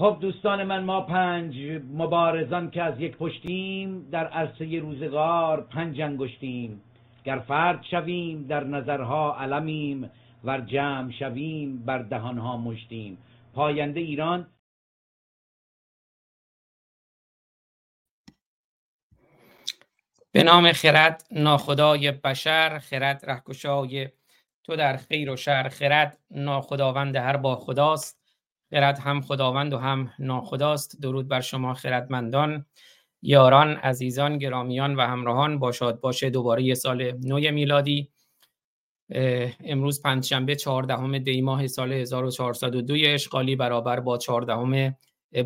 خب دوستان من ما پنج مبارزان که از یک پشتیم در عرصه روزگار پنج انگشتیم. گر فرد شویم در نظرها علمیم ور جمع شویم بر دهانها مشتیم. پاینده ایران. به نام خرد ناخدای بشر خرد رهکشای تو در خیر و شر. خرد ناخداوند هر با خداست. خرد هم خداوند و هم ناخداست. درود بر شما خردمندان. یاران عزیزان گرامیان و همراهان باشاد باشه دوباره یه سال نو میلادی. امروز پنجشنبه 14 دی ماه سال 1402 اشغالی برابر با 14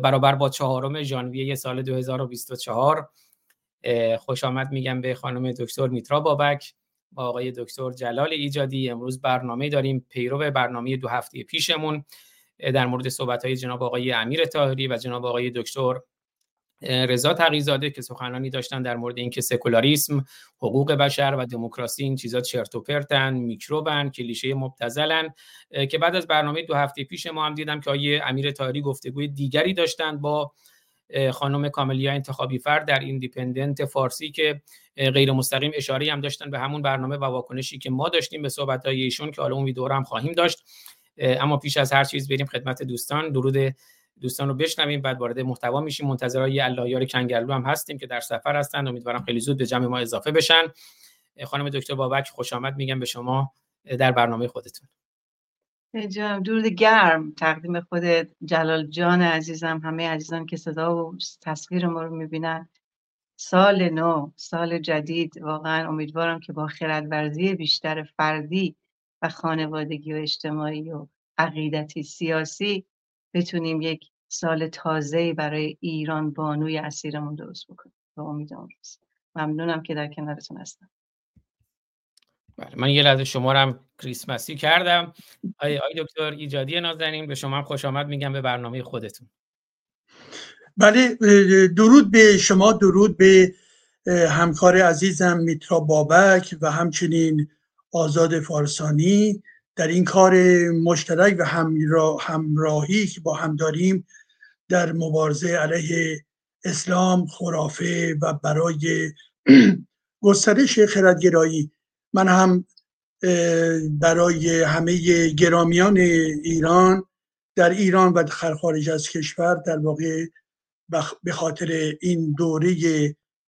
برابر با چهارم ژانویه سال 2024 خوش آمد میگم به خانم دکتر میترا بابک با آقای دکتر جلال ایجادی. امروز برنامه داریم پیرو برنامه دو هفته پیشمون. در مورد صحبت های جناب آقای امیر تاهری و جناب آقای دکتر رضا تقیزاده که سخنانی داشتن در مورد اینکه سکولاریسم حقوق بشر و دموکراسی این چیزا چرت و پرتن میکروبن کلیشه مبتذلن که بعد از برنامه دو هفته پیش ما هم دیدم که آقای امیر تاهری گفتگوی دیگری داشتن با خانم کاملیا انتخابی فرد در ایندیپندنت فارسی که غیر مستقیم اشاره هم داشتن به همون برنامه و واکنشی که ما داشتیم به صحبت ایشون که حالا اون ویدیو هم خواهیم داشت. اما پیش از هر چیز بریم خدمت دوستان. درود دوستان رو بشنویم بعد وارد محتوا میشیم. منتظرای اللهیار کنگرلو هم هستیم که در سفر هستن. امیدوارم خیلی زود به جمع ما اضافه بشن. خانم دکتر بابک خوش آمد. میگم به شما در برنامه خودتون. جناب درود گرم. تقدیم خود جلال جان عزیزم. همه عزیزان که صدا و تصویر ما رو می‌بینن. سال نو سال جدید. واقعا امیدوارم که با خردورزی بیشتر فردی و خانوادگی و اجتماعی و عقیدتی سیاسی بتونیم یک سال تازه برای ایران بانوی اسیرمون درست بکنیم. به امید ممنونم که در کنارتون هستم. بله من یه لحظه شما هم کریسمسی کردم. آی, آی دکتر ایجادی نازنین به شما هم خوش آمد میگم به برنامه خودتون. بله درود به شما درود به همکار عزیزم میترا بابک و همچنین آزاد فارسانی در این کار مشترک و همراهی که با هم داریم در مبارزه علیه اسلام خرافه و برای گسترش خردگرایی. من هم برای همه گرامیان ایران در ایران و خارج از کشور در واقع به خاطر این دوره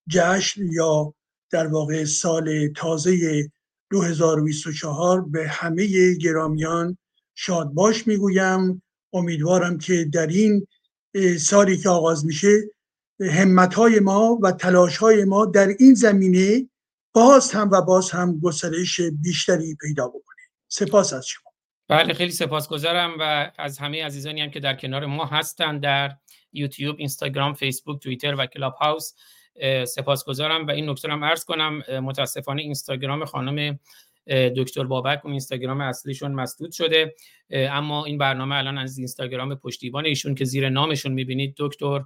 جشن یا در واقع سال تازه 2024 به همه گرامیان شادباش می‌گویم. امیدوارم که در این سالی که آغاز میشه همتهای ما و تلاشهای ما در این زمینه باز هم و باز هم گسترش بیشتری پیدا بکنه. سپاس از شما. بله خیلی سپاسگزارم و از همه عزیزانی هم که در کنار ما هستن در یوتیوب اینستاگرام فیسبوک توییتر و کلاب هاوس. سپاسگزارم و این نکته هم عرض کنم. متاسفانه اینستاگرام خانم دکتر بابک اون اینستاگرام اصلیشون مسدود شده. اما این برنامه الان از اینستاگرام پشتیبان ایشون که زیر نامشون می‌بینید دکتر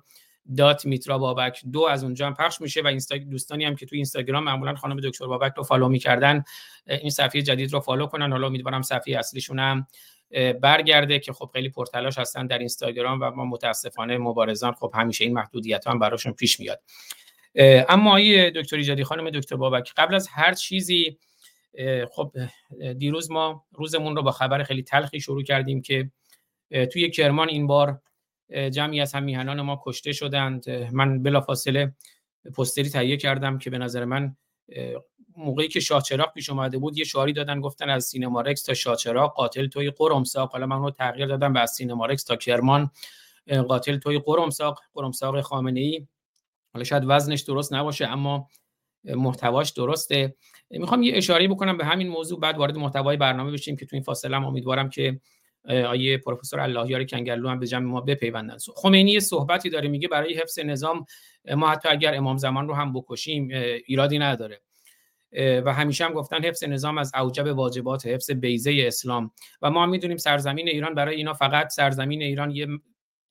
dot میترا بابک دو از اونجا هم پخش میشه و اینستا دوستانی هم که تو اینستاگرام معمولا خانم دکتر بابک رو follow می‌کردن این صفحه جدید رو follow کنن. حالا امیدوارم صفحه اصلیشون هم برگرده که خب خیلی پرتلاش هستن در اینستاگرام و ما متاسفانه مبارزان خب همیشه این محدودیت هم براشون پیش میاد. اما آیه دکتر ایجادی خانم دکتر بابک قبل از هر چیزی خب دیروز ما روزمون رو با خبر خیلی تلخی شروع کردیم که توی کرمان این بار جمعی از هم میهنان ما کشته شدند. من بلافاصله پستری تهیه کردم که به نظر من موقعی که شاه چراغ پیش اومده بود یه شعاری دادن گفتن از سینما رکس تا شاه چراغ قاتل توی قرمساق حالا من رو تغییر دادم به از سینما رکس تا کرمان قاتل توی قرمساق قرمساق خامنه ای حالا شاید وزنش درست نباشه اما محتواش درسته. می‌خوام یه اشاره بکنم به همین موضوع بعد وارد محتوای برنامه بشیم که تو این فاصله هم امیدوارم که آیه پروفسور اللهیار کنگرلو هم به جمع ما بپیوندن. خمینی صحبتی داره میگه برای حفظ نظام ما حتی اگر امام زمان رو هم بکشیم ایرادی نداره. و همیشه هم گفتن حفظ نظام از اوجب واجبات حفظ بیزه اسلام. و ما می‌دونیم سرزمین ایران برای اینا فقط سرزمین ایران یه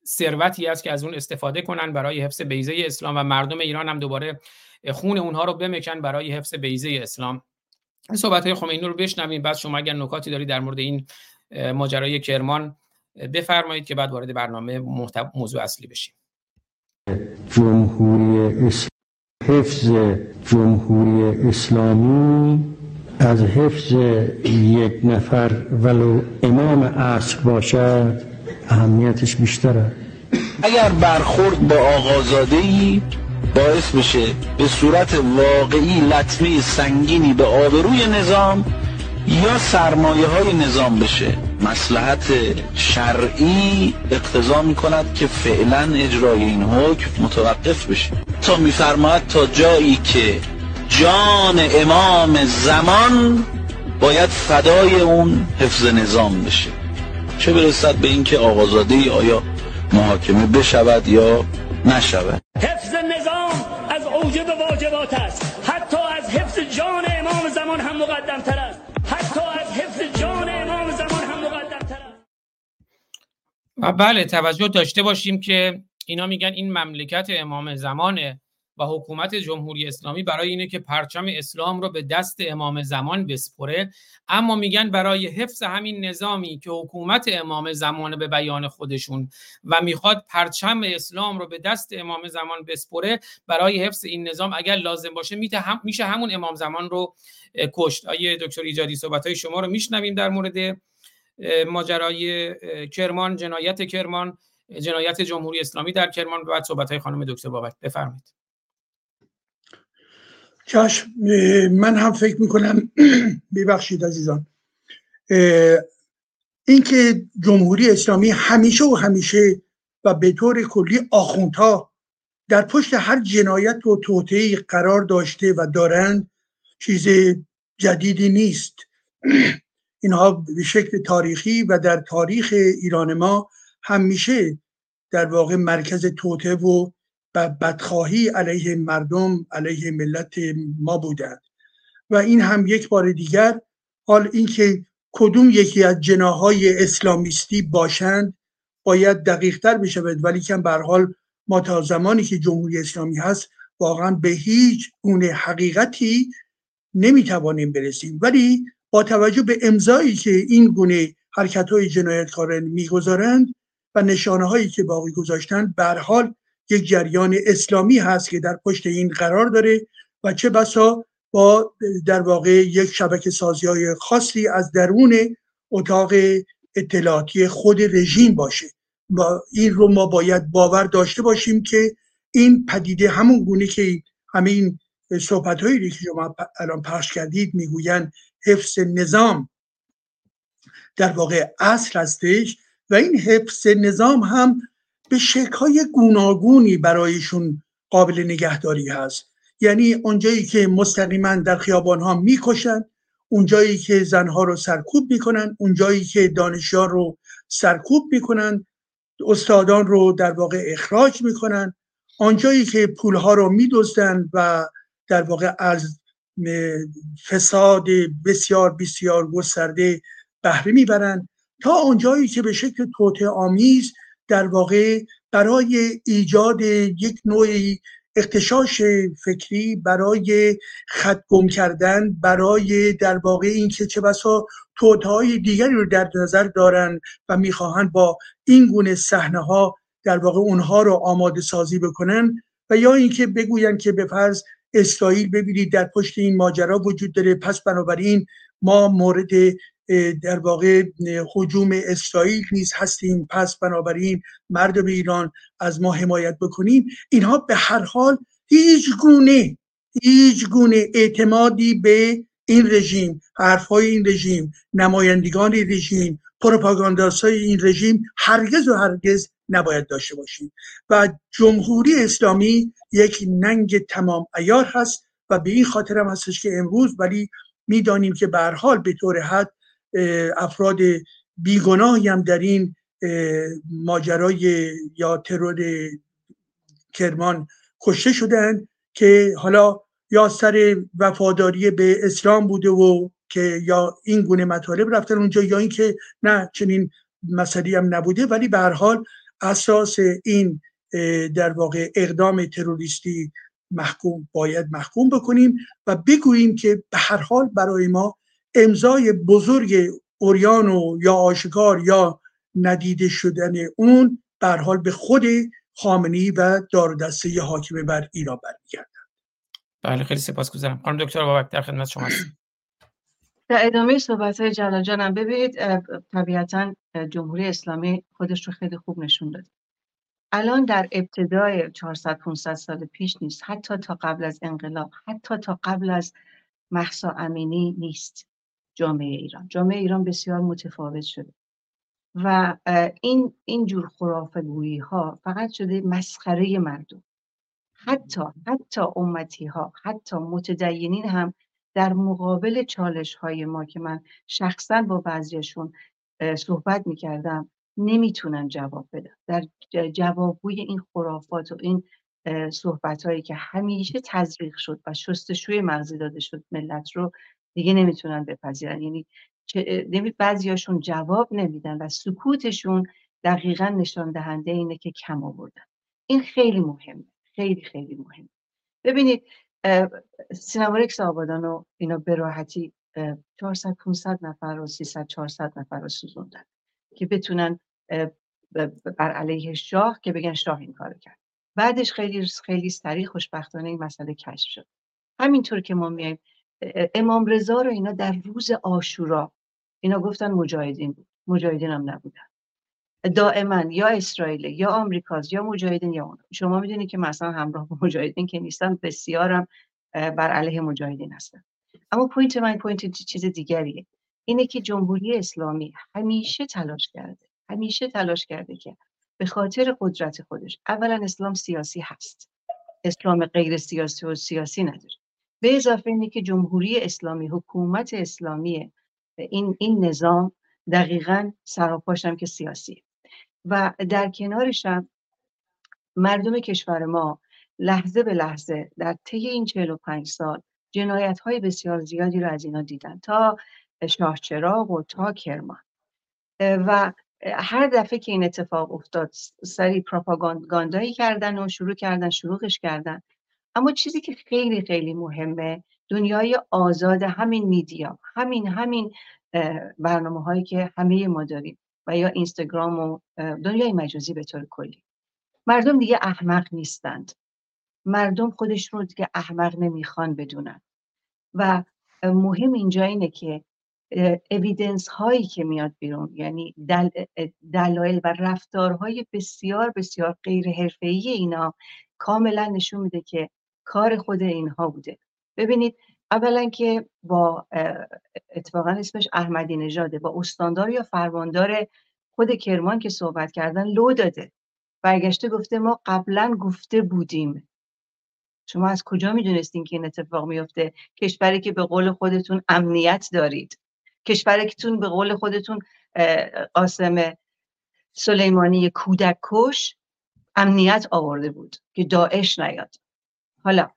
ثروتی است که از اون استفاده کنن برای حفظ بیزه اسلام و مردم ایران هم دوباره خون اونها رو بمکن برای حفظ بیزه اسلام. صحبت های خمینی رو بشنویم. بعد شما اگر نکاتی داری در مورد این ماجرای کرمان بفرمایید که بعد وارد برنامه موضوع اصلی بشیم. جمهوری حفظ جمهوری اسلامی از حفظ یک نفر ولو امام عصر باشد اهمیتش بیشتره. اگر برخورد با آقازاده ای باعث بشه به صورت واقعی لطمه سنگینی به آبروی نظام یا سرمایه های نظام بشه مسلحت شرعی اقتضا می کند که فعلا اجرای این حکم متوقف بشه. تا میفرماید تا جایی که جان امام زمان باید فدای اون حفظ نظام بشه. چه برسد به اینکه آقازاده ای آیا محاکمه بشود یا نشود؟ حفظ نظام از اوجب واجبات است. حتی از حفظ جان امام زمان هم مقدم تر است. حتی از حفظ جان امام زمان هم مقدم تر است بله توجه داشته باشیم که اینا میگن این مملکت امام زمانه و حکومت جمهوری اسلامی برای اینه که پرچم اسلام رو به دست امام زمان بسپره. اما میگن برای حفظ همین نظامی که حکومت امام زمان به بیان خودشون و می‌خواد پرچم اسلام رو به دست امام زمان بسپره برای حفظ این نظام اگر لازم باشه میشه همون امام زمان رو کشت. آیه دکتر ایجادی صحبت های شما رو میشنویم در مورد ماجرای کرمان جنایت کرمان جنایت جمهوری اسلامی در کرمان و بعد صحبت های خانم دکتر بابک. بفرمایید. چشم من هم فکر می‌کنم ببخشید عزیزان. اینکه جمهوری اسلامی همیشه و همیشه و به طور کلی آخوندها در پشت هر جنایت و توطئه قرار داشته و دارند چیز جدیدی نیست. اینها به شکل تاریخی و در تاریخ ایران ما همیشه در واقع مرکز توطئه و بدخواهی علیه مردم علیه ملت ما بودند. و این هم یک بار دیگر حال اینکه کدوم یکی از جناهای اسلامیستی باشند باید دقیق تر بشود. ولی که بر حال ما تا زمانی که جمهوری اسلامی هست واقعا به هیچ گونه حقیقتی نمی‌توانیم برسیم. ولی با توجه به امضایی که این گونه حرکت های جنایتکاران می‌گذارند و نشانه هایی که باقی گذاشتند بر حال یک جریان اسلامی هست که در پشت این قرار داره و چه بسا با در واقع یک شبکه سازی های خاصی از درون اتاق اطلاعاتی خود رژیم باشه. و این رو ما باید باور داشته باشیم که این پدیده همون گونه که همه این صحبت هایی که شما الان پخش کردید می‌گویند حفظ نظام در واقع اصل هستش و این حفظ نظام هم به شکلهای گوناگونی برایشون قابل نگهداری هست. یعنی اونجایی که مستقیما در خیابان ها می‌کشن اونجایی که زنها رو سرکوب می‌کنن اونجایی که دانشیار رو سرکوب می‌کنن استادان رو در واقع اخراج می‌کنن. آنجایی که پولها رو میدزدن و در واقع از فساد بسیار بسیار گسترده بهره می‌برن تا آنجایی که به شکل توته آمیز در واقع برای ایجاد یک نوع اختشاش فکری برای خط گم کردن برای در واقع اینکه چه بسا توتهای دیگری رو در نظر دارن و می‌خواهند با این گونه صحنه ها در واقع اونها رو آماده سازی بکنن و یا اینکه بگویند که به فرض اسرائیل ببینید در پشت این ماجرا وجود داره. پس بنابراین ما مورد در واقع حجوم اسرائیل نیز هستیم. پس بنابراین مردم ایران از ما حمایت بکنیم. اینها به هر حال هیچ گونه هیچ گونه اعتمادی به این رژیم حرفهای این رژیم نمایندگان رژیم های این رژیم هرگز و هرگز نباید داشته باشیم. و جمهوری اسلامی یک ننگ تمام ایار هست و به این خاطر هم هستش که امروز ولی می‌دانیم که به حال به طور حد افراد بیگناهی هم در این ماجرای یا ترور کرمان کشته شدن که حالا یا سر وفاداری به اسلام بوده و که یا این گونه مطالب رفتن اونجا یا اینکه نه چنین مسئله هم نبوده ولی به هر حال اساس این در واقع اقدام تروریستی محکوم باید محکوم بکنیم و بگوییم که به هر حال برای ما امضای بزرگ اوریان و یا آشکار یا ندیده شدن اون بر حال به خود خامنی و دار دسته حاکم بر ایران برمیگردن بله خیلی سپاسگزارم. خانم دکتر بابک در خدمت شما هستم. در ادامه صحبت های جلال جانم ببینید طبیعتا جمهوری اسلامی خودش رو خیلی خوب نشون داد الان در ابتدای 400 500 سال پیش نیست. حتی تا قبل از انقلاب حتی تا قبل از محسا امینی نیست. جامعه ایران. جامعه ایران بسیار متفاوت شده. و این این جور خرافه ها فقط شده مسخره مردم. حتی حتی امتی ها حتی متدینین هم در مقابل چالش های ما که من شخصا با بعضیشون صحبت می‌کردم نمی‌تونن جواب بدن. در جوابگوی این خرافات و این صحبت هایی که همیشه تزریق شد و شستشوی مغزی داده شد ملت رو دیگه نمی‌تونن بپذیرن. یعنی نمی بعضیاشون جواب نمیدن و سکوتشون دقیقا نشان دهنده اینه که کم آوردن. این خیلی مهمه. خیلی خیلی مهم ببینید سینماریکس آبادان و اینا به راحتی 400 500 نفر و 300 400 نفر رو سوزوندن که بتونن بر علیه شاه که بگن شاه این کارو کرد. بعدش خیلی خیلی سریع خوشبختانه این مسئله کشف شد. همینطور که ما میایم امام رضا رو اینا در روز عاشورا اینا گفتن مجاهدین بود. مجاهدین هم نبودن. دائما یا اسرائیل یا آمریکاست یا مجاهدین یا اون شما می‌دونید که مثلا همراه با مجاهدین که نیستن بسیارم بر علیه مجاهدین هستن اما point من point چیز دیگریه. اینه که جمهوری اسلامی همیشه تلاش کرده همیشه تلاش کرده که به خاطر قدرت خودش اولا اسلام سیاسی هست. اسلام غیر سیاسی و سیاسی نداره. به اضافه اینه که جمهوری اسلامی حکومت اسلامی این این نظام دقیقا سراپاشم که سیاسی. و در کنارش هم مردم کشور ما لحظه به لحظه در طی این 45 سال جنایت های بسیار زیادی رو از اینا دیدن تا شاهچراغ و تا کرمان. و هر دفعه که این اتفاق افتاد سری پروپاگاندایی کردن و شروع کردن شروعش کردن. اما چیزی که خیلی خیلی مهمه دنیای آزاد همین میدیا همین همین برنامه هایی که همه ما داریم و یا اینستاگرام و دنیای مجازی به طور کلی. مردم دیگه احمق نیستند. مردم خودش رو دیگه احمق نمی‌خوان بدونن. و مهم اینجا اینه که اویدنس هایی که میاد بیرون یعنی دل، دلایل و رفتارهای بسیار بسیار غیر حرفه‌ای اینا کاملا نشون میده که کار خود اینها بوده. ببینید اولا که با اتفاقا اسمش احمدی نژاده با استاندار یا فرماندار خود کرمان که صحبت کردن لو داده. برگشته گفته ما قبلا گفته بودیم. شما از کجا می‌دونستین که این اتفاق میفته کشوری که به قول خودتون امنیت دارید. کشوری که تون به قول خودتون قاسم سلیمانی کودک کش امنیت آورده بود که داعش نیاد. حالا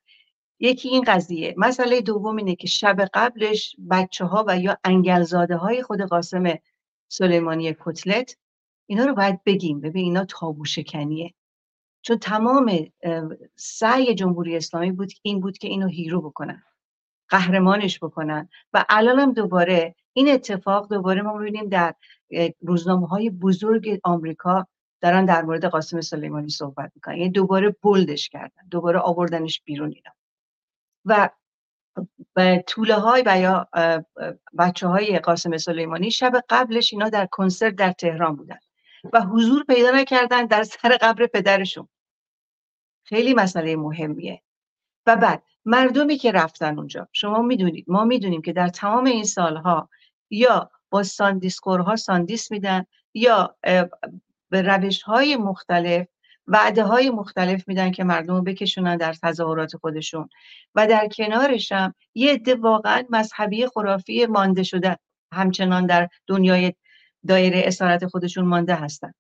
یکی این قضیه مسئله دوم اینه که شب قبلش بچه ها و یا انگلزاده های خود قاسم سلیمانی کتلت اینا رو باید بگیم. ببین اینا تابو شکنیه. چون تمام سعی جمهوری اسلامی بود این بود که اینو هیرو بکنن قهرمانش بکنن. و الان هم دوباره این اتفاق دوباره ما می‌بینیم در روزنامه های بزرگ آمریکا دارن در مورد قاسم سلیمانی صحبت می‌کنن. یعنی دوباره بولدش کردن دوباره آوردنش بیرون اینا. و طوله های و یا بچه های قاسم سلیمانی شب قبلش اینا در کنسرت در تهران بودن. و حضور پیدا نکردن در سر قبر پدرشون. خیلی مسئله مهمیه. و بعد مردمی که رفتن اونجا شما می‌دونید ما می‌دونیم که در تمام این سالها یا با ساندیس‌خورها ساندیس میدن یا به روش های مختلف وعده های مختلف میدن که مردم رو بکشونن در تظاهرات خودشون. و در کنارش هم یه عده واقعا مذهبی خرافی مانده شده همچنان در دنیای دایره اسارت خودشون مانده هستن.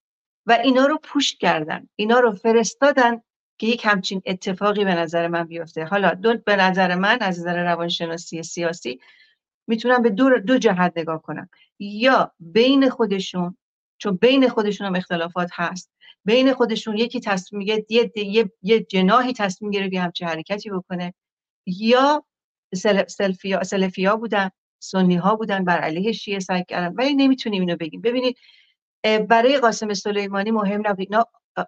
و اینا رو پوش کردن اینا رو فرستادن که یک همچین اتفاقی به نظر من بیفته. حالا دو به نظر من از نظر روانشناسی سیاسی می‌تونم به دو, دو جهت نگاه کنم. یا بین خودشون چون بین خودشون هم اختلافات هست. بین خودشون یکی تصمیم یه, یه،, یه جناحی تصمیم گیره همچه حرکتی بکنه. یا سلفیا سلفیا بودن سنی ها بودن بر علیه شیعه سعی کردن. ولی نمی‌تونیم اینو بگیم. ببینید برای قاسم سلیمانی مهم نبود. اینا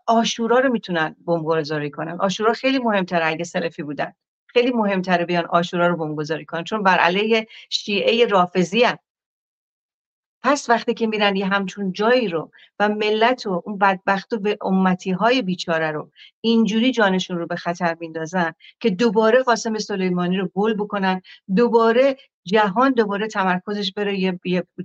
آشورا رو می‌تونن بمبگذاری کنن. آشورا خیلی مهمتره اگه سلفی بودن. خیلی مهمتره بیان آشورا رو بمبگذاری کنن. چون بر علیه شیعه رافضی هن. پس وقتی که میرن یه همچون جایی رو و ملت و اون بدبخت و به امتی های بیچاره رو اینجوری جانشون رو به خطر میندازن که دوباره قاسم سلیمانی رو بول بکنن دوباره جهان دوباره تمرکزش بره یه,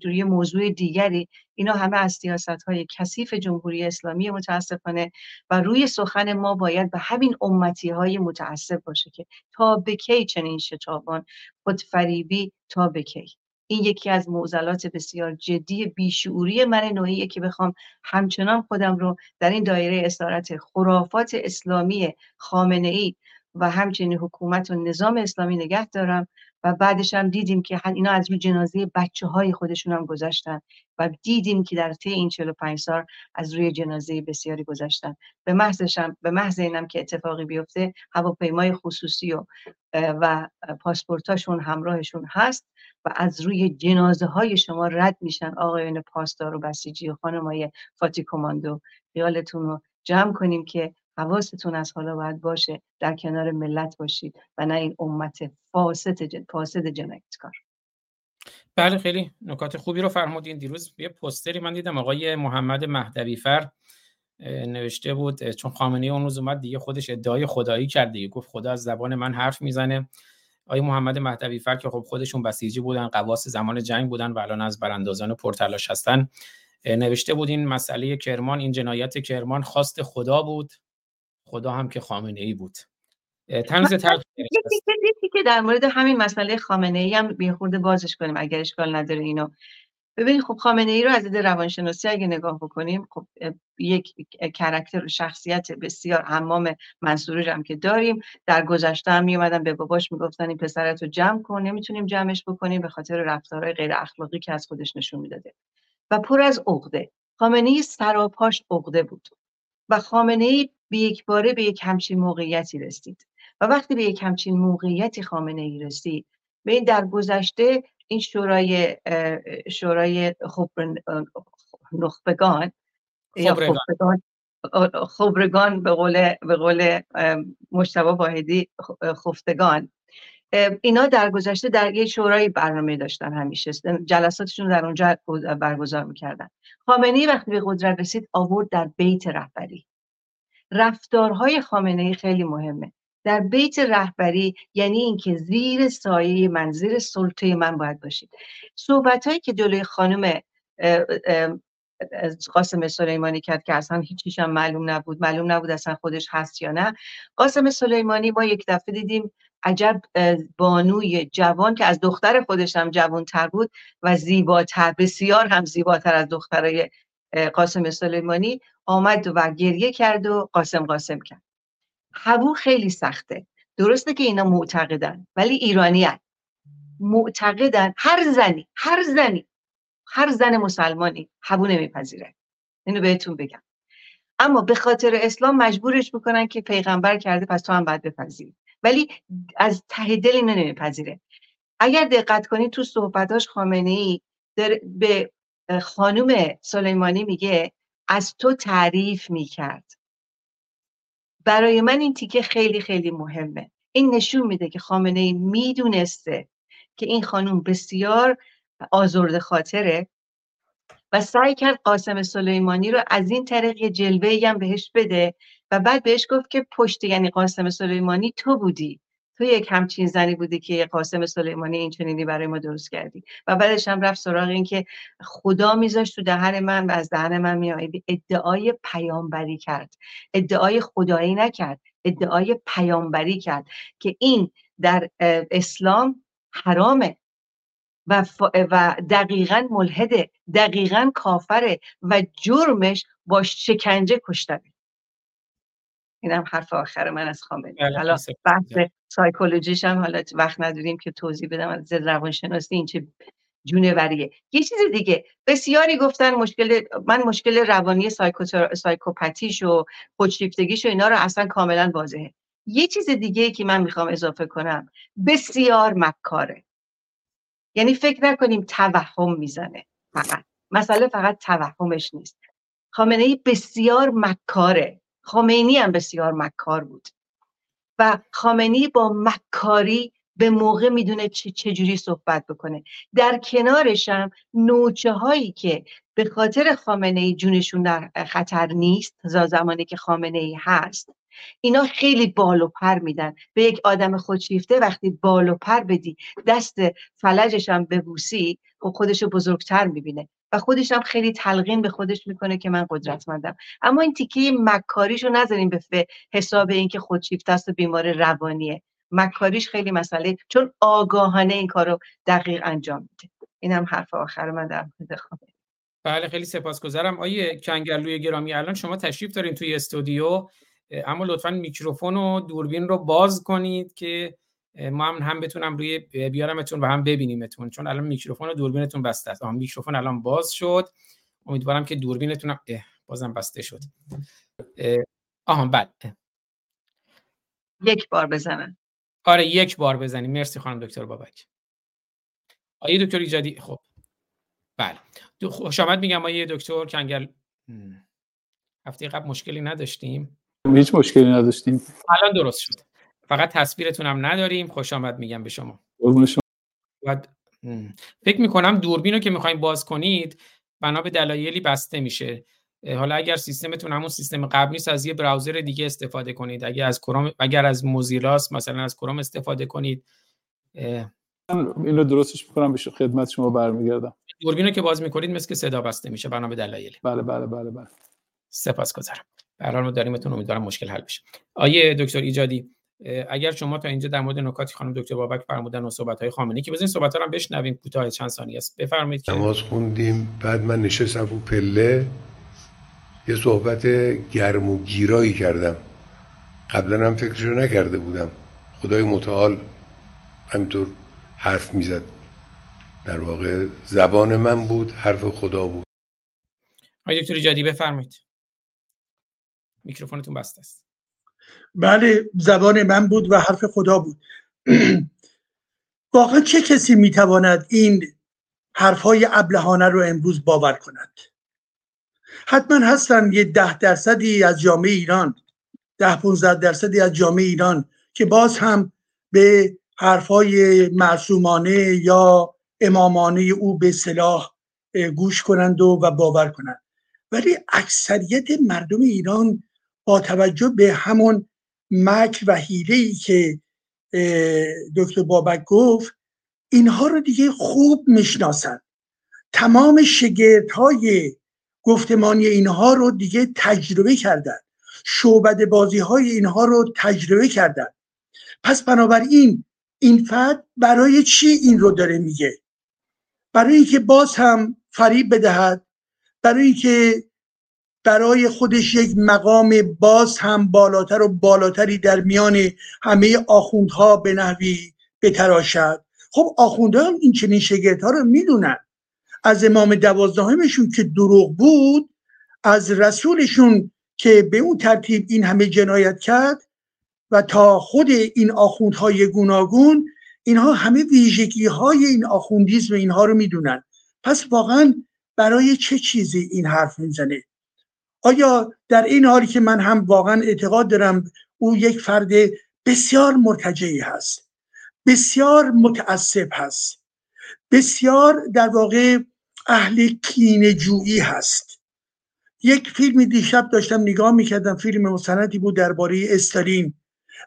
یه, موضوع دیگری. اینا همه از سیاست های کثیف جمهوری اسلامی متاسفانه و روی سخن ما باید به همین امتی های متعصب باشه که تا به کی چنین شتابان خودفریبی تا به کی. این یکی از معضلات بسیار جدی بیشعوری من نوعیه که بخوام همچنان خودم رو در این دایره اسارت خرافات اسلامی خامنه ای و همچنین حکومت و نظام اسلامی نگه دارم و بعدش هم دیدیم که اینا از روی جنازه بچه های خودشون هم گذاشتن و دیدیم که در طی این 45 سال از روی جنازه بسیاری گذاشتن. به محضشم به محض اینم که اتفاقی بیفته هواپیمای خصوصی و و پاسپورتاشون همراهشون هست و از روی جنازه های شما رد میشن آقایان پاسدار و بسیجی و خانمای فاتی کماندو خیالتون رو جمع کنیم که حواستون از حالا باید باشه در کنار ملت باشید و نه این امت فاسد جن... فاسد جنایتکار. بله خیلی نکات خوبی رو فرمودین. دیروز یه پستری من دیدم آقای محمد مهدوی فر نوشته بود چون خامنه اون روز اومد دیگه خودش ادعای خدایی کرد دیگه. گفت خدا از زبان من حرف می‌زنه. آقای محمد مهدوی فر که خب خودشون بسیجی بودن قواس زمان جنگ بودن و الان از براندازان پرتلاش هستن. نوشته بود این مسئله کرمان این جنایت کرمان خواست خدا بود. خدا هم که خامنه ای بود تنز که در مورد همین مسئله خامنه ای هم بیخورده بازش کنیم اگر اشکال نداره اینو. ببینید خب خامنه ای رو از دید روانشناسی اگه نگاه بکنیم خب یک کرکتر شخصیت بسیار حمام منصوری هم که داریم. در گذشته هم میومدن به باباش می‌گفتن این پسرت رو جمع کن نمی‌تونیم جمعش بکنیم به خاطر رفتارهای غیر اخلاقی که از خودش نشون می‌داده. و پر از عقده. خامنه ای سراپاش عقده بود. و خامنه ای به یک باره به یک همچین موقعیتی رسید. و وقتی به یک همچین موقعیتی خامنه ای رسید به این در گذشته این شورای شورای نخبگان یا خبرگان. خبرگان به قول به قول مشتبه واحدی خفتگان اینا در گذشته در یک شورای برنامه داشتن همیشه. جلساتشون در اونجا برگزار می‌کردن. خامنه وقتی به قدرت رسید آورد در بیت رهبری. رفتارهای خامنه ای خیلی مهمه. در بیت رهبری یعنی اینکه زیر سایه من زیر سلطه من باید باشید. صحبت هایی که جلوی خانم قاسم سلیمانی کرد که اصلا هیچیش هم معلوم نبود. معلوم نبود اصلا خودش هست یا نه. قاسم سلیمانی ما یک دفعه دیدیم عجب بانوی جوان که از دختر خودش هم جوانتر بود و زیباتر بسیار هم زیباتر از دخترای قاسم سلیمانی آمد و گریه کرد و قاسم قاسم کرد. هبو خیلی سخته. درسته که اینا معتقدن ولی ایرانی هن. معتقدن. هر زنی هر زنی هر زن مسلمانی هبو نمیپذیره. اینو بهتون بگم. اما به خاطر اسلام مجبورش می‌کنن که پیغمبر کرده پس تو هم باید بپذیری. ولی از ته دل اینو نمیپذیره. اگر دقت کنید تو صحبتاش خامنه ای به خانوم سلیمانی میگه از تو تعریف می‌کرد. برای من این تیکه خیلی خیلی مهمه. این نشون میده که خامنه ای می‌دونسته که این خانوم بسیار آزرده خاطره. و سعی کرد قاسم سلیمانی رو از این طریق یه جلوه هم بهش بده و بعد بهش گفت که پشت یعنی قاسم سلیمانی تو بودی. تو یک همچین زنی بودی که قاسم سلیمانی این چنینی برای ما درست کردی. و بعدش هم رفت سراغ این که خدا میذاشت تو دهن من و از دهن من میآید. ادعای پیامبری کرد. ادعای خدایی نکرد. ادعای پیامبری کرد که این در اسلام حرامه. و, و دقیقا ملحده دقیقا کافره و جرمش با شکنجه کشتنه. این هم حرف آخر من از خامنه. بله، حالا بحث سایکولوژیش هم حالا وقت نداریم که توضیح بدم از روانشناسی این چه جونوریه یه چیز دیگه بسیاری گفتن مشکل من مشکل روانی سایکو سایکوپاتیش و خودشیفتگیش و اینا رو اصلا کاملا واضحه. یه چیز دیگه که من می‌خوام اضافه کنم بسیار مکاره. یعنی فکر نکنیم توهم می‌زنه. فقط. مسئله فقط توهمش نیست. خامنه ای بسیار مکاره. خمینی هم بسیار مکار بود. و خامنی با مکاری به موقع می‌دونه چجوری صحبت بکنه. در کنارش هم نوچه هایی که به خاطر خامنه ای جونشون در خطر نیست تا زمانی که خامنه ای هست اینا خیلی بال و پر میدن. به یک آدم خودشیفته وقتی بال و پر بدی دست فلجش هم ببوسی و خب خودشو بزرگتر می‌بینه. و خودش هم خیلی تلقین به خودش می‌کنه که من قدرتمندم. اما این تیکه مکاریشو نذاریم به حساب اینکه خودشیفته است و بیمار روانیه. مکاریش خیلی مسئله چون آگاهانه این کارو دقیق انجام میده. این هم حرف آخر من در مورد بله خیلی سپاسگزارم. آیه کنگرلوی گرامی الان شما تشریف دارین توی استودیو. اما لطفا میکروفون و دوربین رو باز کنید که ما هم, هم بتونم روی بیارمتون و هم ببینیمتون. چون الان میکروفون و دوربینتون بسته است. میکروفون الان باز شد. امیدوارم که دوربینتون بازم بسته شد. آها بله. یک بار بزنن آره یک بار بزنیم. مرسی خانم دکتر بابک. آیه دکتر ایجادی خب. بله. خوش آمد میگم آیه دکتر کنگل هفته قبل مشکلی نداشتیم. هیچ مشکلی نداشتیم. الان درست شد. فقط تصویرتون هم نداریم. خوش آمد میگم به شما. و فکر می‌کنم دوربین رو که می‌خوایم باز کنید بنا به دلایلی بسته میشه. حالا اگر سیستمتون همون سیستم قبلی است از یه براوزر دیگه استفاده کنید. اگر از کروم اگر از موزیلاس مثلا از کروم استفاده کنید. اینو درستش می‌کنم به خدمت شما برمیگردم. دوربین رو که باز می‌کنید مثل که صدا بسته میشه بنا به دلایلی. بله بله بله بله. سپاسگزارم. به ما داریمتون امیدوارم مشکل حل بشه. آیه دکتر ایجادی اگر شما تا اینجا در مورد نکاتی خانم دکتر بابک فرمودن و صحبت های خامنه‌ای که بزنین صحبت ها رو بشنویم کوتاه چند ثانیه است. بفرمایید که نماز خوندیم بعد من نشستم رو پله یه صحبت گرم و گیرایی کردم. قبلا هم فکرشو نکرده بودم. خدای متعال همینطور حرف می‌زد. در واقع زبان من بود حرف خدا بود. آقای دکتر ایجادی بفرمایید. میکروفونتون بسته است. بله زبان من بود و حرف خدا بود. واقعا چه کسی می‌تواند این حرفهای ابلهانه رو امروز باور کند؟ حتما هستن یه ده درصدی از جامعه ایران ده 15 درصدی از جامعه ایران که باز هم به حرفهای معصومانه یا امامانه او به صلاح گوش کنند و, و باور کنند. ولی اکثریت مردم ایران توجه به همون مک و حیله ای که دکتر بابک گفت اینها رو دیگه خوب می‌شناسند تمام شگرت های گفتمانی اینها رو دیگه تجربه کردن. شعبد بازی های اینها رو تجربه کردن. پس بنابراین این فرد برای چی این رو داره میگه؟ برای اینکه باز هم فریب بدهد برای اینکه برای خودش یک مقام باز هم بالاتر و بالاتری در میان همه آخوندها به نحوی بتراشد. خب آخوندها این چنین شگرت رو می‌دونن. از امام دوازدهمشون که دروغ بود از رسولشون که به اون ترتیب این همه جنایت کرد و تا خود این آخوندهای گوناگون اینها همه ویژگی های این آخوندیزم اینها رو می‌دونن. پس واقعا برای چه چیزی این حرف می‌زنه؟ آیا در این حالی که من هم واقعا اعتقاد دارم او یک فرد بسیار مرتجعی هست بسیار متعصب هست بسیار در واقع اهل کین جویی هست. یک فیلم دیشب داشتم نگاه می‌کردم فیلم مستندی بود درباره استالین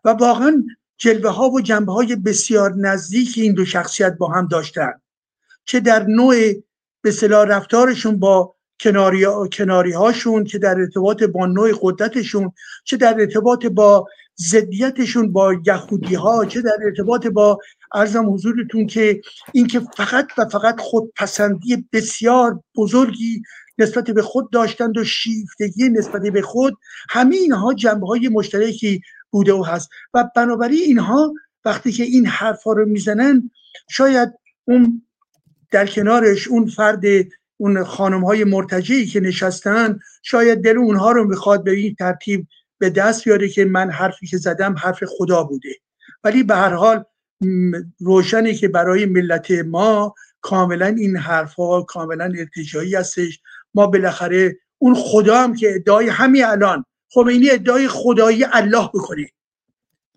و واقعا جلوه ها و جنبه های بسیار نزدیک این دو شخصیت با هم داشتن چه در نوع به رفتارشون با کناری, کناری هاشون که در ارتباط با نوع قدرتشون چه در ارتباط با ضدیتشون با یهودی ها چه در ارتباط با ارزم حضورتون که اینکه فقط و فقط خودپسندی بسیار بزرگی نسبت به خود داشتند و شیفتگی نسبت به خود همه اینها جنبه های مشترکی بوده و هست. و بنابراین اینها وقتی که این حرف ها رو می‌زنن شاید اون در کنارش اون فرد اون خانم های مرتجعی که نشستن شاید دل اونها رو می‌خواد به این ترتیب به دست بیاره که من حرفی که زدم حرف خدا بوده. ولی به هر حال روشنی که برای ملت ما کاملا این حرف ها کاملا ارتجایی هستش. ما بالاخره اون خدا هم که ادعای همین الان خمینی ادعای خدایی الله بکنه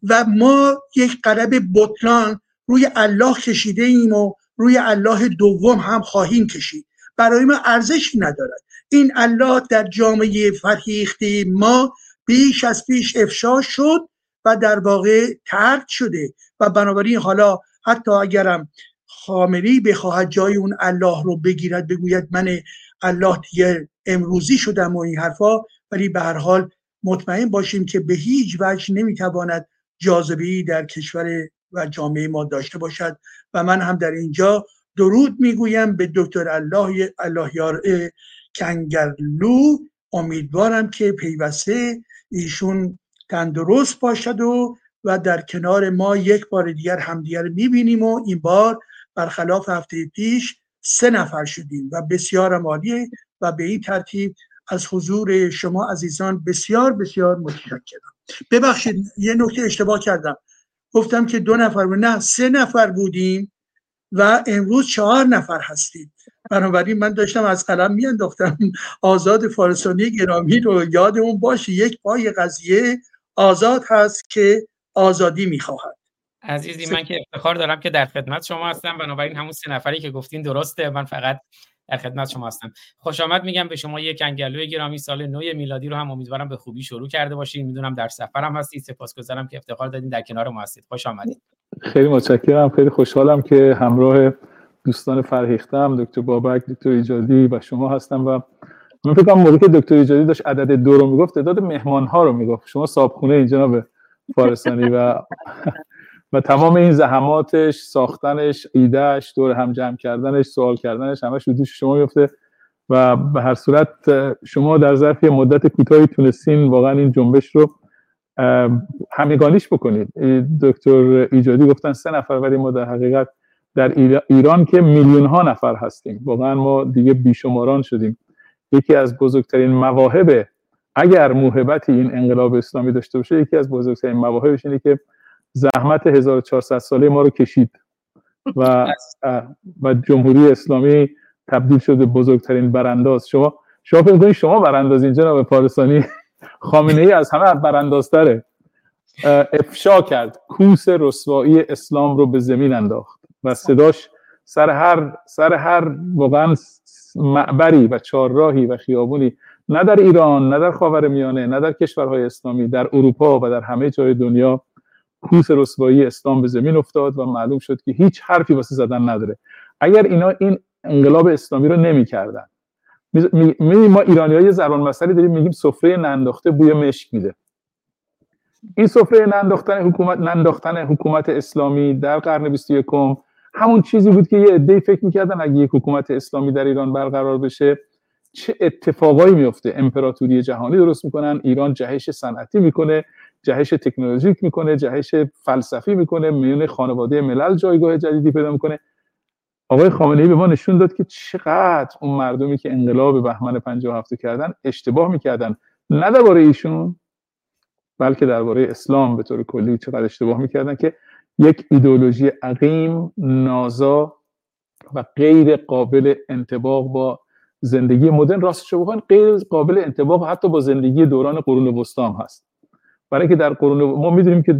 و ما یک قلب بطلان روی الله کشیده ایم و روی الله دوم هم خواهیم کشید. برای ما ارزشی ندارد. این الله در جامعه فرهیخته ما بیش از پیش افشا شد و در واقع ترک شده و بنابراین حالا حتی اگرم خامنی بخواهد جای اون الله رو بگیرد بگوید من الله دیگه امروزی شدم و این حرفا ولی به هر حال مطمئن باشیم که به هیچ وجه نمی‌تواند جاذبه در کشور و جامعه ما داشته باشد. و من هم در اینجا درود می‌گویم به دکتر الله اللهیار کنگرلو. امیدوارم که پیوسته ایشون تندرست باشد و و در کنار ما یک بار دیگر همدیگر می‌بینیم و این بار برخلاف هفته پیش سه نفر شدیم و بسیار عالیه و به این ترتیب از حضور شما عزیزان بسیار بسیار متشکرم. ببخشید یه نکته اشتباه کردم. گفتم که دو نفر نه سه نفر بودیم. و امروز چهار نفر هستیم. بنابراین من داشتم از قلم میانداختم. آزاد فارسانی گرامی رو یادمون باشه. یک پای قضیه آزاد هست که آزادی می‌خواهد. عزیزی من که افتخار دارم که در خدمت شما هستم. بنابراین همون سه نفری که گفتین درسته. من فقط در خدمت شما هستم. خوش آمد میگم به شما یک انگلوی گرامی سال نو میلادی رو هم امیدوارم به خوبی شروع کرده باشین. می‌دونم در سفرم هستید سپاسگزارم که افتخار دادین. در کنار ما هستید. خوش آمدید. خیلی متشکرم. خیلی خوشحالم که همراه دوستان فرهیختم دکتر بابک دکتر ایجادی و شما هستم و من فکر کنم موقعی که دکتر ایجادی داشت عدد دو رو می‌گفت تعداد مهمان ها رو می‌گفت. شما صابخونه این جناب فارسانی و و تمام این زحماتش ساختنش ایدهش دور هم جمع کردنش سوال کردنش همش دوش شما میفته و به هر صورت شما در ظرف مدت کوتاهی تونستین واقعا این جنبش رو همگانیش بکنید. دکتر ایجادی گفتن سه نفر ولی ما در حقیقت در ایران که میلیون ها نفر هستیم. واقعا ما دیگه بیشماران شدیم. یکی از بزرگترین مواهب اگر موهبتی این انقلاب اسلامی داشته باشه یکی از بزرگترین مواهبش اینه که زحمت 1400 ساله ما رو کشید و و جمهوری اسلامی تبدیل شده بزرگترین برانداز. شما شما فکر کنید شما براندازین جناب پارسانی؟ خامنه ای از همه براندازتره. افشا کرد. کوس رسوایی اسلام رو به زمین انداخت و صداش سر هر سر هر واقعا معبری و چهارراهی و خیابونی نه در ایران نه در خاور میانه نه در کشورهای اسلامی در اروپا و در همه جای دنیا کوس رسوایی اسلام به زمین افتاد و معلوم شد که هیچ حرفی واسه زدن نداره. اگر اینا این انقلاب اسلامی رو نمی‌کردن. می ما ایرانی های زبان مسئله داریم میگیم سفره ننداخته بوی مشک میده. این سفره ننداختن حکومت ننداختن حکومت اسلامی در قرن 21 همون چیزی بود که یه عده‌ای فکر می‌کردن اگه یک حکومت اسلامی در ایران برقرار بشه چه اتفاقایی میفته امپراتوری جهانی درست می‌کنن ایران جهش صنعتی می‌کنه. جهش تکنولوژیک می‌کنه جهش فلسفی می‌کنه میون خانواده ملل جایگاه جدیدی پیدا می‌کنه. آقای خامنه ای به ما نشون داد که چقدر اون مردمی که انقلاب بهمن 57 کردن اشتباه می‌کردن. نه درباره ایشون بلکه درباره اسلام به طور کلی چقدر اشتباه می‌کردن که یک ایدولوژی عقیم نازا و غیر قابل انتباق با زندگی مدرن. راستش بخواین غیر قابل انتباق حتی با زندگی دوران قرون وسطا هست. برای که در قرون ما می‌دونیم که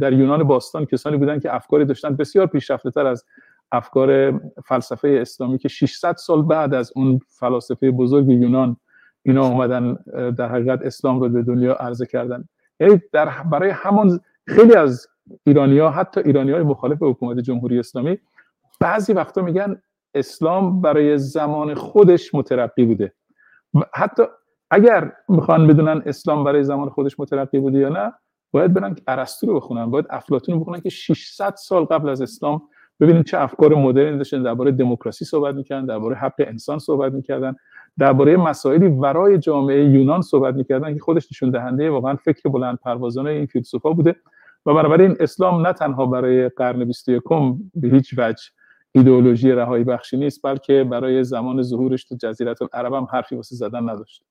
در یونان باستان کسانی بودن که افکاری داشتن. بسیار پیشرفته تر از افکار فلسفه اسلامی که 600 سال بعد از اون فلاسفه بزرگ یونان اینا اومدن در حقیقت اسلام رو به دنیا عرضه کردن. یعنی در برای همون خیلی از ایرانی ها حتی ایرانی های مخالف حکومت جمهوری اسلامی بعضی وقتا میگن اسلام برای زمان خودش مترقی بوده. حتی اگر می‌خوان بدونن اسلام برای زمان خودش مترقی بوده یا نه باید برن ارسطو رو بخونن. باید افلاطون رو بخونن که 600 سال قبل از اسلام ببینید چه افکار مدرنی داشتن. درباره دموکراسی صحبت می‌کردن درباره حق انسان صحبت می‌کردن درباره مسائلی ورای جامعه یونان صحبت می‌کردن که خودش نشون دهنده واقعا فکر بلند پروازانه این فیلسوفا بوده و بنابراین اسلام نه تنها برای قرن 21 به هیچ وجه ایدئولوژی رهایی بخشی نیست بلکه برای زمان ظهورش تو جزیره العرب هم حرفی واسه زدن نداشت.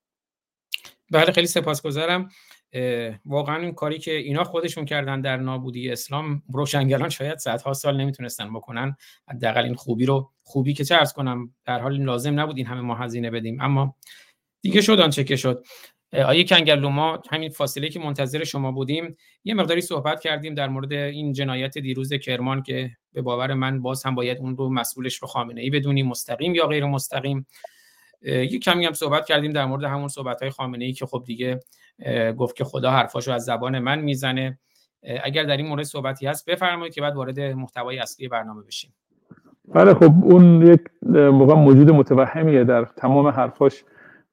بله خیلی سپاسگزارم. واقعا این کاری که اینا خودشون کردن در نابودی اسلام روشنگران شاید صدها سال نمی‌تونستن بکنن. حداقل این خوبی رو خوبی که چه کنم در حال لازم نبود این همه ما هزینه بدیم. اما دیگه شد آنچه که شد. آیه کنگرلو ما همین فاصله که منتظر شما بودیم یه مقداری صحبت کردیم در مورد این جنایت دیروز کرمان که به باور من باز هم باید اون رو مسئولش رو خامنه ای بدونیم مستقیم یا غیر مستقیم یه کمی هم صحبت کردیم در مورد همون صحبت های خامنه ای که خب دیگه گفت که خدا حرفاشو از زبان من می‌زنه. اگر در این مورد صحبتی هست بفرمایید که بعد وارد محتوای اصلی برنامه بشیم. بله خب اون یک موقع موجود متوهمیه در تمام حرفاش.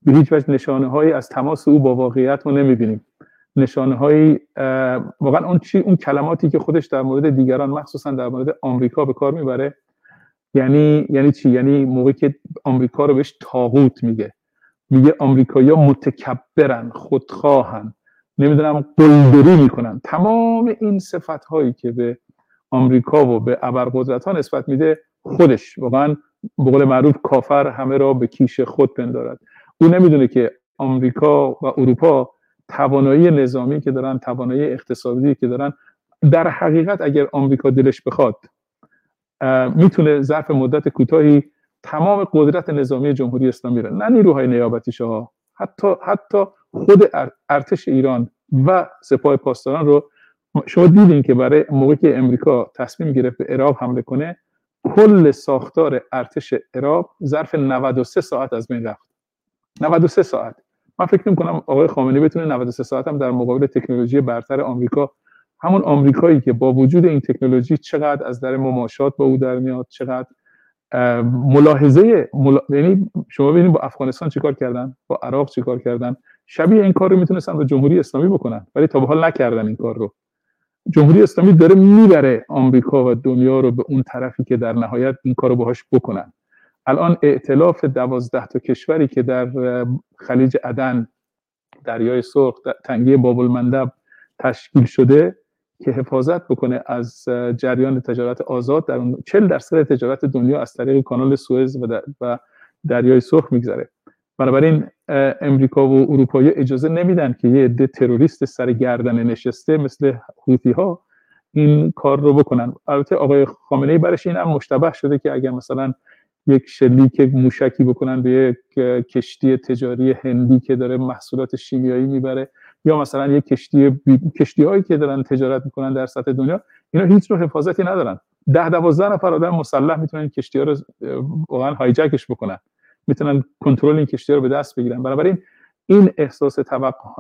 به هیچ وجه نشانه هایی از تماس او با واقعیت ما نمی‌بینیم. نشانه هایی واقعا اون چی اون کلماتی که خودش در مورد دیگران مخصوصا در مورد آمریکا به کار می‌بره یعنی یعنی چی؟ یعنی موقعی که آمریکا رو بهش تاغوت میگه. میگه آمریکایی‌ها متکبرن خودخواهن نمی‌دونم قلدری می‌کنن. تمام این صفت هایی که به آمریکا و به ابرقدرت ها نسبت میده خودش واقعا به قول معروف کافر همه را به کیش خود پندارد او نمی‌دونه که آمریکا و اروپا توانایی نظامی که دارن توانایی اقتصادی که دارن در حقیقت اگر آمریکا دلش بخواد می‌تونه ظرف مدت کوتاهی تمام قدرت نظامی جمهوری اسلامی را نه نیروهای نیابتیش ها حتی حتی خود ارتش ایران و سپاه پاسداران رو شما دیدین که برای موقعی که امریکا تصمیم گرفت به عراق حمله کنه کل ساختار ارتش عراق ظرف 93 ساعت از بین رفت. 93 ساعت. من فکر نمی کنم آقای خامنه‌ای بتونه 93 ساعت هم در مقابل تکنولوژی برتر آمریکا همون آمریکایی که با وجود این تکنولوژی چقدر از در مماشات با او در میاد چقدر ملاحظه ملا... یعنی شما ببینید با افغانستان چیکار کردن؟ با عراق چیکار کردن؟ شبیه این کار رو می‌تونستن با جمهوری اسلامی بکنن ولی تا به حال نکردن این کار رو. جمهوری اسلامی داره می‌بره آمریکا و دنیا رو به اون طرفی که در نهایت این کار رو باهاش بکنن. الان ائتلاف دوازده تا کشوری که در خلیج عدن دریای سرخ تنگی باب المندب تشکیل شده که حفاظت بکنه از جریان تجارت آزاد در اون 40 درصد تجارت دنیا از طریق کانال سوئز و, و دریای سرخ میگذره. بنابراین امریکا و اروپایی اجازه نمیدن که یه عده تروریست سر گردن نشسته مثل حوثی ها این کار رو بکنن. البته آقای خامنه ای برش این هم مشتبه شده که اگر مثلا یک شلیک موشکی بکنن به یک کشتی تجاری هندی که داره محصولات شیمیایی می‌بره یا مثلا یک کشتی بی... کشتی هایی که دارن تجارت می‌کنن در سطح دنیا اینا هیچ رو حفاظتی ندارن. ده دوازده نفر آدم مسلح می‌تونن کشتی ها رو واقعا هایجکش بکنن. می‌تونن کنترل این کشتی ها رو به دست بگیرن. بنابراین این احساس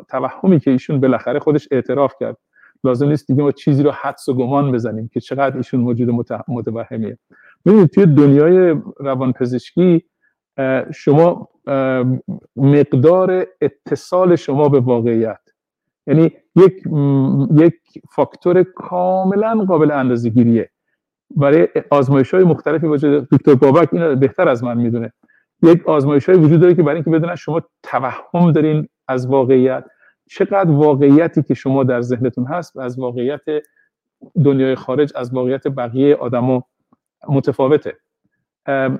توهمی که ایشون بالاخره خودش اعتراف کرد لازم نیست دیگه ما چیزی رو حدس و گمان بزنیم که چقدر ایشون موجود متوهمیه. ببینید توی دنیای روانپزشکی شما مقدار اتصال شما به واقعیت. یعنی یک یک فاکتور کاملا قابل اندازه گیریه برای آزمایش های مختلفی وجود دکتر بابک این بهتر از من می‌دونه. یک آزمایش های وجود داره که برای اینکه بدونن شما توهم دارین از واقعیت. چقدر واقعیتی که شما در ذهنتون هست از واقعیت دنیای خارج از واقعیت بقیه آدما متفاوته.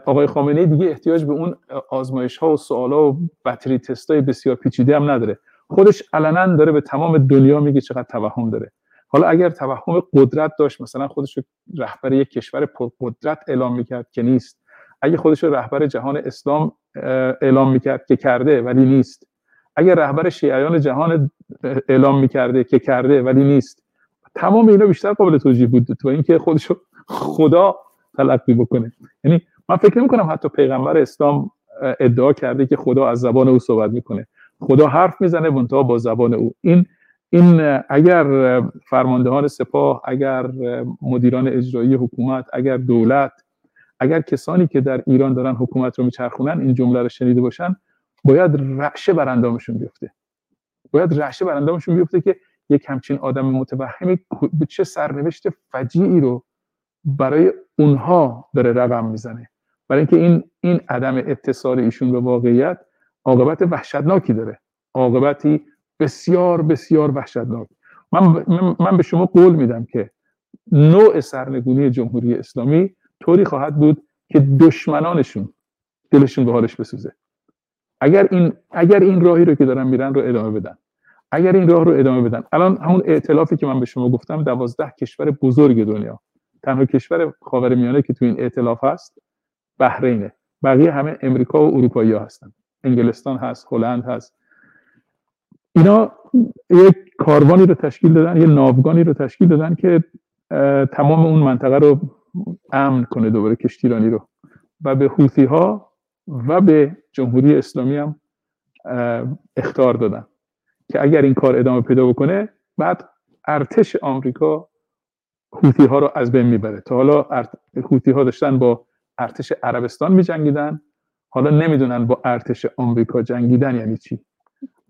آقای خامنه دیگه احتیاج به اون آزمایش ها و سوال ها و بطری تست های بسیار پیچیده هم نداره. خودش علنا داره به تمام دنیا میگه چقدر توهم داره. حالا اگر توهم قدرت داشت مثلا خودش رهبر یک کشور پرقدرت اعلام می‌کرد که نیست. اگه خودش رهبر جهان اسلام اعلام می‌کرد که کرده ولی نیست. اگر رهبر شیعیان جهان اعلام می‌کرده که کرده ولی نیست. تمام اینا بیشتر قابل توجیه بود تو اینکه خودش خدا تلقی بکنه. یعنی من فکر نمی کنم حتی پیغمبر اسلام ادعا کرده که خدا از زبان او صحبت می‌کنه. خدا حرف می‌زنه منتها با زبان او. این این اگر فرماندهان سپاه اگر مدیران اجرایی حکومت اگر دولت اگر کسانی که در ایران دارن حکومت رو میچرخونن این جمله رو شنیده باشن باید رعشه بر اندامشون بیفته. باید رعشه بر اندامشون بیفته که یک همچین آدم متوهمی به چه سرنوشت فجیعی رو برای اونها داره رقم می‌زنه. برای اینکه این این عدم اتصال ایشون به واقعیت عاقبت وحشتناکی داره. عاقبتی بسیار بسیار وحشتناک. من, من به شما قول میدم که نوع سرنگونی جمهوری اسلامی طوری خواهد بود که دشمنانشون دلشون به حالش بسوزه. اگر این اگر این راهی رو که دارن میرن رو ادامه بدن. اگر این راه رو ادامه بدن. الان همون ائتلافی که من به شما گفتم دوازده کشور بزرگ دنیا. تنها کشور خاورمیانه که تو این ائتلاف هست بحرینه. بقیه همه امریکا و اروپایی ها هستن. انگلستان هست هلند هست. اینا یک کاروانی رو تشکیل دادن یه ناوگانی رو تشکیل دادن که تمام اون منطقه رو امن کنه دوباره کشتیرانی رو. و به حوثی ها و به جمهوری اسلامی هم اختار دادن که اگر این کار ادامه پیدا بکنه بعد ارتش آمریکا حوثی ها رو از بین می‌بره. تا حالا حوثی ها داشتن با ارتش عربستان میجنگیدن. حالا نمی‌دونن با ارتش آمریکا جنگیدن یعنی چی.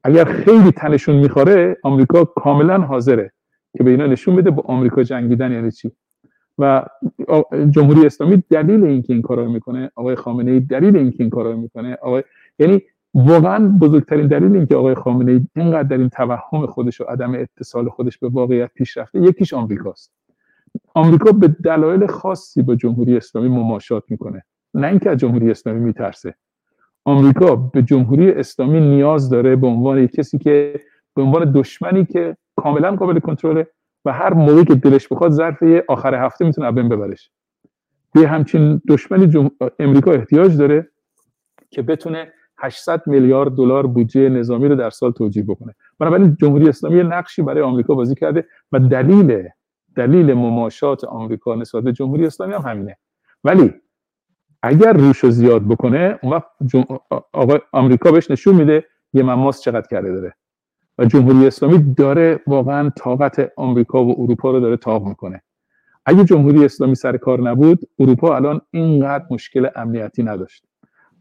اگر خیلی تنشون می‌خوره آمریکا کاملا حاضره که به اینا نشون بده با آمریکا جنگیدن یعنی چی. و جمهوری اسلامی دلیل اینکه این کارا می‌کنه آقای خامنه ای دلیل اینکه این کارا می‌کنه آقای یعنی واقعا بزرگترین دلیل اینکه آقای خامنه ای اینقدر در این توهم خودش و عدم اتصال خودش به واقعیت پیش رفته یکیش آمریکاست. آمریکا به دلایل خاصی با جمهوری اسلامی مماشات می‌کنه. نه اینکه از جمهوری اسلامی میترسه. آمریکا به جمهوری اسلامی نیاز داره به عنوان کسی که به عنوان دشمنی که کاملا قابل کنترله و هر موقعی که دلش بخواد ظرف آخر هفته می‌تونه بین ببرش. به همچین دشمنی جم... امریکا احتیاج داره که بتونه 800 میلیارد دلار بودجه نظامی رو در سال توجیه بکنه. بنابراین جمهوری اسلامی نقشی برای آمریکا بازی کرده و دلیل دلیل مماشات آمریکا نسبت به جمهوری اسلامی هم همینه. ولی اگر روش رو زیاد بکنه اون وقت آقا آمریکا بهش نشون میده یه مماس چقدر کرده داره. و جمهوری اسلامی داره واقعا طاقت آمریکا و اروپا رو داره تاق می‌کنه. اگه جمهوری اسلامی سر کار نبود اروپا الان اینقدر مشکل امنیتی نداشت.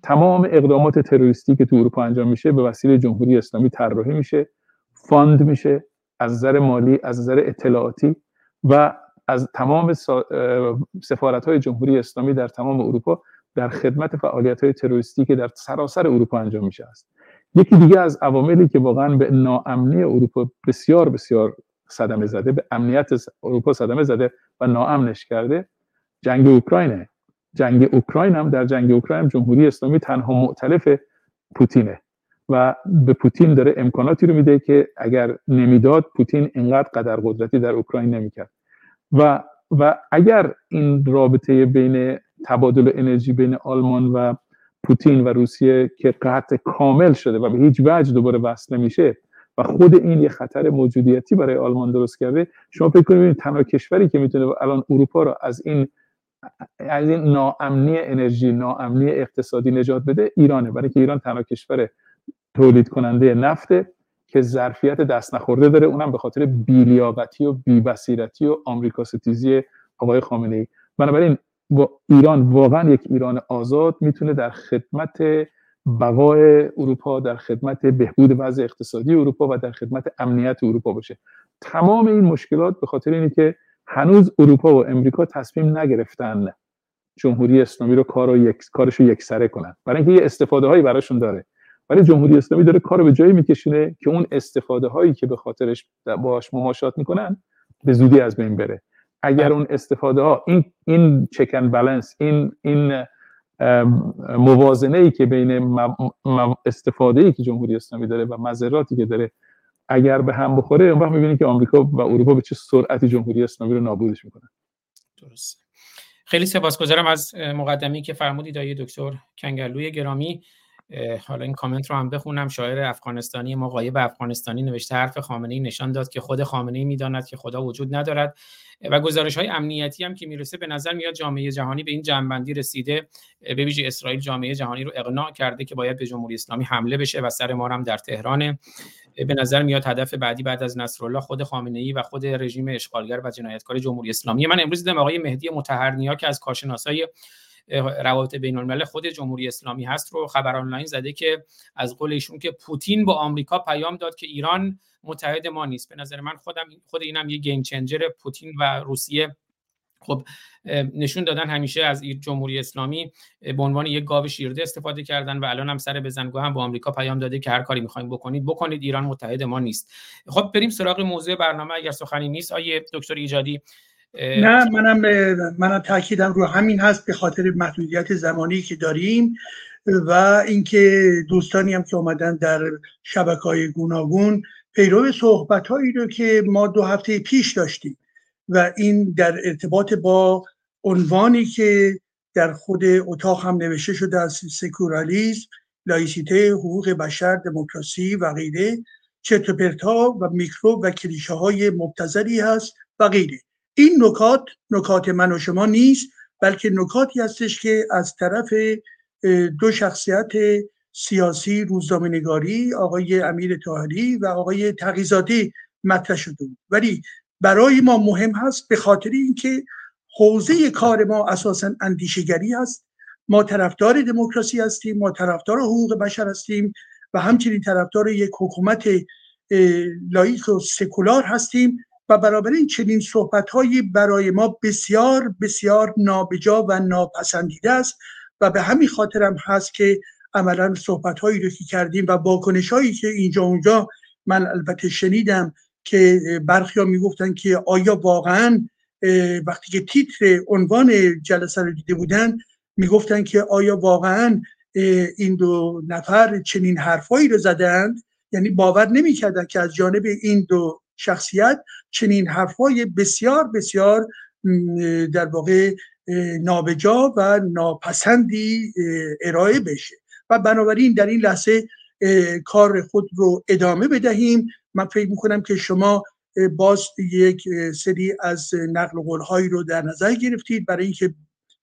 تمام اقدامات تروریستی که تو اروپا انجام میشه به وسیله جمهوری اسلامی طراحی میشه فاند میشه از نظر مالی از نظر اطلاعاتی و از تمام سفارت های جمهوری اسلامی در تمام اروپا در خدمت فعالیت های تروریستی که در سراسر اروپا انجام میشه است. یکی دیگه از عواملی که واقعا به ناامنی اروپا بسیار بسیار صدمه زده به امنیت اروپا صدمه زده و ناامنش کرده جنگ اوکراینه. جنگ اوکراین هم در جنگ اوکراین جمهوری اسلامی تنها معتلف پوتینه و به پوتین داره امکاناتی رو میده که اگر نمی‌داد پوتین اینقدر قدر قدرتی در اوکراین نمی‌کرد. و و اگر این رابطه بین تبادل انرژی بین آلمان و پوتین و روسیه که قطع کامل شده و به هیچ وجه دوباره وصل نمیشه و خود این یه خطر موجودیتی برای آلمان درست کرده شما فکر کنید تنها کشوری که می‌تونه الان اروپا رو از این از این ناامنی انرژی ناامنی اقتصادی نجات بده ایرانه. برای که ایران تنها کشور تولید کننده نفته. که ظرفیت دست نخورده داره اونم به خاطر بیلیاقتی و بیبصیرتی و آمریکا ستیزی آقای خامنه ای بنابراین ایران واقعا یک ایران آزاد می‌تونه در خدمت بقای اروپا در خدمت بهبود وضع اقتصادی اروپا و در خدمت امنیت اروپا باشه. تمام این مشکلات به خاطر اینه که هنوز اروپا و امریکا تصمیم نگرفتن جمهوری اسلامی رو کار یک کارش رو یکسره کنن. برای اینکه یه استفاده هایی براشون داره. ولی جمهوری اسلامی داره کار به جایی میکشونه که اون استفاده هایی که به خاطرش باش مماشات می‌کنن به زودی از بین بره. اگر اون استفاده ها این این چکن بالانس این این موازنه ای که بین استفاده ای که جمهوری اسلامی داره و مذراتی که داره اگر به هم بخوره اون وقت می‌بینید که آمریکا و اروپا به چه سرعتی جمهوری اسلامی رو نابودش می‌کنن. درست خیلی سپاسگزارم از مقدمی که فرمودید آقای دکتر کنگرلوی گرامی. حالا این کامنت رو هم بخونم. شاعر افغانستانی ما غایب افغانستانی نوشته حرف خامنه ای نشان داد که خود خامنه ای می‌داند که خدا وجود ندارد. و گزارش های امنیتی هم که می‌رسه به نظر میاد جامعه جهانی به این جنبندی رسیده. به ویژه اسرائیل جامعه جهانی رو اقناع کرده که باید به جمهوری اسلامی حمله بشه و سر ما هم در تهران. به نظر میاد هدف بعدی بعد از نصرالله خود خامنه ای و خود رژیم اشغالگر و جنایتکار جمهوری اسلامی. من امروز دیدم آقای مهدی متحرنیا که از کارشناسای روابط بین الملل خود جمهوری اسلامی هست رو خبر آنلاین زده که از قول ایشون که پوتین با آمریکا پیام داد که ایران متحد ما نیست. به نظر من خودم خود اینم یه گیم چنجر پوتین و روسیه. خب نشون دادن همیشه از جمهوری اسلامی به عنوان یک گاو شیرده استفاده کردن و الان هم سر بزنگو هم با آمریکا پیام داده که هر کاری می‌خوایم بکنید بکنید ایران متحد ما نیست. خب بریم سراغ موضوع برنامه. اگر سخنی نیست آیه دکتر ایجادی نه منم منم تاکیدم رو همین هست به خاطر محدودیت زمانی که داریم و اینکه دوستانی هم که آمدن در شبکه های گوناگون پیرو صحبت هایی رو که ما دو هفته پیش داشتیم و این در ارتباط با عنوانی که در خود اتاق هم نوشته شده از سکولاریزم لائیسیته حقوق بشر دموکراسی و غیره چرتوپرتا و میکرو و کلیشه های مبتذلی هست و غیره. این نکات نکات من و شما نیست بلکه نکاتی هستش که از طرف دو شخصیت سیاسی روزنامه‌نگاری آقای امیر طاهری و آقای تقیزاده مطرح شده بود. ولی برای ما مهم هست به خاطر اینکه حوزه کار ما اساسا اندیشگری هست. ما طرفدار دموکراسی هستیم ما طرفدار حقوق بشر هستیم و همچنین طرفدار یک حکومت لایک و سکولار هستیم. و بنابراین چنین صحبت برای ما بسیار بسیار نابجا و ناپسندیده است و به همین خاطر هم هست که عملا صحبت هایی رو که کردیم و واکنش هایی که اینجا اونجا من البته شنیدم که برخی ها می‌گفتن که آیا واقعا وقتی که تیتر عنوان جلسه رو دیده بودن می‌گفتن که آیا واقعا این دو نفر چنین حرفایی رو زدند؟ یعنی باور نمی‌کردن که از جانب این دو شخصیت چنین حرفای بسیار بسیار در واقع نابجا و ناپسندی ارائه بشه. و بنابراین در این لحظه کار خود رو ادامه بدهیم. من فکر می‌کنم که شما باز یک سری از نقل قول هایی رو در نظر گرفتید. برای اینکه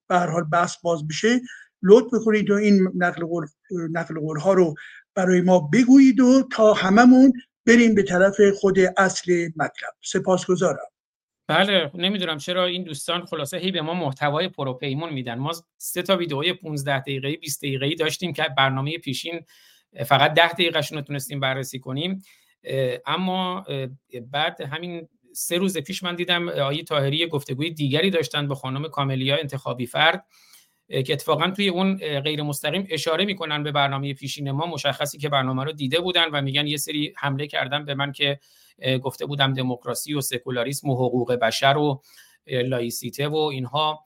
به هر حال بحث باز بشه لطف بکنید و این نقل قول نقل قول ها رو برای ما بگویید و تا هممون بریم به طرف خود اصل مطلب. سپاسگزارم. بله نمی‌دونم چرا این دوستان خلاصه هی به ما محتوای پروپیمون میدن. ما سه تا ویدئوی 15 دقیقه‌ای 20 دقیقه‌ای داشتیم که برنامه پیشین فقط 10 دقیقه‌شون رو تونستیم بررسی کنیم. اما بعد همین سه روز پیش من دیدم آیه طاهری گفتگوی دیگری داشتن با خانم کاملیا انتخابی فرد. که اتفاقا توی اون غیر مستقیم اشاره می‌کنن به برنامه پیشین ما مشخصی که برنامه رو دیده بودن و میگن یه سری حمله کردن به من که گفته بودم دموکراسی و سکولاریسم و حقوق بشر و لایسیته و اینها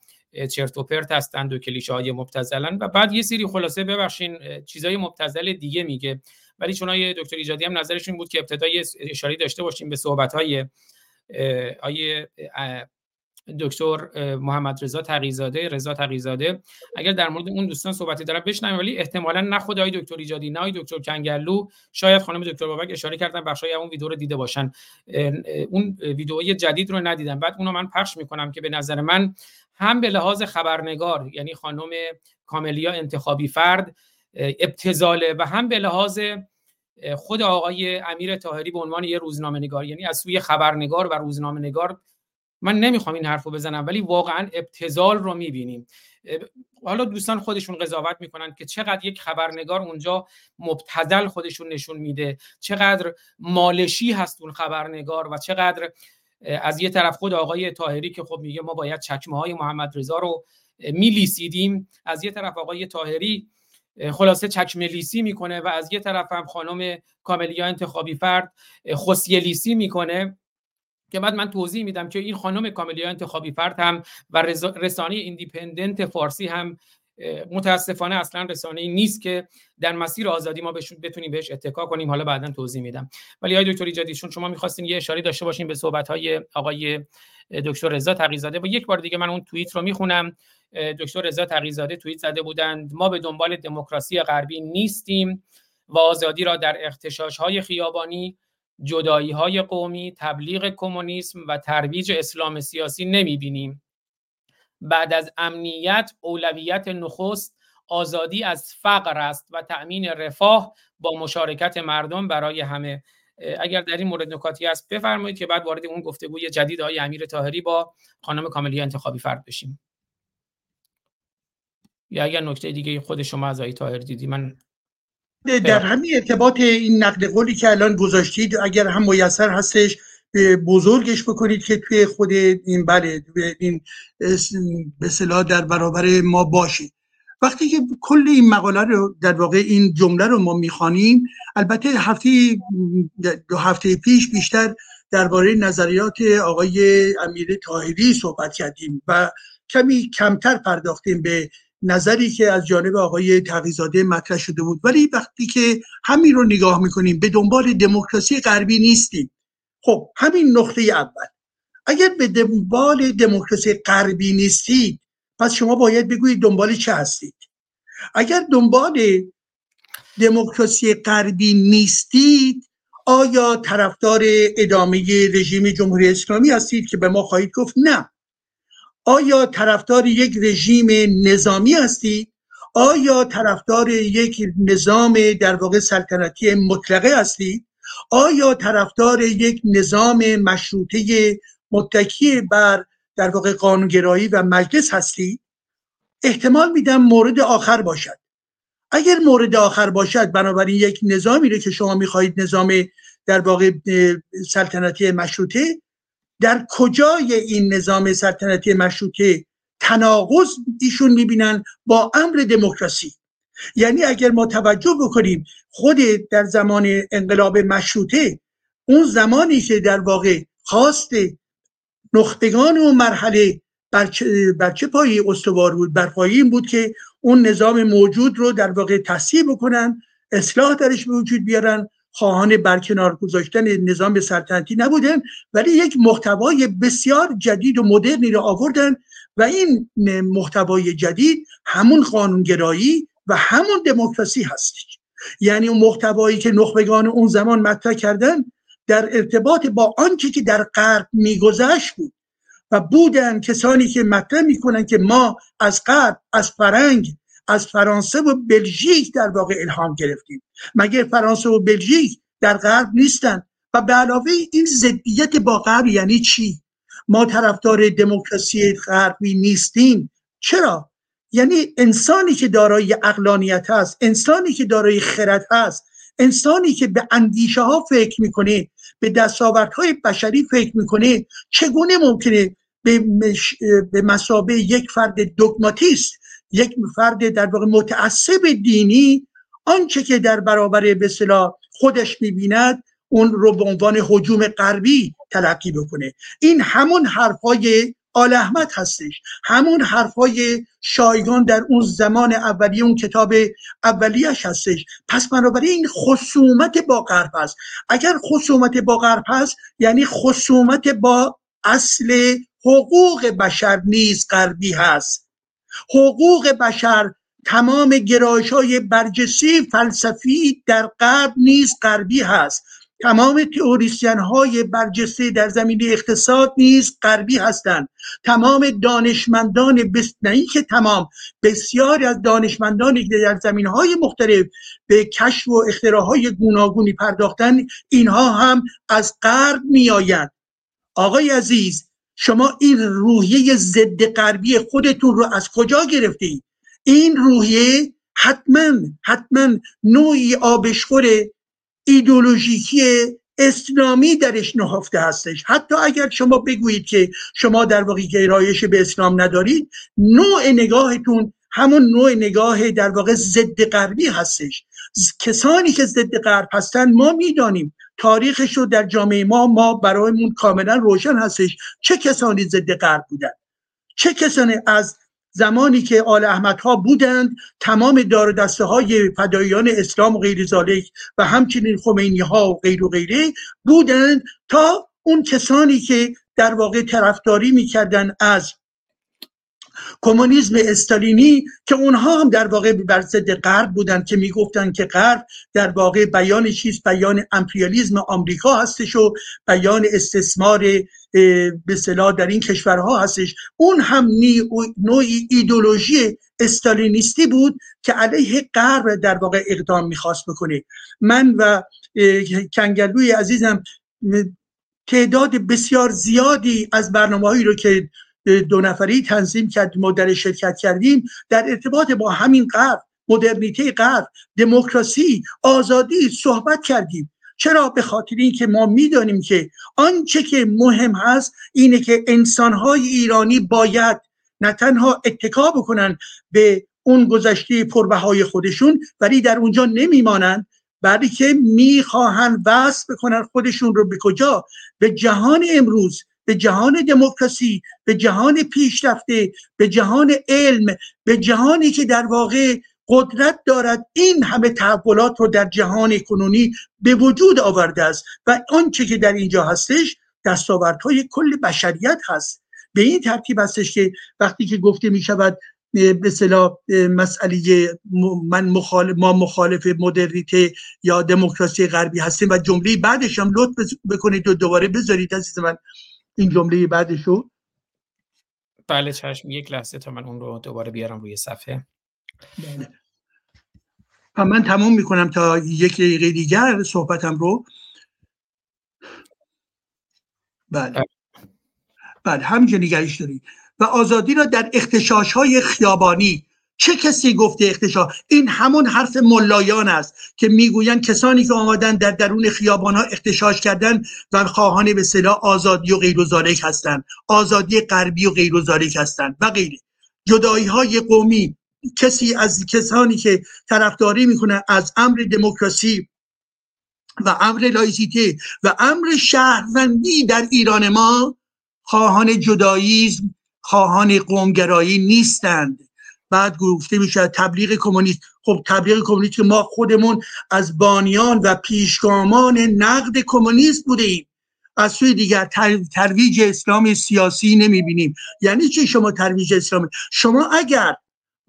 چرت و پرت هستند و کلیشه های مبتذلن و بعد یه سری خلاصه ببخشین چیزای مبتذل دیگه میگه. ولی چون آیه دکتر ایجادی هم نظرشون بود که ابتدای اشاره داشته باشیم به صحبت های آیه دکتر محمد رضا تقیزاده رضا تقیزاده. اگر در مورد اون دوستان صحبتی دارم بشنویم ولی احتمالا نه خود آقای دکتر ایجادی نه آقای دکتر کنگلو. شاید خانم دکتر بابک اشاره کردن بخشای اون ویدیو رو دیده باشن. اون ویدئوی جدید رو ندیدم. بعد اونو من پخش می‌کنم که به نظر من هم به لحاظ خبرنگار یعنی خانم کاملیا انتخابی فرد ابتزاله و هم به لحاظ خود آقای امیر تاهری به عنوان یه روزنامه نگار یعنی از سوی خبرنگار و روزنامه نگار من نمی‌خوام این حرفو بزنم ولی واقعا ابتزال رو می‌بینیم. حالا دوستان خودشون قضاوت می‌کنن که چقدر یک خبرنگار اونجا مبتدل خودشون نشون میده چقدر مالشی هست اون خبرنگار و چقدر از یه طرف خود آقای تاهری که خب میگه ما باید چکمه های محمد رضا رو میلیسیدیم از یه طرف آقای تاهری خلاصه چکمه لیسی می‌کنه و از یه طرف هم خانم کاملیا انتخابی فرد خسیه لیسی می‌کنه. که بعد من توضیح میدم که این خانم کاملیا انتخابی فرد هم و رسانه ایندیپندنت فارسی هم متاسفانه اصلا رسانه نیست که در مسیر آزادی ما بتونیم بهش اتکا کنیم. حالا بعدا توضیح میدم. ولی آقای دکتر ایجادی چون شما می‌خواستین یه اشاره داشته باشین به صحبت های آقای دکتر رضا تقیزاده. و یک بار دیگه من اون توییت رو می‌خونم. دکتر رضا تقیزاده توییت زده بودند ما به دنبال دموکراسی غربی نیستیم و آزادی را در اختشاش های خیابانی جدایی های قومی تبلیغ کمونیسم و ترویج اسلام سیاسی نمی بینیم بعد از امنیت اولویت نخست آزادی از فقر است و تأمین رفاه با مشارکت مردم برای همه. اگر در این مورد نکاتی هست بفرمایید که بعد وارد اون گفتگوی جدید های امیر تاهری با خانم کاملی انتخابی فرد بشیم. یا اگر نکته دیگه خود شما از آقای تاهر دیدی من در همین ارتباط این نقد قولی که الان گذاشتید اگر هم میسر هستش بزرگش بکنید که توی خود این بله این به صلاح در برابر ما باشه. وقتی که کل این مقاله رو در واقع این جمله رو ما می‌خوانیم البته هفته دو هفته پیش بیشتر درباره نظریات آقای امیر تاهری صحبت کردیم و کمی کمتر پرداختیم به نظری که از جانب آقای تقیزاده مطرح شده بود. ولی وقتی که همین رو نگاه می‌کنیم به دنبال دموکراسی غربی نیستیم. خب همین نقطه اول. اگر به دنبال دموکراسی غربی نیستید پس شما باید بگویید دنبال چه هستید. اگر دنبال دموکراسی غربی نیستید آیا طرفدار ادامه رژیم جمهوری اسلامی هستید که به ما خواهید گفت؟ نه. آیا طرفدار یک رژیم نظامی هستید آیا طرفدار یک نظام در واقع سلطنتی مطلقه هستید آیا طرفدار یک نظام مشروطه متکی بر در واقع قانونگرایی و مجلس هستید احتمال میدم مورد آخر باشد. اگر مورد آخر باشد بنابراین یک نظامی رو که شما می‌خواهید نظام در واقع سلطنتی مشروطه در کجای این نظام سلطنتی مشروطه تناقض ایشون می‌بینن با امر دموکراسی؟ یعنی اگر ما توجه بکنیم خود در زمان انقلاب مشروطه اون زمانی که در واقع خواست نخبگان اون مرحله بر چه, بر چه پایی استوار بود؟ بر این بود که اون نظام موجود رو در واقع تصحیح بکنن اصلاح درش به وجود بیارن خواهان برکنار گذاشتن نظام سلطنتی نبودن ولی یک محتوای بسیار جدید و مدرنی رو آوردن و این محتوای جدید همون قانونگرایی و همون دموکراسی هستش. یعنی اون محتوایی که نخبگان اون زمان مطرح کردن در ارتباط با آنچه که در غرب میگذشت بود و بودن کسانی که مطرح می‌کنن که ما از غرب از فرنگ از فرانسه و بلژیک در واقع الهام گرفتیم. مگه فرانسه و بلژیک در غرب نیستن؟ و به علاوه این ضدیت با غرب یعنی چی؟ ما طرفدار دموکراسی غربی نیستیم. چرا؟ یعنی انسانی که دارای اقلانیت هست انسانی که دارای خرد هست انسانی که به اندیشه ها فکر می‌کنه به دستاوردهای بشری فکر می‌کنه چگونه ممکنه به, به مسابه یک فرد دوگماتیست یک فرد در واقع متعصب دینی آنچه که در برابر به خودش می‌بیند اون رو به عنوان حجوم غربی تلقی بکنه. این همون حرفای آل احمد هستش. همون حرفای شایگان در اون زمان اولی اون کتاب اولیش هستش. پس بنابراین این خصومت با غرب هست اگر خصومت با غرب هست یعنی خصومت با اصل حقوق بشر نیز غربی هست. حقوق بشر تمام گرایش های برجسی فلسفی در غرب نیز غربی هست. تمام تئوریسین های برجسته در زمینه اقتصاد نیز غربی هستند. تمام دانشمندان بس... نه که تمام بسیاری از دانشمندانی که در زمین های مختلف به کشف و اختراعهای گوناگونی پرداختن اینها هم از غرب میآیند. آقای عزیز شما این روحیه ضد غربی خودتون رو از کجا گرفتید این روحیه حتما حتما نوعی آبشخور ایدولوژیکی اسلامی درش نهفته هستش. حتی اگر شما بگویید که شما در واقع گرایش به اسلام ندارید نوع نگاهتون همون نوع نگاه در واقع ضد غربی هستش. کسانی که ضد غرب هستن ما می‌دانیم تاریخش رو در جامعه ما ما برایمون کاملا روشن هستش چه کسانی ضد غرب بودن. چه کسانی از زمانی که آل احمد ها بودند تمام دار دسته های فدایان اسلام و غیر ذالک و همچنین خمینی ها و غیر و غیره بودند تا اون کسانی که در واقع طرفداری می‌کردن از کمونیسم استالینی که اونها هم در واقع بر ضد غرب بودن که می‌گفتن که غرب در واقع بیان چیست؟ بیان امپریالیزم آمریکا هستش و بیان استثمار به صلاح در این کشورها هستش. اون هم نوعی ایدولوژی استالینیستی بود که علیه غرب در واقع اقدام می‌خواست بکنه. من و کنگلوی عزیزم تعداد بسیار زیادی از برنامه هایی رو که دو نفری تنظیم کردیم و در شرکت کردیم در ارتباط با همین غرب مدرنیته غرب دموکراسی آزادی صحبت کردیم. چرا؟ به خاطر اینکه ما می‌دانیم که آنچه که مهم هست اینه که انسانهای ایرانی باید نه تنها اتکا بکنن به اون گذشته پربهای خودشون ولی در اونجا نمیمانند بلکه می‌خواهند وصل بکنن خودشون رو به کجا؟ به جهان امروز به جهان دموکراسی به جهان پیشرفته به جهان علم به جهانی که در واقع قدرت دارد این همه تحولات رو در جهان کنونی به وجود آورده است. و آنچه که در اینجا هستش دستاوردهای کل بشریت هست. به این ترتیب هستش که وقتی که گفته می شود به مسئله من مخالف ما مخالف مدرنیته یا دموکراسی غربی هستیم و جمله بعدش هم لطف بکنید و دوباره بذارید عزیز من. این جمله بعدش رو بله چشم. یک لحظه تا من اون رو دوباره بیارم روی صفحه. بله. من تمام می‌کنم تا یک دقیقه دیگر صحبتم رو. بله. بله, بله. همینجا نگهش دارید. و آزادی را در اختشاش های خیابانی چه کسی گفته اختشاش؟ این همون حرف ملایان است که می‌گویند کسانی که آمدن در درون خیابان ها اختشاش کردن و خواهان به صلاح آزادی و غیر هستند. آزادی غربی و غیر هستند و غیره. جدایی های قومی کسی از کسانی که طرفداری می‌کنه از امر دموکراسی و امر لایسیته و امر شهروندی در ایران ما خواهان جداییزم خواهان قومگرایی نیستند. بعد گفته میشه تبلیغ کمونیست. خب تبلیغ کمونیست که ما خودمون از بانیان و پیشگامان نقد کمونیست بوده ایم از سوی دیگر ترویج اسلام سیاسی نمی‌بینیم. یعنی چه شما ترویج اسلام؟ شما اگر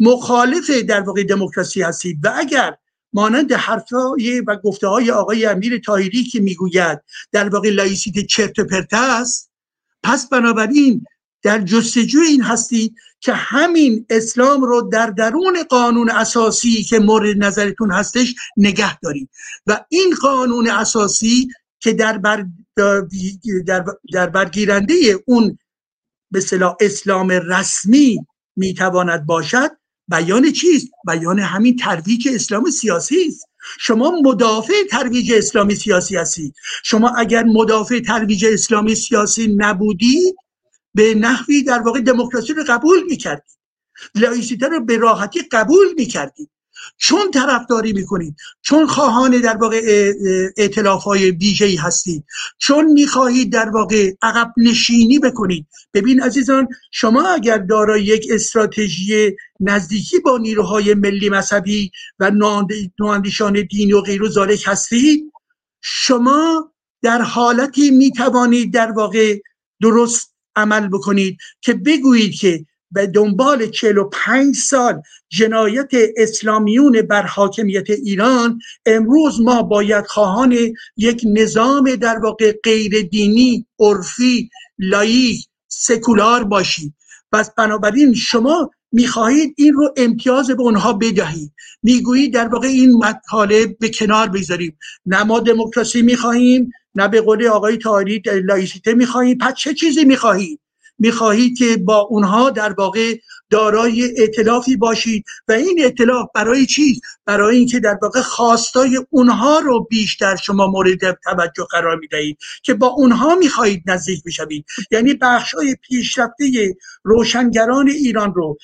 مخالف در واقع دموکراسی هستید و اگر مانند حرفهای و گفته های آقای امیر طاهری که می‌گوید در واقع لائیسیته چرت پرت است پس بنابراین در جستجوی این هستید که همین اسلام رو در درون قانون اساسی که مورد نظرتون هستش نگه دارید. و این قانون اساسی که در, بر در, در برگیرنده اون به اسلام رسمی می‌تواند باشد بیان چیست؟ بیان همین ترویج اسلام سیاسی است. شما مدافع ترویج اسلام سیاسی هستید. شما اگر مدافع ترویج اسلام سیاسی نبودید به نحوی در واقع دموکراسی رو قبول می‌کردید. لائیسیته رو به راحتی قبول می‌کردید. چون طرفداری می‌کنید چون خواهان در واقع اعتلاف های ویژه‌ای هستید چون می‌خواهید در واقع عقب نشینی بکنید. ببین عزیزان شما اگر دارای یک استراتژی نزدیکی با نیروهای ملی مذهبی و نواندیشان دینی و غیر و هستید شما در حالتی می‌توانید در واقع درست عمل بکنید که بگویید که به دنبال 45 سال جنایت اسلامیون بر حاکمیت ایران امروز ما باید خواهان یک نظام در واقع غیر دینی عرفی لایک سکولار باشید پس بنابراین شما می‌خواهید این رو امتیاز به اونها بدهید. می‌گویید در واقع این مطالب به کنار بگذاریم نه ما دموکراسی می‌خواهیم نه به قول آقای تاریک لایسیته می‌خواهید پس چه چیزی می‌خواهید می‌خواهید که با اونها در واقع دارای اعتلافی باشید و این اعتلاف برای چی؟ برای اینکه در واقع خواستای اونها رو بیشتر شما مورد توجه قرار می‌دهید که با اونها می‌خواهید نزدیک بشوید. یعنی بخشای پیشرفته روشنگران ایران رو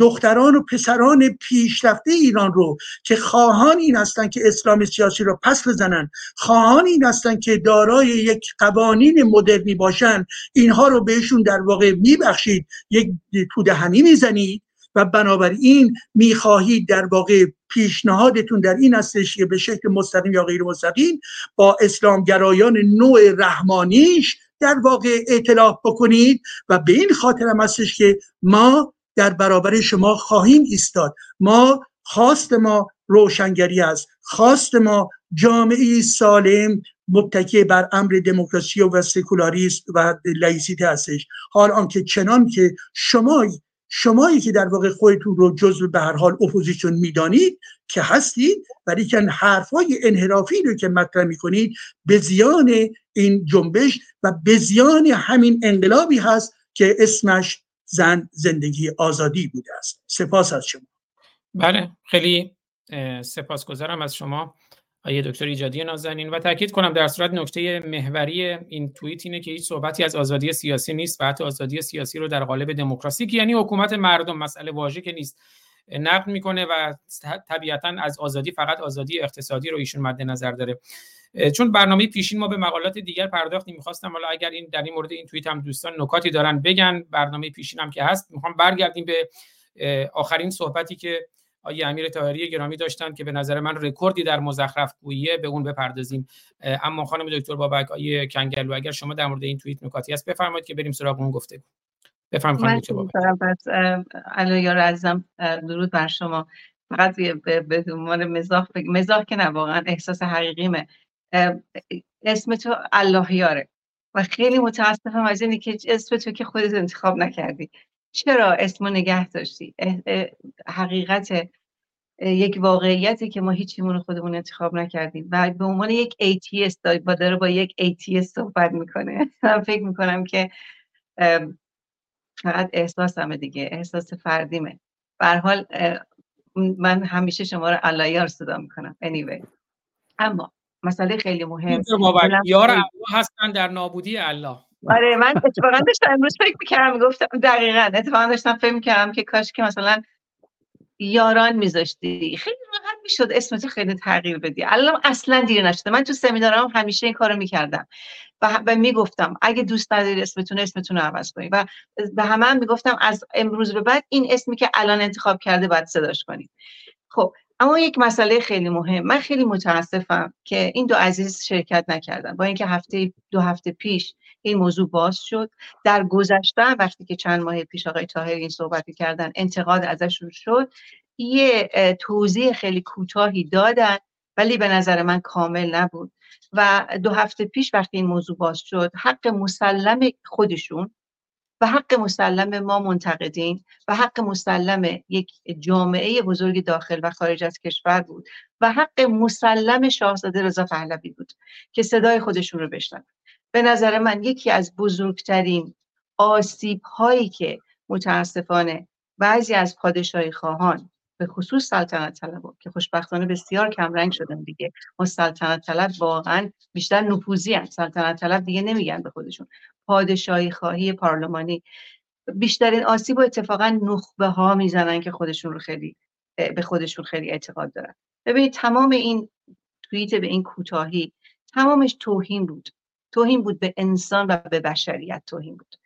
دختران و پسران پیشرفته ایران رو که خواهان این هستند که اسلام سیاسی رو پس بزنن خواهان این هستند که دارای یک قوانین مدرنی باشن اینها رو بهشون در واقع میبخشید یک تودهنی می‌زنید و بنابراین می‌خواهید در واقع پیشنهادتون در این هستش که به شکل مستقیم یا غیر مستقیم با اسلامگرایان نوع رحمانیش در واقع اعتلاف بکنید و به این خاطر هم هستش که ما در برابر شما خواهیم ایستاد. ما خواست ما روشنگری است. خواست ما جامعه سالم متکی بر امر دموکراسی و سکولاریسم و لائیسیته هستش. حال آنکه چنان که شما شمایی که در واقع خودتون رو جزو به هر حال اپوزیسیون می‌دانید که هستید ولی که حرفای انحرافی رو که مطرح می‌کنید به زیان این جنبش و به زیان همین انقلابی هست که اسمش زن زندگی آزادی بوده است. سپاس از شما. بله خیلی سپاسگزارم از شما آیه دکتر ایجادی نازنین. و تاکید کنم در صورت نکته محوری این توییت اینه که هیچ صحبتی از آزادی سیاسی نیست و حتی آزادی سیاسی رو در قالب دموکراسی که یعنی حکومت مردم مسئله واژه که نیست نقد می‌کنه و طبیعتا از آزادی فقط آزادی اقتصادی رو ایشون مد نظر داره. چون برنامه پیشین ما به مقالات دیگر پرداختیم می‌خواستم. حالا اگر این در این مورد این توییت هم دوستان نکاتی دارن بگن برنامه پیشین هم که هست می‌خوام برگردیم به آخرین صحبتی که آیه امیر طاهری گرامی داشتن که به نظر من رکوردی در مزخرف گوییه به اون بپردازیم. اما خانم دکتر بابک آیه کنگلو اگر شما در مورد این توییت نکاتی هست بفرمایید که بریم سراغ اون گفته بفرمایید خانم دکتر بابک. درود بر شما. فقط به عنوان مزاح مزاح که نه واقعا احساس حقیقیمه. اسم تو الله یاره و خیلی متاسفم از اینی که اسم تو که خودت انتخاب نکردی. چرا اسمو نگه داشتی؟ حقیقت یک واقعیتی که ما هیچیمون خودمون انتخاب نکردیم. و به عنوان یک ATS با داره با یک ATS صحبت می‌کنه. من فکر می‌کنم که فقط احساسمه دیگه. احساس فردیمه. حال من همیشه شما رو علایار صدا می‌کنم. Anyway. اما مسئله خیلی مهم یار الله هستن در نابودی الله. آره من اتفاقا داشتم امروز فکر می‌کردم گفتم دقیقا اتفاقا داشتم فکر می‌کردم که کاش که مثلا یاران میذاشتی. خیلی راحت می‌شد اسمت خیلی تغییر بدی. الان اصلا دیر نشده. من تو سمینارم همیشه این کارو می‌کردم. و, و می‌گفتم اگه دوست نداری اسمتون اسمتون رو عوض کنید و به همه هم می‌گفتم از امروز به بعد این اسمی که الان انتخاب کرده باید صداش کنید خب اما یک مسئله خیلی مهم. من خیلی متاسفم که این دو عزیز شرکت نکردن. با اینکه هفته دو هفته پیش این موضوع باز شد در گذشته وقتی که چند ماه پیش آقای تاهری این صحبتی کردن انتقاد ازشون شد یه توضیح خیلی کوتاهی دادن ولی به نظر من کامل نبود. و دو هفته پیش وقتی این موضوع باز شد حق مسلم خودشون و حق مسلم ما منتقدین و حق مسلم یک جامعه بزرگ داخل و خارج از کشور بود و حق مسلم شاهزاده رضا پهلوی بود که صدای خودشون رو بشنن به نظر من یکی از بزرگترین آسیب هایی که متاسفانه بعضی از پادشاهی خواهان به خصوص سلطنت طلب که خوشبختانه بسیار کمرنگ شدن دیگه ما سلطنت طلب واقعا بیشتر نفوذی هست سلطنت طلب دیگه نمیگن به خودشون. پادشاهی خواهی پارلمانی. بیشترین آسیب و اتفاقا نخبه ها می‌زنن که خودشون رو خیلی به خودشون خیلی اعتقاد دارن. ببینید تمام این توییت به این کوتاهی تمامش توهین بود. توهین بود به انسان و به بشریت توهین بود.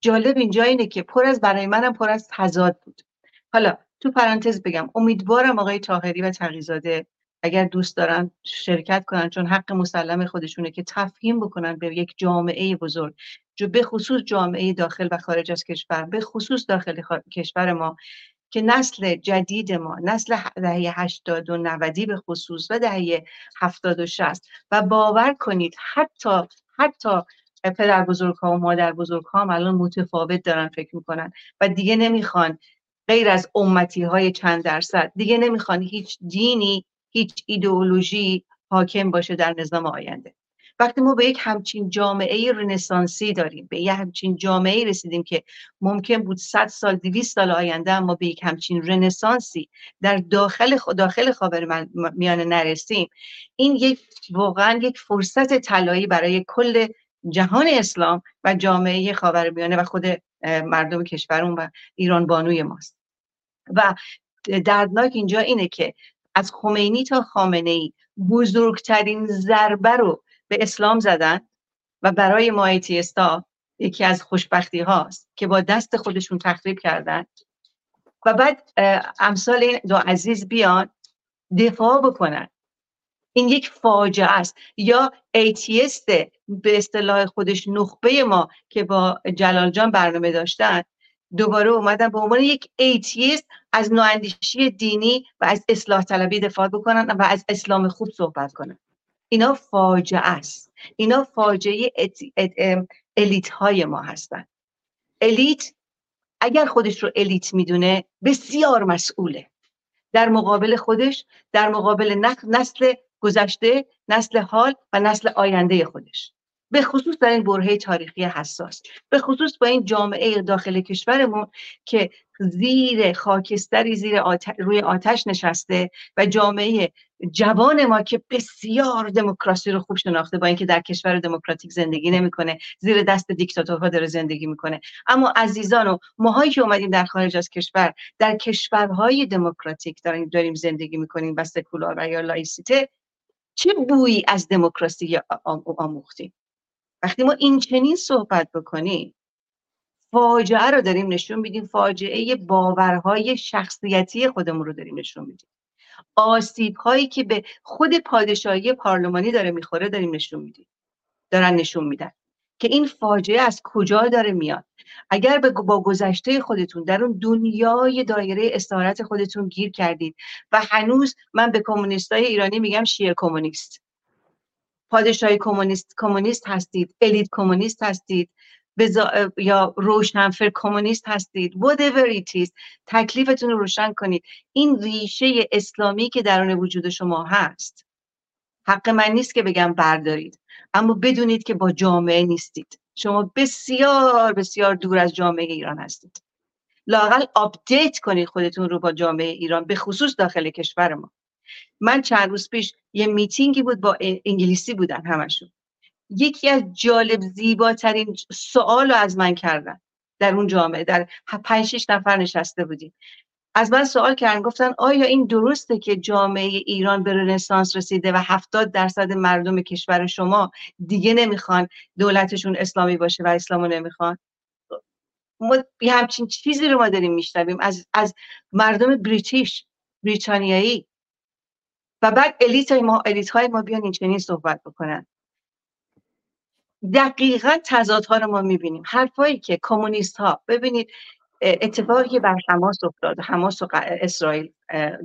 جالب اینجا اینه که پر از برای منم پر از تضاد بود. حالا تو پرانتز بگم امیدوارم آقای تاهری و تقیزاده اگر دوست دارن شرکت کنن چون حق مسلم خودشونه که تفهیم بکنن به یک جامعه بزرگ جو به خصوص جامعه داخل و خارج از کشور به خصوص داخل کشور ما که نسل جدید ما نسل دهه 80 و 90 به خصوص و دهه 70 و 60 و باور کنید حتی حتی پدر بزرگ ها و مادر بزرگ ها هم الان متفاوت دارن فکر می‌کنن و دیگه نمی‌خوان غیر از امتی های چند درصد دیگه نمی‌خوان هیچ دینی هیچ ایدئولوژی حاکم باشه در نظام آینده. وقتی ما به یک همچین جامعه رنسانسی داریم به یک همچین جامعه رسیدیم که ممکن بود 100 سال 200 سال آینده ما به یک همچین رنسانسی در داخل داخل خاور میانه نرسیم این یک واقعا یک فرصت طلایی برای کل جهان اسلام و جامعه خاورمیانه و خود مردم کشورمون و ایران بانوی ماست. و دردناک اینجا اینه که از خمینی تا خامنه ای بزرگترین ضربه رو به اسلام زدن و برای ما atheist ا یکی از خوشبختی هاست که با دست خودشون تخریب کردن و بعد امثال این دو عزیز بیان دفاع بکنن. این یک فاجعه است. یا atheist به اصطلاح خودش نخبه ما که با جلال جان برنامه داشتن دوباره اومدن به عنوان یک atheist از نواندیشی دینی و از اصلاح طلبی دفاع بکنن و از اسلام خوب صحبت کنن. اینا فاجعه است. اینا فاجعه الیت های ما هستن. الیت اگر خودش رو الیت می‌دونه بسیار مسئوله. در مقابل خودش در مقابل نسل گذشته نسل حال و نسل آینده خودش. به خصوص در این برهه تاریخی حساس. به خصوص با این جامعه داخل کشورمون که زیر خاکستری زیر روی آتش نشسته و جامعه جوان ما که بسیار دموکراسی رو خوب شناخته با اینکه در کشور دموکراتیک زندگی نمی‌کنه زیر دست دیکتاتورها داره زندگی می‌کنه. اما عزیزان و ماهایی که اومدیم در خارج از کشور در کشورهای دموکراتیک داریم داریم زندگی می‌کنیم و سکولار و یا لایسیته چه بویی از دموکراسی آموختیم؟ وقتی ما این چنین صحبت بکنیم فاجعه رو داریم نشون میدیم فاجعه باورهای شخصیتی خودمون رو داریم نشون میدیم. آسیب هایی که به خود پادشاهی پارلمانی داره می‌خوره داریم نشون میدیم. دارن نشون میدن که این فاجعه از کجا داره میاد. اگر با گذشته خودتون در اون دنیای دایره استعارت خودتون گیر کردید و هنوز من به کمونیستای ایرانی میگم شیعه کمونیست. پادشاهی کمونیست کمونیست هستید الیت کمونیست هستید بزا... یا روشنفکر کمونیست هستید whatever it is تکلیفتون رو روشن کنید. این ریشه اسلامی که درون وجود شما هست. حق من نیست که بگم بردارید اما بدونید که با جامعه نیستید. شما بسیار بسیار دور از جامعه ایران هستید. لااقل update کنید خودتون رو با جامعه ایران به خصوص داخل کشور ما. من چند روز پیش یه میتینگی بود با انگلیسی بودن همشون. یکی از جالب زیباترین سوال رو از من کردن در اون جامعه. در پنج شش نفر نشسته بودیم. از من سوال کردن گفتن آیا این درسته که جامعه ایران به رنسانس رسیده و هفتاد درصد مردم کشور شما دیگه نمی‌خوان دولتشون اسلامی باشه و اسلامو نمی‌خوان؟ ما همچین چیزی رو ما داریم میشنویم. از, از مردم بریتیش بریتانیایی و بعد الیت ما الیت های ما بیان این چنین صحبت بکنن. دقیقا تضادها رو ما می‌بینیم. حرفایی که کمونیست ها ببینید اتفاقی بر حماس افتاد حماس و اسرائیل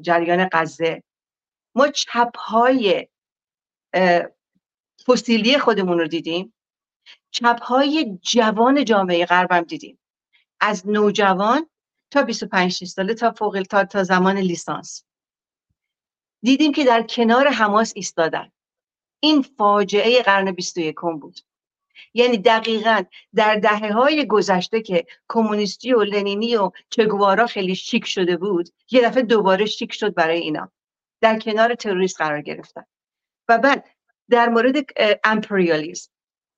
جریان غزه. ما چپ های فسیلی خودمون رو دیدیم. چپ های جوان جامعه غربم دیدیم. از نوجوان تا 25 ساله تا فوق تا, تا زمان لیسانس. دیدیم که در کنار حماس ایستادن. این فاجعه قرن 21 بود. یعنی دقیقا در دهه های گذشته که کمونیستی و لنینی و چگوارا خیلی شیک شده بود یه دفعه دوباره شیک شد برای اینا. در کنار تروریست قرار گرفتن. و بعد در مورد امپریالیسم.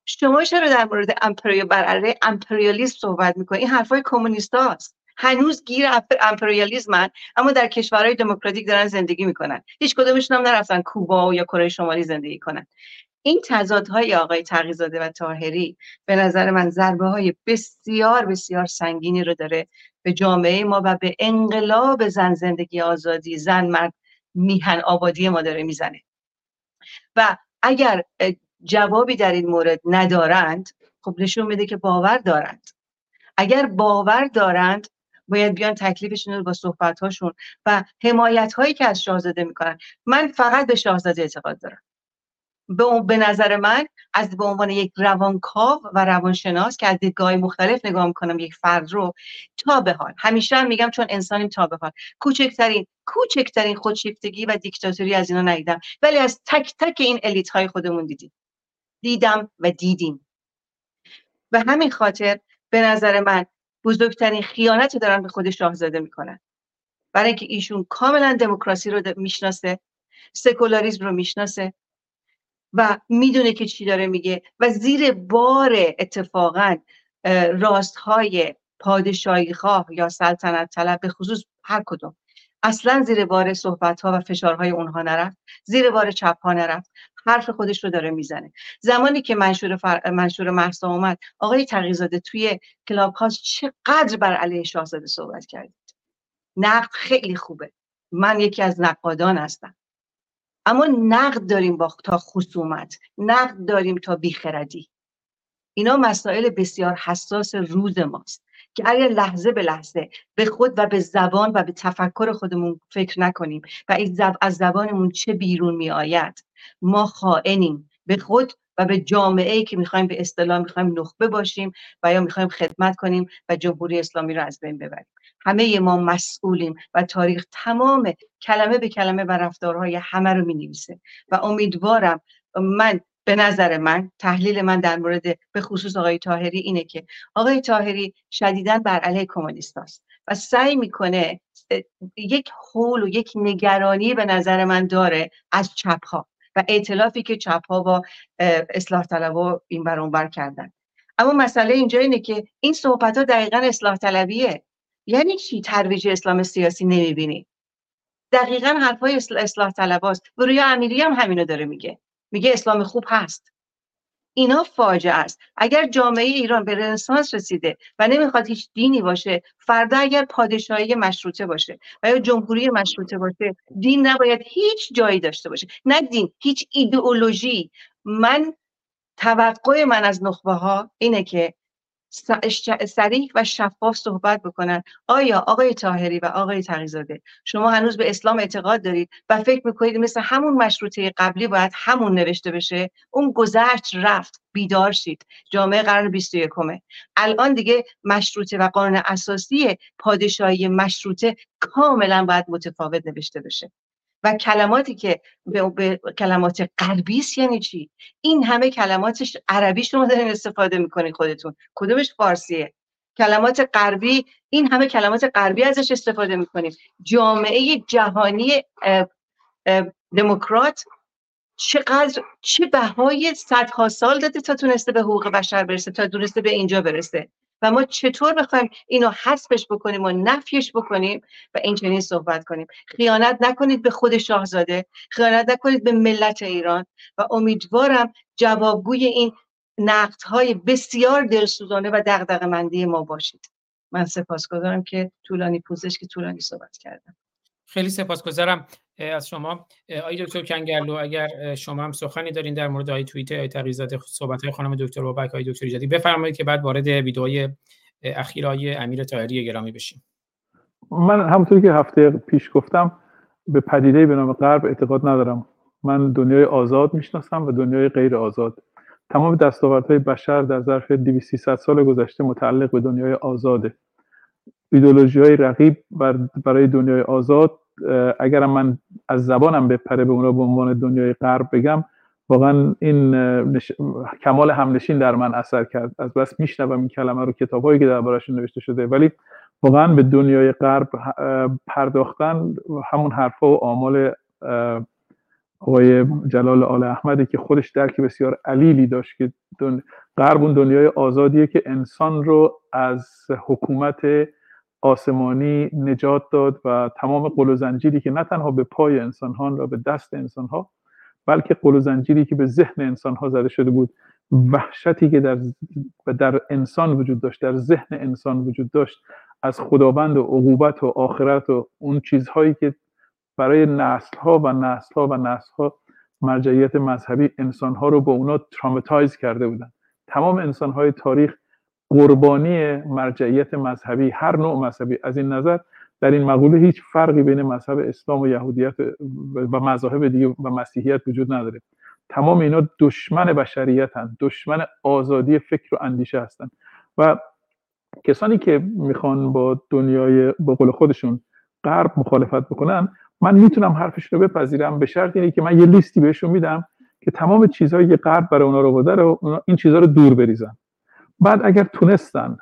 شما چرا در مورد امپریال بر امپریالیسم صحبت می‌کنید این حرفای کمونیست هاست هنوز گیر امپریالیزمن اما در کشورهای دموکراتیک دارن زندگی می‌کنن. هیچ کدومشون هم نرفتن کوبا یا کره شمالی زندگی کنن. این تضادهای آقای تقیزاده و تاهری به نظر من ضربه های بسیار بسیار سنگینی رو داره به جامعه ما و به انقلاب زن زندگی آزادی زن مرد میهن آبادی ما داره می‌زنه. و اگر جوابی در این مورد ندارند خب نشون میده که باور دارند. اگر باور دارند باید بیان تکلیفشون رو با صحبت هاشون و حمایت هایی که از شاهزاده می‌کنن. من فقط به شاهزاده اعتقاد دارم. به, به نظر من از به عنوان یک روانکاو و روانشناس که از دیدگاه مختلف نگاه می‌کنم یک فرد رو تا به حال. همیشه هم میگم چون انسانیم تا به حال. کوچکترین کوچکترین خودشیفتگی و دیکتاتوری از اینا ندیدم. ولی از تک تک این الیت های خودمون دیدیم. دیدم و دیدیم. و همین خاطر به نظر من بزرگترین خیانت دارن به خود شاهزاده می‌کنن. برای اینکه ایشون کاملا دموکراسی رو می‌شناسه سکولاریسم رو می‌شناسه و می‌دونه که چی داره میگه و زیر بار اتفاقا راست های پادشاهی خواه یا سلطنت طلب به خصوص هر کدوم. اصلا زیر بار صحبت ها و فشارهای اونها نرفت زیر بار چپ ها نرفت. حرف خودش رو داره می‌زنه. زمانی که منشور, فر... منشور محسا اومد آقای تقیزاده توی کلاب هاست چقدر بر علیه شاهزاده صحبت کردید. نقد خیلی خوبه. من یکی از نقادان هستم. اما نقد داریم با تا خصومت. نقد داریم تا بیخردی. اینا مسائل بسیار حساس روز ماست که اگر لحظه به لحظه به خود و به زبان و به تفکر خودمون فکر نکنیم و از زبانمون چه بیرون می آید ما خائنیم به خود و به جامعه ای که می‌خوایم به اصطلاح می‌خوایم نخبه باشیم و یا می‌خوایم خدمت کنیم و جمهوری اسلامی رو از بین ببریم. همه ما مسئولیم و تاریخ تمام کلمه به کلمه و رفتارهای همه رو می نویسه و امیدوارم من به نظر من تحلیل من در مورد به خصوص آقای تاهری اینه که آقای تاهری شدیدا بر علیه کمونیست است و سعی می‌کنه یک حول و یک نگرانی به نظر من داره از چپ ها و ائتلافی که چپ ها با اصلاح طلبا این بر بر کردن. اما مسئله اینجا اینه که این صحبت ها دقیقا اصلاح طلبیه. یعنی چی ترویج اسلام سیاسی نمی‌بینی؟ دقیقا حرفای اصلاح طلباست و رویا امیری هم همینو داره میگه. میگه اسلام خوب هست. اینا فاجعه است. اگر جامعه ایران به رنسانس رسیده و نمی‌خواد هیچ دینی باشه فردا اگر پادشاهی مشروطه باشه و یا جمهوری مشروطه باشه دین نباید هیچ جایی داشته باشه. نه دین هیچ ایدئولوژی. من توقع من از نخبه ها اینه که سریح و شفاف صحبت بکنن. آیا آقای تاهری و آقای تقیزاده شما هنوز به اسلام اعتقاد دارید و فکر می‌کنید مثل همون مشروطه قبلی باید همون نوشته بشه؟ اون گذشت رفت بیدار شید. جامعه قرن 21 الان دیگه مشروطه و قانون اساسی پادشاهی مشروطه کاملا باید متفاوت نوشته بشه. و کلماتی که به, به کلمات غربی یعنی چی؟ این همه کلماتش عربی شما دارین استفاده می‌کنید خودتون. کدومش فارسیه؟ کلمات غربی این همه کلمات غربی ازش استفاده می‌کنیم. جامعه جهانی دموکرات چقدر چه بهای صدها سال داده تا تونسته به حقوق بشر برسه تا تونسته به اینجا برسه. و ما چطور بخوایم اینو حذفش بکنیم و نفیش بکنیم و این چنین صحبت کنیم. خیانت نکنید به خود شاهزاده خیانت نکنید به ملت ایران و امیدوارم جوابگوی این نقدهای بسیار دلسوزانه و دغدغه مندی ما باشید. من سپاسگزارم که طولانی پوزش که طولانی صحبت کردم. خیلی سپاسگزارم از شما. آقای دکتر کنگرلو اگر شما هم سخنی دارین در مورد آقای توییت آقای تقیزاده صحبت های خانم دکتر بابک آقای دکتر جدی بفرمایید که بعد وارد ویدئوی اخیر آقای امیر طاهری گرامی بشیم. من همونطوری که هفته پیش گفتم به پدیده به نام غرب اعتقاد ندارم. من دنیای آزاد می‌شناسم و دنیای غیر آزاد. تمام دستاوردهای بشر در ظرف 200 سال گذشته متعلق به دنیای آزاده. ایدولوژی های رقیب برای دنیای آزاد اگرم من از زبانم بپره به اونا به عنوان دنیای غرب بگم واقعا این کمال همنشین در من اثر کرد. از بس میشنوم این کلمه رو کتابهایی که دربارهشون نوشته شده. ولی واقعا به دنیای غرب پرداختن همون حرفا و آمال آقای جلال آل احمدی که خودش درک بسیار علیلی داشت که غرب اون دنیای آزادیه که انسان رو از حکومت آسمانی نجات داد و تمام قل و زنجیری که نه تنها به پای انسان ها و به دست انسان ها بلکه قل و زنجیری که به ذهن انسان ها زده شده بود. وحشتی که در, در انسان وجود داشت در ذهن انسان وجود داشت از خداوند و عقوبت و آخرت و اون چیزهایی که برای نسل ها و نسل ها و نسل ها مرجعیت مذهبی انسان ها رو با اونا ترامتایز کرده بودن. تمام انسان های تاریخ قربانی مرجعیت مذهبی هر نوع مذهبی. از این نظر در این مقوله هیچ فرقی بین مذهب اسلام و یهودیت و مذاهب دیگه و مسیحیت وجود نداره. تمام اینا دشمن بشریت هستند دشمن آزادی فکر و اندیشه هستند و کسانی که می‌خوان با دنیای با قول خودشون غرب مخالفت بکنن من می‌تونم حرفش رو بپذیرم. به شرط اینه که من یه لیستی بهشون میدم که تمام چیزهایی که غرب برای اونا رو بوده رو این چیزها رو دور بریزن. بعد اگر تونستن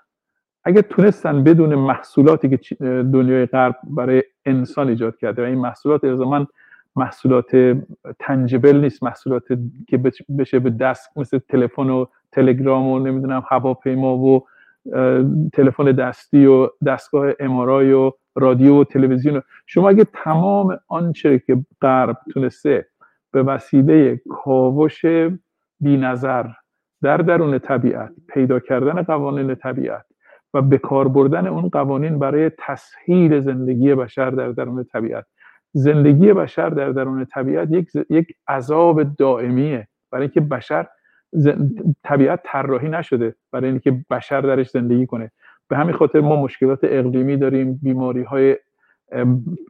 اگر تونستن بدون محصولاتی که دنیای غرب برای انسان ایجاد کرده و این محصولات من محصولات تنجبل نیست محصولات که بشه به دست مثل تلفن و تلگرام و نمی‌دونم هواپیما و تلفن دستی و دستگاه امارای و رادیو و تلویزیون. شما اگه تمام آنچه که غرب تونسته به وسیله کاوش بینظر در درون طبیعت پیدا کردن قوانین طبیعت و به کار بردن اون قوانین برای تسهیل زندگی بشر در درون طبیعت. زندگی بشر در درون طبیعت یک یک عذاب دائمیه. برای اینکه بشر طبیعت طراحی نشده برای اینکه بشر درش زندگی کنه. به همین خاطر ما مشکلات اقلیمی داریم بیماری های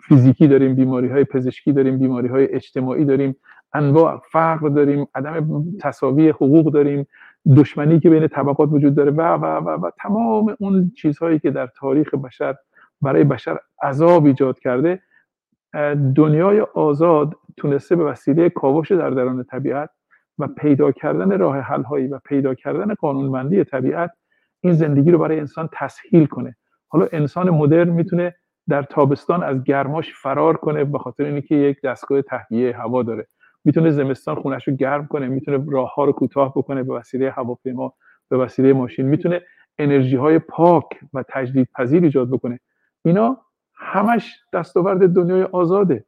فیزیکی داریم بیماری های پزشکی داریم بیماری های اجتماعی داریم. انواع فقر داریم عدم تصاوی حقوق داریم دشمنی که بین طبقات وجود داره و و و, و تمام اون چیزهایی که در تاریخ بشر برای بشر عذاب ایجاد کرده دنیای آزاد تونسته به وسیله کاوش در درون طبیعت و پیدا کردن راه حل هایی و پیدا کردن قانونمندی طبیعت این زندگی رو برای انسان تسهیل کنه. حالا انسان مدرن می‌تونه در تابستان از گرماش فرار کنه به خاطر اینکه یک دستگاه تهویه هوا داره. می‌تونه زمستان خونش رو گرم کنه می‌تونه راه ها رو کوتاه بکنه به وسیله هواپیما به وسیله ماشین می‌تونه انرژی های پاک و تجدید پذیر ایجاد بکنه. اینا همش دستاورد دنیای آزاده.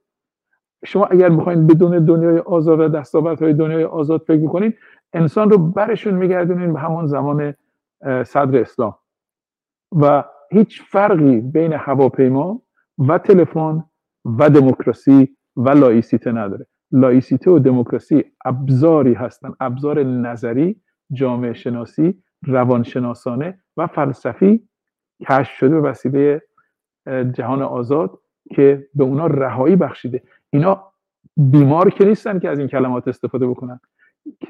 شما اگر بخواید بدون دنیای آزاد و دستاوردهای دنیای آزاد فکر می‌کنین انسان رو برشون میگردونین به همون زمان صدر اسلام. و هیچ فرقی بین هواپیما و تلفن و دموکراسی و لایسیته نداره. لایسیته و دموکراسی ابزاری هستن. ابزار نظری جامعه شناسی روانشناسانه و فلسفی کشف شده به وسیله جهان آزاد که به اونا رهایی بخشیده. اینا بیمار که نیستن که از این کلمات استفاده بکنن.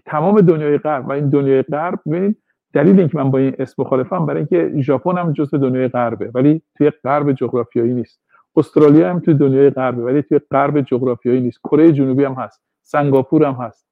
تمام دنیای غرب و این دنیای غرب ببینید دلیل اینکه من با این اسم مخالفم برای اینکه ژاپن هم جزء دنیای غربه ولی توی غرب جغرافیایی نیست. استرالیا هم توی دنیای غربه ولی توی غرب جغرافیایی نیست. کره جنوبی هم هست. سنگاپور هم هست.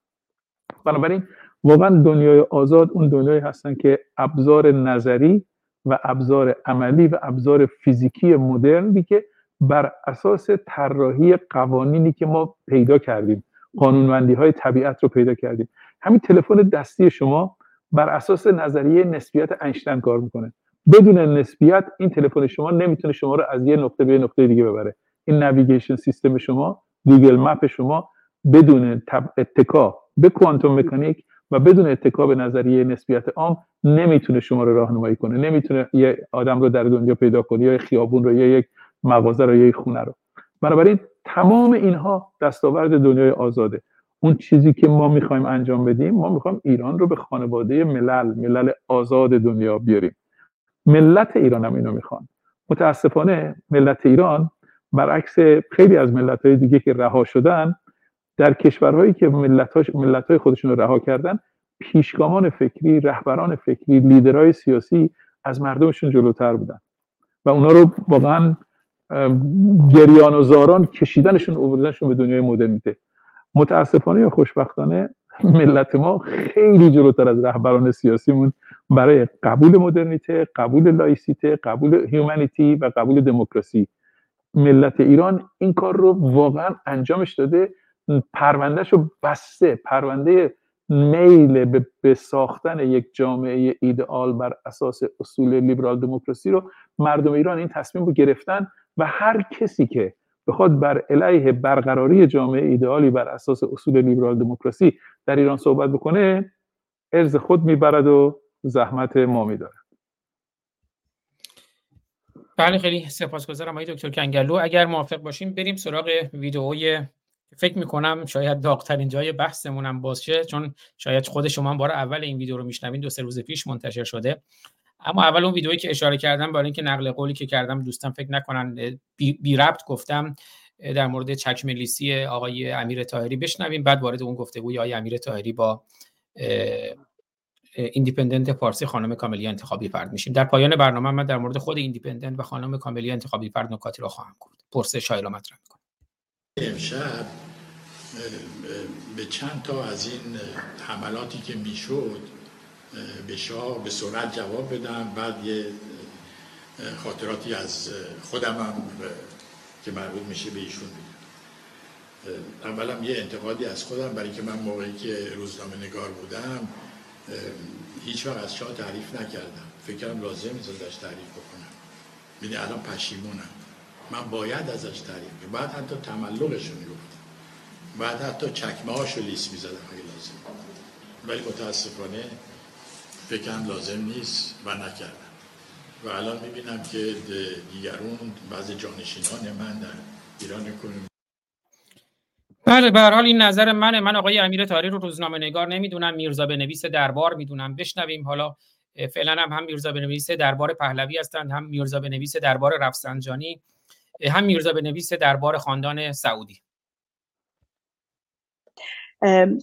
بنابراین واقعا دنیای آزاد اون دنیایی هستن که ابزار نظری و ابزار عملی و ابزار فیزیکی مدرنی که بر اساس طراحی قوانینی که ما پیدا کردیم قانونمندی های طبیعت رو پیدا کردیم. همین تلفن دستی شما بر اساس نظریه نسبیت اینشتین کار می‌کنه. بدون نسبیت این تلفن شما نمی‌تونه شما رو از یه نقطه به نقطه دیگه ببره. این navigation system شما Google Map شما بدون اتکا به quantum mechanic و بدون اتکا به نظریه نسبیت عام نمی‌تونه شما رو راهنمایی کنه. نمی‌تونه یه آدم رو در دنیا پیدا کنه یا خیابون رو یا یک مغازه رو یا یک خونه رو. بنابراین تمام اینها دستاورد دنیای آزاده. اون چیزی که ما می‌خوایم انجام بدیم ما می‌خوایم ایران رو به خانواده ملل ملل آزاد دنیا بیاریم. ملت ایران هم اینو می‌خوان. متاسفانه ملت ایران برعکس خیلی از ملت های دیگه که رها شدن در کشورهایی که ملت, ملت های خودشون رو رها کردن پیشگامان فکری رهبران فکری لیدرهای سیاسی از مردمشون جلوتر بودن. و اونا رو واقعا گریان و زاران کشیدنشون اووردنشون به دنیای مدرنیته. متاسفانه یا خوشبختانه ملت ما خیلی جلوتر از رهبران سیاسیمون برای قبول مدرنیته قبول لایسیته قبول هیومانیتی و قبول دموکراسی. ملت ایران این کار رو واقعا انجامش داده. پروندهش رو بسته. پرونده میل به, ساختن یک جامعه ایدئال بر اساس اصول لیبرال دموکراسی رو مردم ایران این تصمیم رو گرفتن و هر کسی که بخواد بر علیه برقراری جامعه ایدئالی بر اساس اصول لیبرال دموکراسی در ایران صحبت بکنه ارز خود می‌برد و زحمت ما میداره. بله خیلی سپاسگزارم آقای دکتر کنگلو. اگر موافق باشیم بریم سراغ ویدئوی فکر می‌کنم شاید داغترین جای بحثمون هم باشه چون شاید خود شما بار اول این ویدیو رو میشنوین دو سه روز پیش منتشر شده. اما اول اون ویدئویی که اشاره کردم برای اینکه نقل قولی که کردم دوستان فکر نکنن بی, بی ربط گفتم در مورد چکمه لیسی آقای امیر تاهری بشنویم بعد وارد اون گفتگوی آقای امیر تاهری با ایندیپندنت فارسی خانم کاملیا انتخابی فرد میشیم. در پایان برنامه من در مورد خود ایندیپندنت و خانم کاملیا انتخابی فرد نکاتی را خواهم گفت. پرسش شایل مطرح می‌کنم. امشب به چند تا از این حملاتی که می‌شد به شاه به سرعت جواب بدم. بعد یه خاطراتی از خودم هم که مربوط میشه به ایشون بگم اولم یه انتقادی از خودم برای که من موقعی که روزنامه نگار بودم هیچ وقت از شاه تعریف نکردم. فکرم لازم نیست ازش تعریف بکنم. بینی الان پشیمونم. من باید ازش تعریف کنم. بعد حتی تملقشون گفتم بعد حتی چکمه هاشو لیست می‌زدم اگه لازم. ولی متاسفانه فکرم لازم نیست و نکردم. و الان می‌بینم که دیگرون بعض جانشینان من در ایران کنیم بله به حال این نظر منه. من آقای امیر تاری رو روزنامه نگار نمی‌دونم. میرزا بنویس دربار می‌دونم. بشنویم. حالا فعلا هم هم میرزا بنویس دربار پهلوی هستند هم میرزا بنویس دربار رفسنجانی هم میرزا بنویس دربار خاندان سعودی.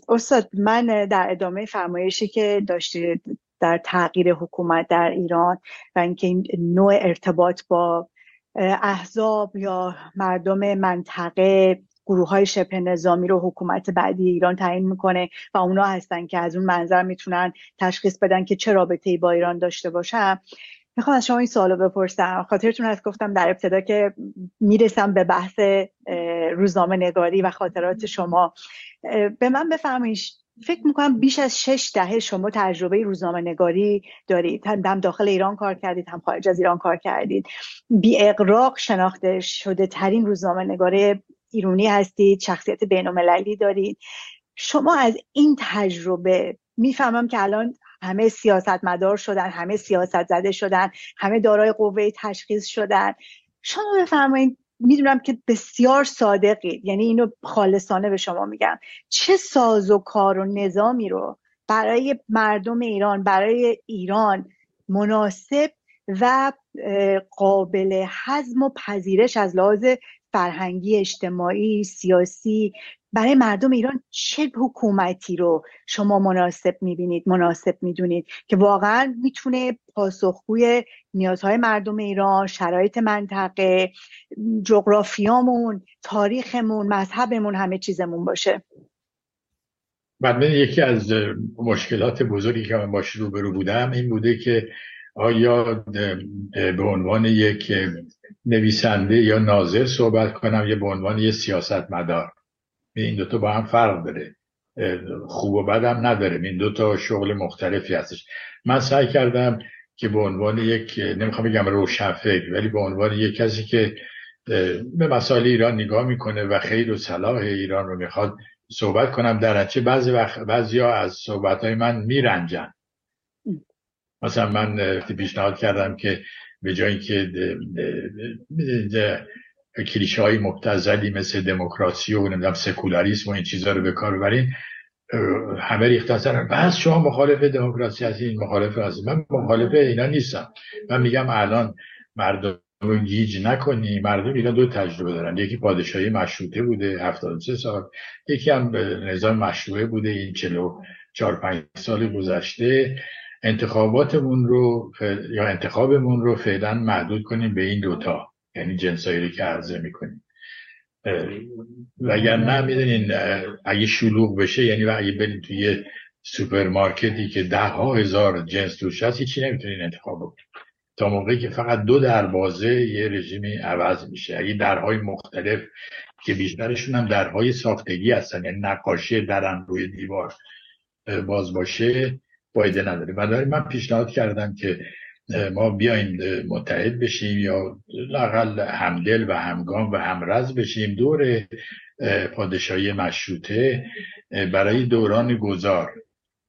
استاد من در ادامه فرمایشی که داشتید در تغییر حکومت در ایران و اینکه این نوع ارتباط با احزاب یا مردم منطقه گروه های شبه نظامی رو حکومت بعدی ایران تعیین می‌کنه و اونا هستن که از اون منظر می‌تونن تشخیص بدن که چه رابطه ای با ایران داشته باشن می‌خوام از شما این سوالو بپرسم. خاطرتون هست گفتم در ابتدا که می‌رسم به بحث روزنامه نگاری و خاطرات شما. به من بفرمایید. فکر می‌کنم بیش از شش دهه شما تجربه روزنامه نگاری دارید. هم داخل ایران کار کردید هم خارج از ایران کار کردید. بی اقراق شناخته شده ترین روزنامه نگاره ایرونی هستید شخصیت بینالمللی دارید. شما از این تجربه می‌فهمم که الان همه سیاستمدار شدن همه سیاست زده شدن همه دارای قوه تشخیص شدن. شما بفرمایید می‌دونم که بسیار صادقید یعنی اینو خالصانه به شما میگم. چه ساز و کار و نظامی رو برای مردم ایران برای ایران مناسب و قابل حزم و پذیرش از لحاظ فرهنگی اجتماعی سیاسی. برای مردم ایران چه حکومتی رو شما مناسب می‌بینید مناسب می‌دونید که واقعا می‌تونه پاسخگوی نیازهای مردم ایران شرایط منطقه جغرافیامون تاریخمون مذهبمون همه چیزمون باشه؟ من یکی از مشکلات بزرگی که من باش روبرو بودم این بوده که آیا به عنوان یک نویسنده یا ناظر صحبت کنم یا به عنوان یک سیاست مدار این دوتا با هم فرق داره. خوب و بدم نداره. این دوتا شغل مختلفی هستش. من سعی کردم که به عنوان یک نمی‌خوام بگم روشنفکر ولی به عنوان یک کسی که به مسائل ایران نگاه می‌کنه و خیر و صلاح ایران رو می‌خواد صحبت کنم در بعضی وقت بعضی ها از صحبت های من میرنجن. مثلا من پیشنهاد کردم که به جایی که کلیشه های مبتزلی مثل دموکراسی و نمی‌دونم سکولاریسم و این چیزها رو به کار ببرین همه ریختن سرن بس شما مخالف دموکراسی هستین مخالف هستین من مخالف اینا نیستم. من میگم الان مردم گیج نکنی. مردم اینا دو تجربه دارن. یکی پادشاهی مشروطه بوده 73 سال. یکی هم نظام مشروعه بوده. این 44 5 سال گذشته. انتخاباتمون رو یا انتخابمون رو فعلا محدود کنیم به این دوتا. یعنی جنسایی رو که عرضه می‌کنیم. اگر نه می‌دونین اگه شلوغ بشه یعنی اگه برین توی سوپرمارکتی که ده ها هزار جنس توش هست هیچی نمی‌تونین انتخاب بکنین. تا موقعی که فقط دو دروازه یه رژیمی عوض میشه. اگه درهای مختلف که بیشترشون هم درهای ساختگی هستن یعنی نقاشی درن روی دیوار باز باشه فایده نداره بنابراین من پیشنهاد کردم که ما بیایم متحد بشیم یا لاقل همدل و همگام و همرز بشیم. دور پادشاهی مشروطه برای دوران گذار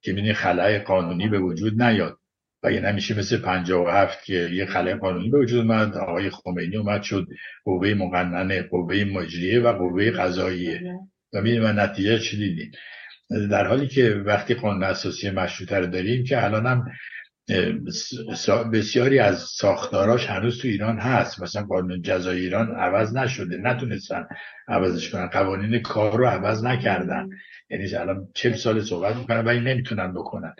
که بینی خلای قانونی به وجود نیاد. و یه نمیشه مثل پنجاه و هفت که یه خلای قانونی به وجود اومد آقای خمینی اومد شد قوه مقننه قوه مجریه و قوه قضاییه. و می‌دونی من نتیجه چی دیدیم؟ در حالی که وقتی قانون اساسی مشروطه رو داریم که الان هم بسیاری از ساختاراش هنوز تو ایران هست. مثلا قانون جزای ایران عوض نشده. نتونستن عوضش کنن. قوانین کار رو عوض نکردن. یعنی الان چل سال صحبت می‌کنن ولی نمی‌تونن بکنن.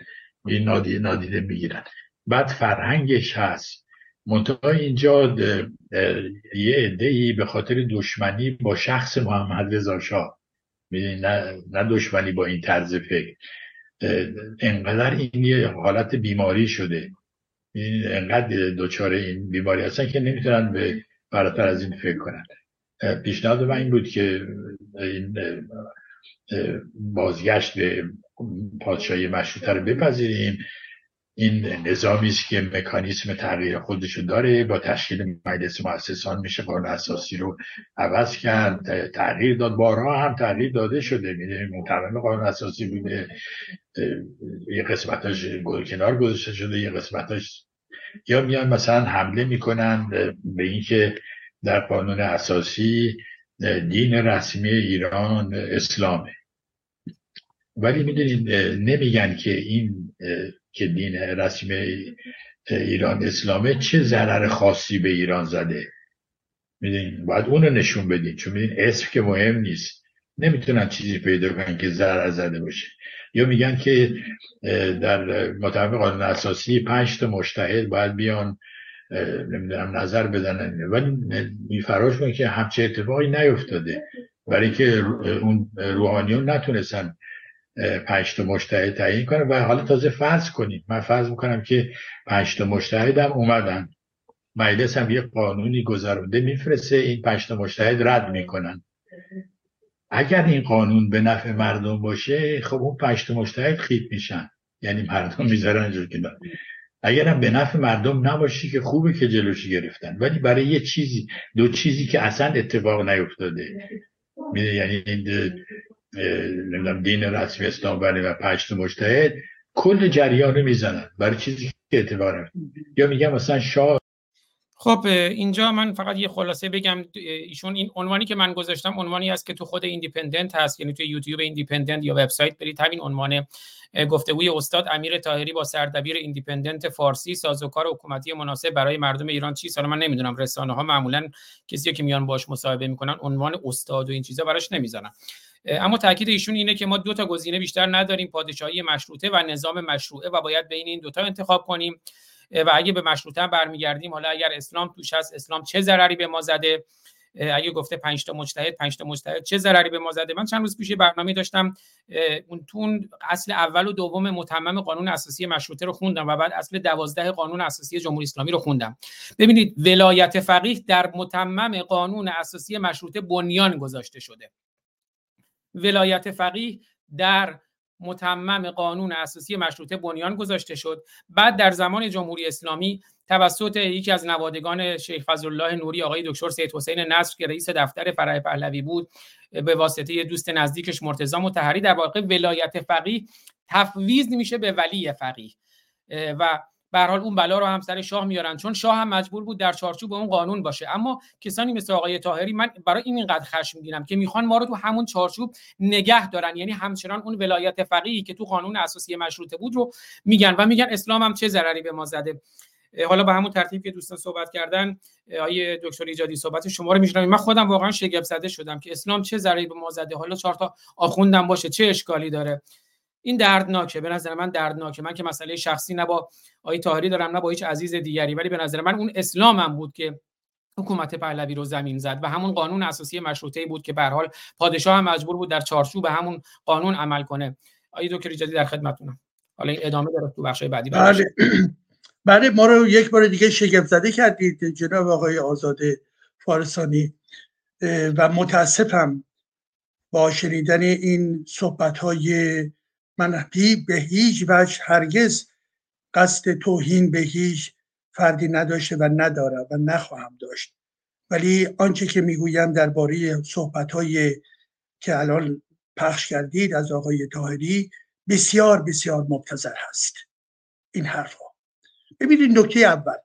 این نادیده نادیده می‌گیرن. بعد فرهنگش هست. منتها اینجا یه عده به خاطر دشمنی با شخص محمد رضا شاه. نه, نه دشمنی با این طرز فکر. انقدر این یه حالت بیماری شده. انقدر دچار این بیماری هستن که نمی‌تونن به فراتر از این فکر کنن. پیشنهاد من این بود که این بازگشت به پادشاهی مشروطه رو بپذیریم. این نظامی است که مکانیسم تغییر خودشو داره با تشکیل مجلس مؤسسان میشه قانون اساسی رو عوض کرد. تغییر داد. بارها هم تغییر داده شده. میده متمم قانون اساسی بوده. یه قسمتاش کنار گذاشته شده. یه قسمتاش یا میان مثلا حمله می‌کنن به اینکه در قانون اساسی دین رسمی ایران اسلامه. ولی می‌دونید نمیگن که این که دین رسمی ایران اسلامه چه ضرر خاصی به ایران زده. می‌دونین؟ باید اونو نشون بدین. چون میدین اسم که مهم نیست. نمی‌تونن چیزی پیدا کنن که ضرر زده باشه. یا میگن که در مطابق قانون اساسی پنج تا مشتهد باید بیان نمی‌دونم نظر بدن ولی میفراش که همچه اتفاقی نیفتاده. برای که اون روحانیون نتونستن پنج تا مشتهد تعیین کنه. و حالا تازه فرض کنیم من فرض می‌کنم که پنج تا مشتهد هم اومدن. مجلس هم یه قانونی گذرونده میفرسته. این پنج تا مشتهد رد می‌کنن. اگر این قانون به نفع مردم باشه خب اون پنج تا مشتهد خیت میشن. یعنی مردم می‌ذارن اینجور که اگر هم به نفع مردم نباشی که خوبه که جلوشی گرفتن. ولی برای یه چیزی دو چیزی که اصلا اتفاق نیفتاده. یعنی نمی‌دونم دین رسمی اسلام بله و پشت مجتهد کل جریان رو می‌زنن. برای چیزی که اعتبار یا میگم مثلا شاه خب اینجا من فقط یه خلاصه بگم. ایشون این عنوانی که من گذاشتم عنوانی است که تو خود ایندیپندنت هست یعنی تو یوتیوب ایندیپندنت یا وبسایت برید. همین عنوان گفتگوی استاد امیر طاهری با سردبیر ایندیپندنت فارسی سازوکار حکومتی مناسب برای مردم ایران چی حالا من نمی‌دونم رسانه ها معمولا کسی که میان باهاش مصاحبه می‌کنن عنوان استاد و این چیزا براش نمی‌زنن اما تاکید ایشون اینه که ما دو تا گزینه بیشتر نداریم پادشاهی مشروطه و نظام مشروعه و باید بین این دوتا انتخاب کنیم. و اگه به مشروطه برمیگردیم حالا اگر اسلام توش هست اسلام چه ضرری به ما زده؟ اگه گفته 5 تا مجتهد 5 تا مجتهد چه ضرری به ما زده؟ من چند روز پیش برنامه داشتم اون تون اصل اول و دوم متمم قانون اساسی مشروطه رو خوندم و بعد اصل دوازده قانون اساسی جمهوری اسلامی رو خوندم. ببینید ولایت فقیه در متمم قانون اساسی مشروطه بنیان گذاشته شده. ولایت فقیه در متمم قانون اساسی مشروطه بنیان گذاشته شد. بعد در زمان جمهوری اسلامی توسط یکی از نوادگان شیخ فضلالله نوری آقای دکتر سید حسین نصر که رئیس دفتر فرع پهلوی بود به واسطه دوست نزدیکش مرتضی مطهری در واقع ولایت فقیه تفویض میشه به ولی فقیه. و به حال اون بلا رو هم سر شاه میارن. چون شاه هم مجبور بود در چارچوب اون قانون باشه. اما کسانی مثل آقای طاهری من برای این اینقدر خشم می‌گیرم که می‌خوان ما رو تو همون چارچوب نگه دارن. یعنی همچنان اون ولایت فقیهی که تو قانون اساسی مشروطه بود رو میگن و میگن اسلام هم چه ضرری به ما زده. حالا به همون ترتیب که دوستان صحبت کردن آیه دکتر ایجادی صحبت شما رو میشنم من خودم واقعا شگفت زده شدم که اسلام چه ضرری به ما زده. حالا چهار تا آخوندم باشه چه اشکالی داره؟ این دردناکه به نظر من دردناکه. من که مسئله شخصی نه با آقای طاهری دارم نه با هیچ عزیز دیگری. ولی به نظر من اون اسلامم بود که حکومت پهلوی رو زمین زد و همون قانون اساسی مشروطه بود که به حال پادشاه هم مجبور بود در چارچوب همون قانون عمل کنه. آقای دکتر جدی در خدمتتونم. حالا این ادامه داره تو بخش بعدی بله. بله ما رو یک بار دیگه شگفت زده کردید جناب آقای آزاده فارسانی. و متاسفم با شنیدن این صحبت های من به هیچ وجه هرگز قصد توهین به هیچ فردی نداشته و ندارم و نخواهم داشت. ولی آنچه که می‌گویم درباره صحبت که الان پخش کردید از آقای تاهری بسیار بسیار مبتذر هست. این حرف ها ببینید نکته اول.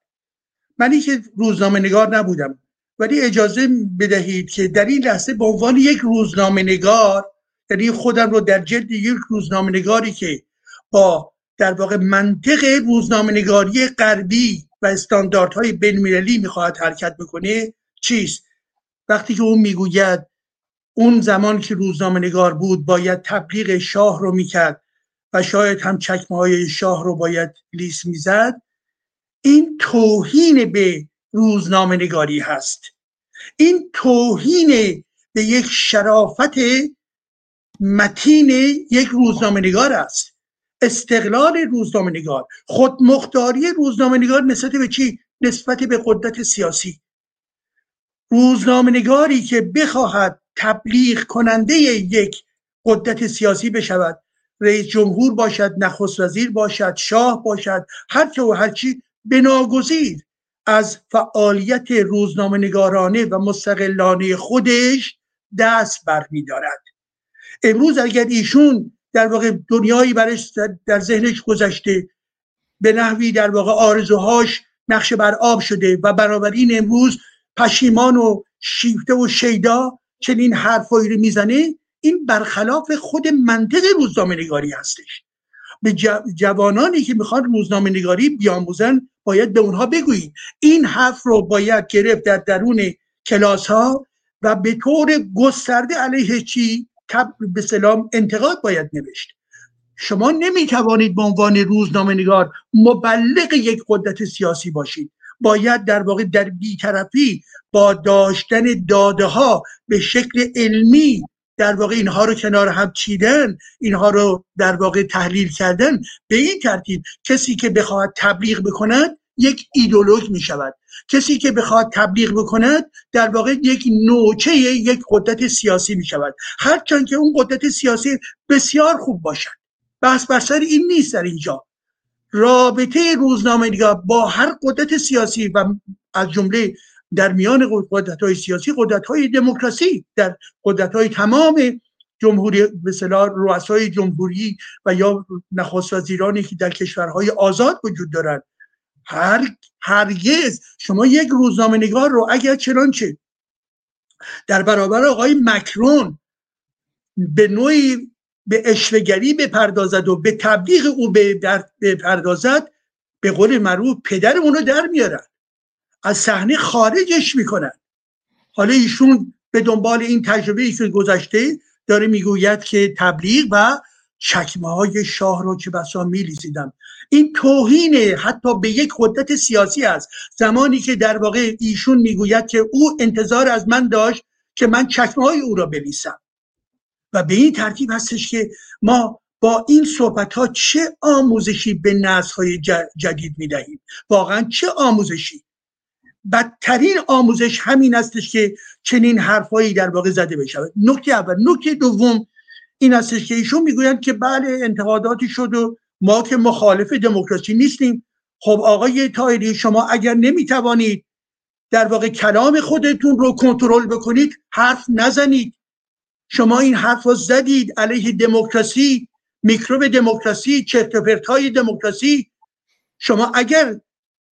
منی که روزنامه نگار نبودم ولی اجازه بدهید که در این لحظه به عنوان یک روزنامه نگار یعنی خودم رو در جلد یک روزنامه نگاری که با در واقع منطق روزنامه نگاری غربی و استانداردهای بین المللی می‌خواهد حرکت بکنه چیست؟ وقتی که اون می‌گوید اون زمان که روزنامه نگار بود باید تبلیغ شاه رو می‌کرد و شاید هم چکمه های شاه رو باید لیس می‌زد این توهین به روزنامه نگاری هست. این توهین به یک شرافت متین یک روزنامه نگار است. استقلال روزنامه نگار. خودمختاری روزنامه نگار نسبت به چی؟ نسبت به قدرت سیاسی. روزنامه نگاری که بخواهد تبلیغ کننده یک قدرت سیاسی بشود رئیس جمهور باشد نخست وزیر باشد شاه باشد هر که و هر چی بناگزیر از فعالیت روزنامه نگارانه و مستقلانه خودش دست برمیدارد. امروز اگر ایشون در واقع دنیایی برش در ذهنش گذشته به نحوی در واقع آرزوهاش نقش بر آب شده و بنابراین امروز پشیمان و شیفته و شیدا چنین حرفایی رو می‌زنه این برخلاف خود منطق روزنامه نگاری هستش. به جوانانی که می‌خوان روزنامه نگاری بیاموزن باید به اونها بگویید. این حرف رو باید گرفت در درون کلاس ها و به طور گسترده علیه چی؟ به سلام انتقاد باید نوشت. شما نمی‌توانید به عنوان روزنامه نگار مبلغ یک قدرت سیاسی باشید. باید در واقع در بیطرفی با داشتن داده ها به شکل علمی در واقع اینها رو کنار هم چیدن اینها رو در واقع تحلیل کردن به این ترتیب کسی که بخواهد تبلیغ بکند یک ایدولوژ می شود کسی که بخواد تبلیغ بکند در واقع یک نوچه یک قدرت سیاسی می شود هرچند که اون قدرت سیاسی بسیار خوب باشد. بحث بر این نیست در اینجا. رابطه روزنامه نگار با هر قدرت سیاسی و از جمله در میان قدرت های سیاسی قدرت های دموکراسی در قدرت های تمام جمهوری مثلا رؤسای جمهوری و یا نخست وزیرانی که در کشورهای آزاد وجود دارند. هر هرگز. شما یک روزنامه نگار رو اگر چنانچه در برابر آقای مکرون به نوعی به اشوگری بپردازد و به تبلیغ او بپردازد به قول معروف پدر اونو در میارن از صحنه خارجش می‌کنن حالا ایشون به دنبال این تجربه ای که گذشته داره می‌گوید که تبلیغ و چکمه های شاه رو چه بسا میلیزیدم این توهینه حتی به یک قدرت سیاسی است. زمانی که در واقع ایشون می‌گوید که او انتظار از من داشت که من چکمه های او را بلیسم و به این ترتیب هستش که ما با این صحبت ها چه آموزشی به نسل های جدید می‌دهیم؟ واقعا چه آموزشی؟ بدترین آموزش همین استش که چنین حرفهایی در واقع زده بشود نکته اول. نکته دوم این استش که ایشون می‌گویند که بله انتقاداتی شد و ما که مخالف دموکراسی نیستیم. خب آقای تایری شما اگر نمی‌توانید در واقع کلام خودتون رو کنترل بکنید حرف نزنید. شما این حرف رو زدید. علیه دموکراسی میکروب دموکراسی چرت های دموکراسی. شما اگر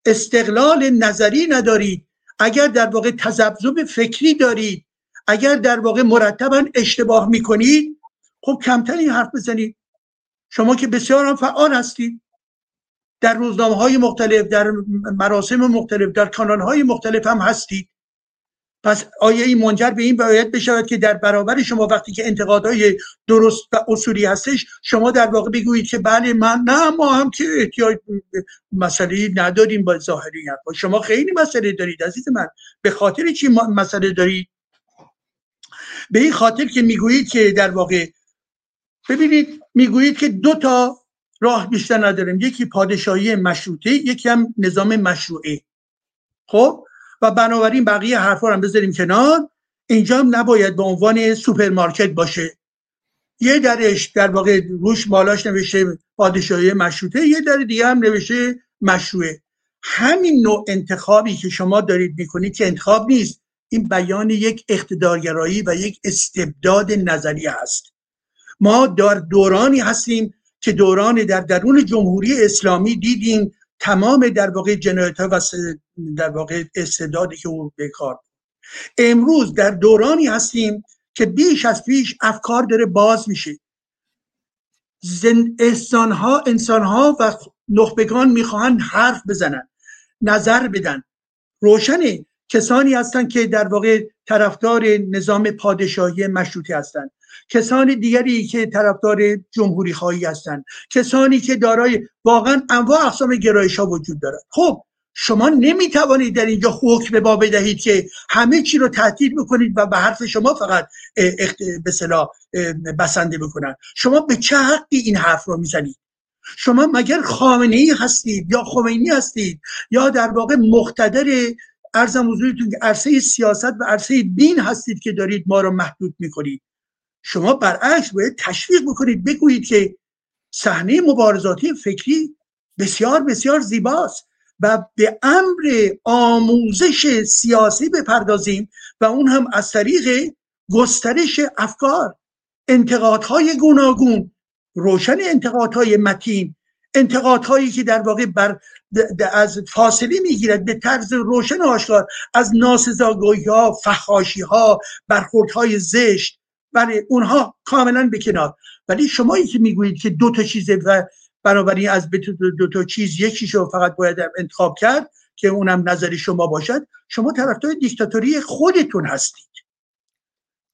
استقلال نظری ندارید اگر در واقع تذبذب فکری دارید اگر در واقع مرتبا اشتباه می‌کنید خب کمتر این حرف بزنید. شما که بسیار هم فعال هستید. در روزنامه های مختلف در مراسم مختلف در کانال های مختلف هم هستید. پس آیا این منجر به این باید بشود که در برابر شما وقتی که انتقادهای درست و اصولی هستش شما در واقع بگویید که بله من نه ما هم که احتیاج مسئله نداریم با ظاهری شما خیلی مسئله دارید عزیز من. به خاطر چی مسئله دارید؟ به این خاطر که می‌گویید که در واقع ببینید می‌گویید که دو تا راه بیشتر نداریم. یکی پادشاهی مشروطه یکی هم نظام مشروعه. خب؟ و بنابراین بقیه حرفا هم بذاریم کنار. اینجا هم نباید به عنوان سوپرمارکت باشه. یه درش در واقع روش مالاش نوشته پادشاهی مشروطه یه در دیگه هم نوشته مشروعه. همین نوع انتخابی که شما دارید می‌کنید که انتخاب نیست این بیان یک اقتدارگرایی و یک استبداد نظری هست. ما در دورانی هستیم که دوران در درون جمهوری اسلامی دیدیم تمام در واقع جنایت و در واقع استعدادی که او به کار امروز در دورانی هستیم که بیش از پیش افکار داره باز میشه. انسان ها انسان ها و نخبگان می‌خواهند حرف بزنن نظر بدن. روشنه کسانی هستند که در واقع طرفدار نظام پادشاهی مشروطه هستند. کسان دیگری که طرفدار جمهوری خواهی هستند کسانی که دارای واقعا انواع اقسام گرایش ها وجود دارد خب شما نمی‌توانید در اینجا حکم با بدهید که همه چی رو تعطیل بکنید و به حرف شما فقط به صلاح بسنده بکنن. شما به چه حقی این حرف رو می‌زنید؟ شما مگر خامنه ای هستید یا خمینی هستید یا در واقع مقتدر ارزم حضورتون که عرصه سیاست و عرصه دین هستید که دارید ما رو محدود می‌کنید؟ شما برعکس باید تشویق بکنید بگویید که صحنه مبارزاتی فکری بسیار بسیار زیباست و به امر آموزش سیاسی بپردازیم و اون هم از طریق گسترش افکار انتقادهای گوناگون روشن انتقادهای متین انتقادهایی که در واقع بر از فاصله می‌گیرد به طرز روشن آشکار از ناسزاگویی ها فخاشی ها برخوردهای زشت بله اونها کاملا به کنار. ولی شمایی که می‌گویید که دو تا چیزه و بنابراین از دو تا چیز یکیشو فقط باید انتخاب کرد که اونم نظر شما باشد شما طرفدار دیکتاتوری خودتون هستید.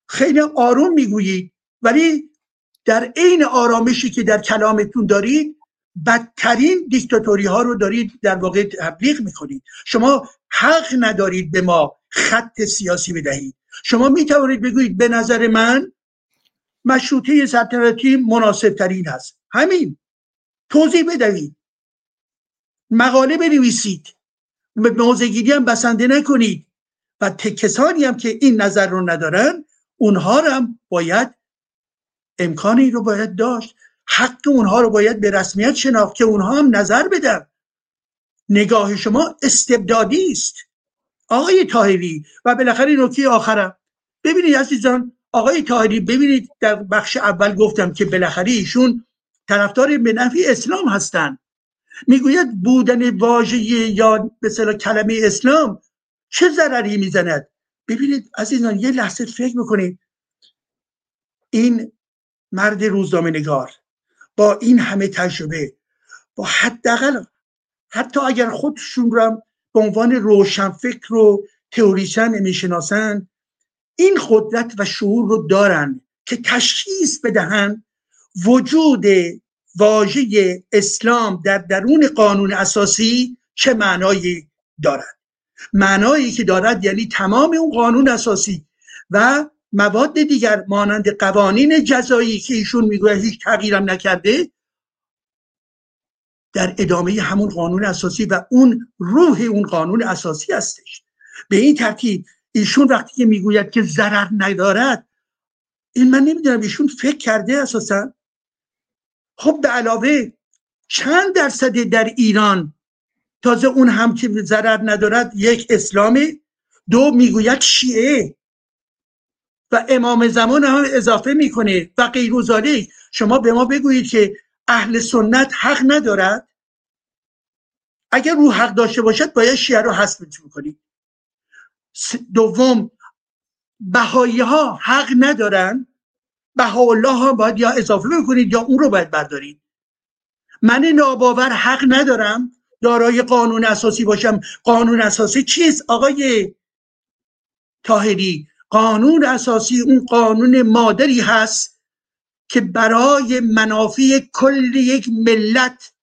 خیلی آروم می‌گویید ولی در عین آرامشی که در کلامتون دارید بدترین دیکتاتوری ها رو دارید در واقع تبلیغ می‌کنید. شما حق ندارید به ما خط سیاسی بدهید. شما می توانید بگویید به نظر من مشروطه سلطنتی مناسب ترین هست همین. توضیح بدهید. مقاله بنویسید. به موزگیری هم بسنده نکنید. و کسانی هم که این نظر رو ندارن اونها هم باید امکانی رو باید داشت. حق اونها رو باید به رسمیت شناخت که اونها هم نظر بدن. نگاه شما استبدادی است. آقای تاهری و بالاخره نکته آخرم. ببینید عزیزان آقای تاهری ببینید در بخش اول گفتم که بالاخره ایشون طرفدار به نفع اسلام هستند می‌گوید بودن واژه یا مثلا کلمه اسلام چه ضرری می‌زند؟ ببینید عزیزان یه لحظه فکر می‌کنید این مرد روزنامه نگار با این همه تجربه با حداقل حتی اگر خودشون رو به عنوان روشنفکر و تئوریسن می‌شناسن این قدرت و شعور رو دارن که تشخیص بدهند وجود واژه اسلام در درون قانون اساسی چه معنایی دارد. معنایی که دارد یعنی تمام اون قانون اساسی و مواد دیگر مانند قوانین جزایی که ایشون می‌گوید هیچ تغییرم نکرده در ادامه همون قانون اساسی و اون روح اون قانون اساسی هستش. به این ترتیب ایشون وقتی که می‌گوید که ضرر ندارد این من نمی‌دونم ایشون فکر کرده اساسا. خب به علاوه چند درصد در ایران تازه اون هم که ضرر ندارد یک اسلامی دو می‌گوید شیعه. و امام زمان هم اضافه می‌کنه. و غیر شما به ما بگویید که اهل سنت حق ندارد؟ اگر رو حق داشته باشد باید شیعه رو حذف کنید دوم بهایی ها حق ندارن. الله ها باید یا اضافه بکنید یا اون رو باید بردارید. من ناباور حق ندارم. دارای قانون اساسی باشم. قانون اساسی چیست آقای تاهری قانون اساسی اون قانون مادری هست. که برای منافع کل یک ملت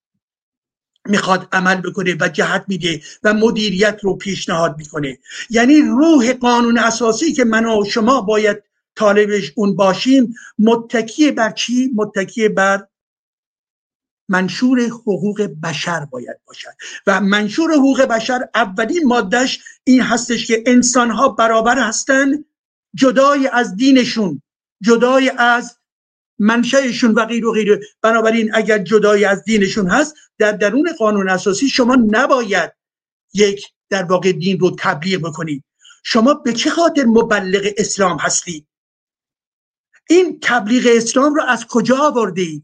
می‌خواد عمل بکنه و جهت میده و مدیریت رو پیشنهاد می‌کنه یعنی روح قانون اساسی که من و شما باید طالبش اون باشیم متکی بر چی؟ متکی بر منشور حقوق بشر باید باشد و منشور حقوق بشر اولین مادش این هستش که انسان ها برابر هستند جدای از دینشون جدای از منشأشون و غیر و غیره بنابراین اگر جدای از دینشون هست در درون قانون اساسی شما نباید یک در واقع دین رو تبلیغ بکنید. شما به چه خاطر مبلغ اسلام هستید این تبلیغ اسلام رو از کجا آورده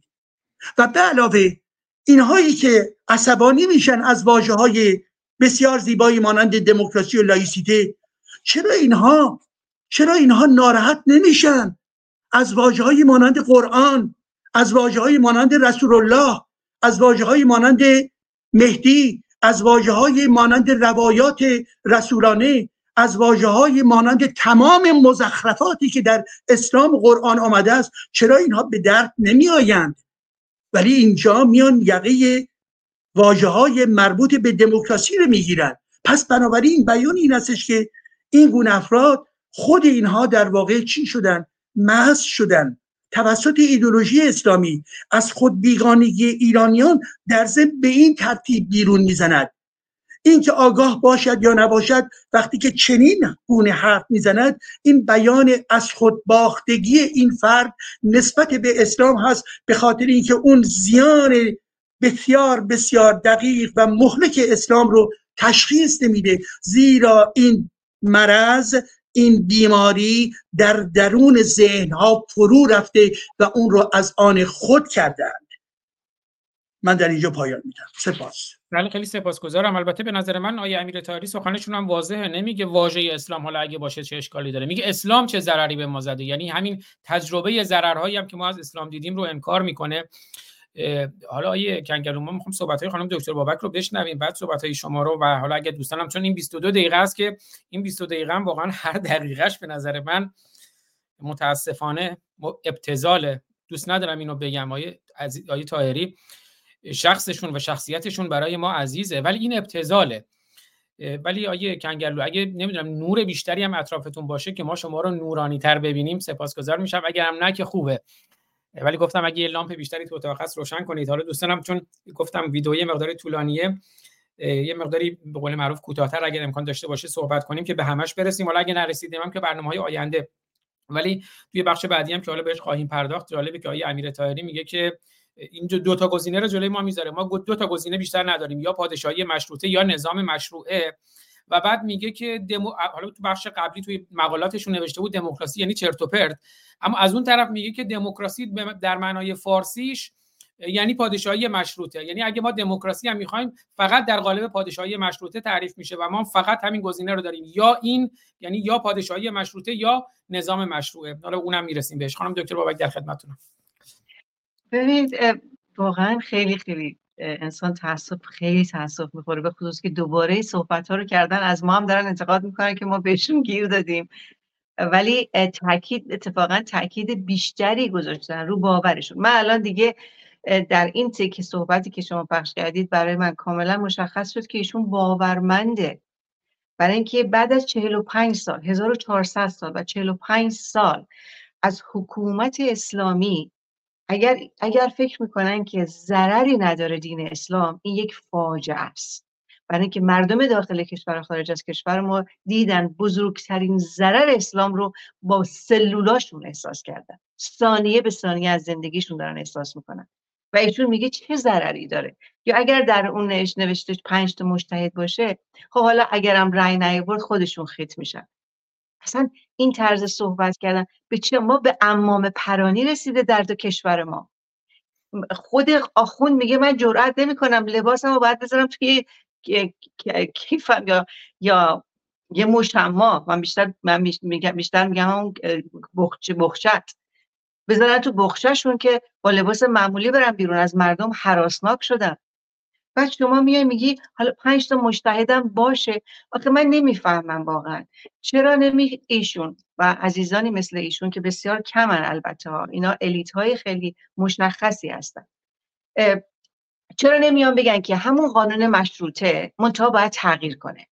و به علاوه اینهایی که عصبانی میشن از واجه های بسیار زیبایی مانند دموکراسی و لایسیته چرا اینها چرا اینها ناراحت نمیشن؟ از واجه های مانند قرآن از واجه های مانند رسول الله از واجه های مانند مهدی از واجه های مانند روایات رسولانه از واجه های مانند تمام مزخرفاتی که در اسلام قرآن آمده است. چرا اینها به درد نمی آیند ولی اینجا میان یقه واجه های مربوط به دموکراسی رو می‌گیرند پس بنابراین بیان این استش که این گونه افراد خود اینها در واقع چی شدن؟ محض شدن. توسط ایدولوژی اسلامی از خود بیگانگی ایرانیان در ضمن به این ترتیب بیرون می‌زند. اینکه آگاه باشد یا نباشد وقتی که چنین گونه حرف می‌زند این بیان از خود باختگی این فرد نسبت به اسلام هست به خاطر اینکه اون زیان بسیار بسیار دقیق و مهلک اسلام رو تشخیص نمیده. زیرا این مرض این بیماری در درون ذهن ها فرو رفته و اون رو از آن خود کردند. من در اینجا پایان میدم. سپاس. بله خیلی سپاسگزارم. البته به نظر من آیه امیر تاری سخنشون هم واضحه. نمیگه واژه اسلام حالا اگه باشه چه اشکالی داره. میگه اسلام چه ضرری به ما زده؟ یعنی همین تجربه ضررهایی هم که ما از اسلام دیدیم رو انکار می‌کنه. حالا آیه کنگرو ما می‌خوام صحبت های خانم دکتر بابک رو بشنویم بعد صحبت های شما رو و حالا اگه دوستانم چون این 22 دقیقه است که این 22 دقیقه هم واقعا هر دقیقهش به نظر من متاسفانه ابتزاله دوست ندارم اینو بگم آیه آیه طاهری شخصشون و شخصیتشون برای ما عزیزه ولی این ابتزاله ولی آیه کنگرلو اگه نمی‌دونم نور بیشتری هم اطرافتون باشه که ما شما رو نورانی تر ببینیم سپاسگزار میشم. اگر هم نه که خوبه. ولی گفتم اگه یه لامپ بیشتری تو اتاق هست روشن کنید. حالا دوستانم چون گفتم ویدیو یه مقدار طولانیه یه مقداری به قول معروف کوتاه‌تر اگر امکان داشته باشه صحبت کنیم که به همش برسیم. حالا اگه نرسیدیم هم که برنامه‌های آینده. ولی توی بخش بعدی هم که حالا بهش خواهیم پرداخت جالبه که آقای امیر طاهری میگه که اینجا دو تا گزینه رو جلوی ما می‌ذاره. ما دو تا گزینه بیشتر نداریم. یا پادشاهی مشروطه یا نظام مشروعه. و بعد میگه که دمو... حالا تو بخش قبلی توی مقالاتشون نوشته بود دموکراسی یعنی چرت و پرت. اما از اون طرف میگه که دموکراسی در معنای فارسیش یعنی پادشاهی مشروطه. یعنی اگه ما دموکراسی هم می‌خوایم فقط در قالب پادشاهی مشروطه تعریف میشه و ما فقط همین گزینه رو داریم. یا این یعنی یا پادشاهی مشروطه یا نظام مشروعه. حالا اونم می‌رسیم بهش. خانم دکتر بابک در خدمتتونم. ببینید واقعا خیلی خیلی انسان تاسف خیلی تاسف می‌خوره به خصوص که دوباره صحبت ها رو کردن از ما هم دارن انتقاد می‌کنن که ما بهشون گیر دادیم. ولی تاکید اتفاقا تاکید بیشتری گذاشتن رو باورشون. من الان دیگه در این تیک صحبتی که شما پخش کردید برای من کاملا مشخص شد که ایشون باورمنده. برای اینکه بعد از 45 سال 1400 سال و 45 سال از حکومت اسلامی اگر اگر فکر می‌کنن که ضرری نداره دین اسلام این یک فاجعه است. برای اینکه مردم داخل کشور و خارج از کشور ما دیدن بزرگترین ضرر اسلام رو با سلولاشون احساس کردن. ثانیه به ثانیه از زندگیشون دارن احساس می‌کنن. و ایشون میگه چه ضرری داره؟ یا اگر در اون نوشته پنج تا مجتهد باشه خب حالا اگرم رأی نیاورد خودشون خیت میشن. اصلا این طرز صحبت کردن به چه ما به امام پرانی رسیده در کشور ما. خود آخون میگه من جرئت نمی‌کنم لباسمو باید بذارم توی کیفم یا یا یه مشما. من بیشتر من میگم بیشتر میگم اون بخچه بخشت. بذارن تو بخششون که با لباس معمولی برن بیرون. از مردم حراسناک شدن. بعد شما میای میگی حالا پنج تا مشتهدم باشه. آخه من نمی‌فهمم واقعا. چرا نمی ایشون و عزیزانی مثل ایشون که بسیار کمن البته ها. اینا الیت های خیلی مشخصی هستن. چرا نمیان بگن که همون قانون مشروطه منتها باید تغییر کنه؟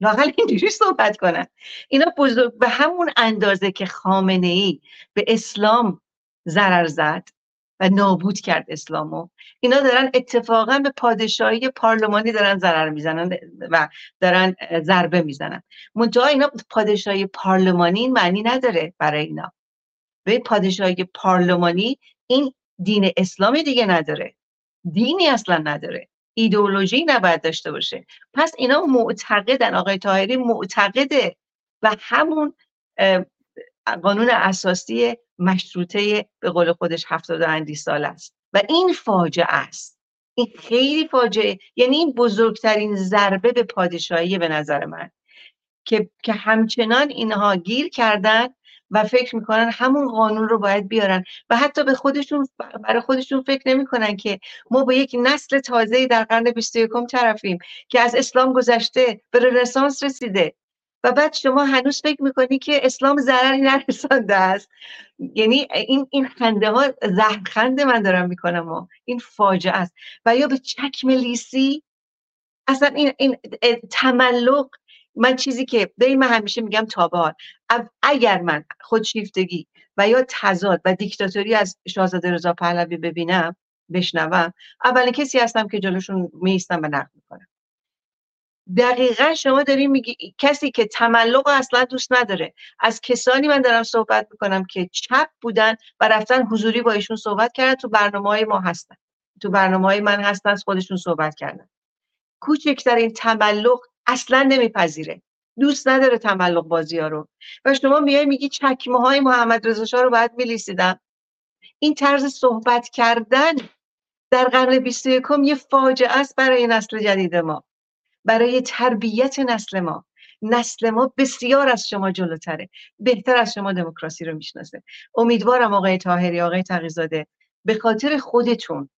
لاقل اینجوری صحبت کنن. اینا بزرگ به همون اندازه که خامنه ای به اسلام ضرر زد و نابود کرد اسلامو. اینا دارن اتفاقا به پادشاهی پارلمانی دارن ضرر می‌زنن و دارن ضربه می‌زنن. منتها اینا پادشاهی پارلمانی معنی نداره برای اینا. به پادشاهی پارلمانی این دین اسلامی دیگه نداره. دینی اصلا نداره. ایدئولوژی نباید داشته باشه. پس اینا معتقدن آقای تاهری معتقده و همون قانون اساسی مشروطه به قول خودش هفتاد و اندی سال است. و این فاجعه است. این خیلی فاجعه. یعنی این بزرگترین ضربه به پادشاهی به نظر من. که, که همچنان اینها گیر کردن و فکر می‌کنن همون قانون رو باید بیارن. و حتی به خودشون برای خودشون فکر نمی‌کنن که ما با یک نسل تازه در قرن 21 طرفیم که از اسلام گذشته به رنسانس رسیده. و بعد شما هنوز فکر می‌کنی که اسلام ضرری نرسانده است. یعنی این این خنده ها خنده من دارم می‌کنم و این فاجعه است. و یا به چکم لیسی؟ اصلا این, این تملق من چیزی که من همیشه میگم تابار اگر من خودشیفتگی و یا تضاد و دیکتاتوری از شاهزاده رضا پهلوی ببینم بشنوم اولین کسی هستم که جلوشون میستم و نقد می‌کنم. دقیقا شما داریم میگی کسی که تملق اصلا دوست نداره. از کسانی من دارم صحبت می‌کنم که چپ بودن و رفتن حضوری با ایشون صحبت کردن. تو برنامه های ما هستن. تو برنامه های من هستن از خودشون صحبت کردن. کوچکترین تملق اصلا نمیپذیره. دوست نداره تملق بازی ها رو. و شما میای میگی چکمه های محمد رضا شاه رو باید میلیسیدم. این طرز صحبت کردن در قرن 21 یه فاجعه است برای نسل جدید ما. برای تربیت نسل ما. نسل ما بسیار از شما جلوتره. بهتر از شما دموکراسی رو می‌شناسه. امیدوارم آقای تاهری آقای تقیزاده به خاطر خودتون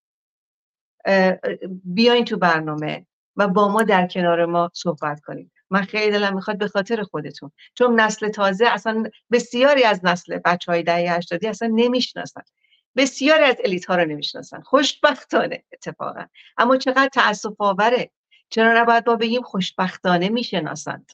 بیاین تو برنامه و با ما در کنار ما صحبت کنید من خیلی دلم می‌خواد به خاطر خودتون. چون نسل تازه اصلا بسیاری از نسل بچه های دهه هشتادی اصلا نمی‌شناسن. بسیاری از الیت ها رو نمی‌شناسن. خوشبختانه اتفاقا. اما چقدر تاسف آوره چرا نباید با بگیم خوشبختانه می‌شناسند؟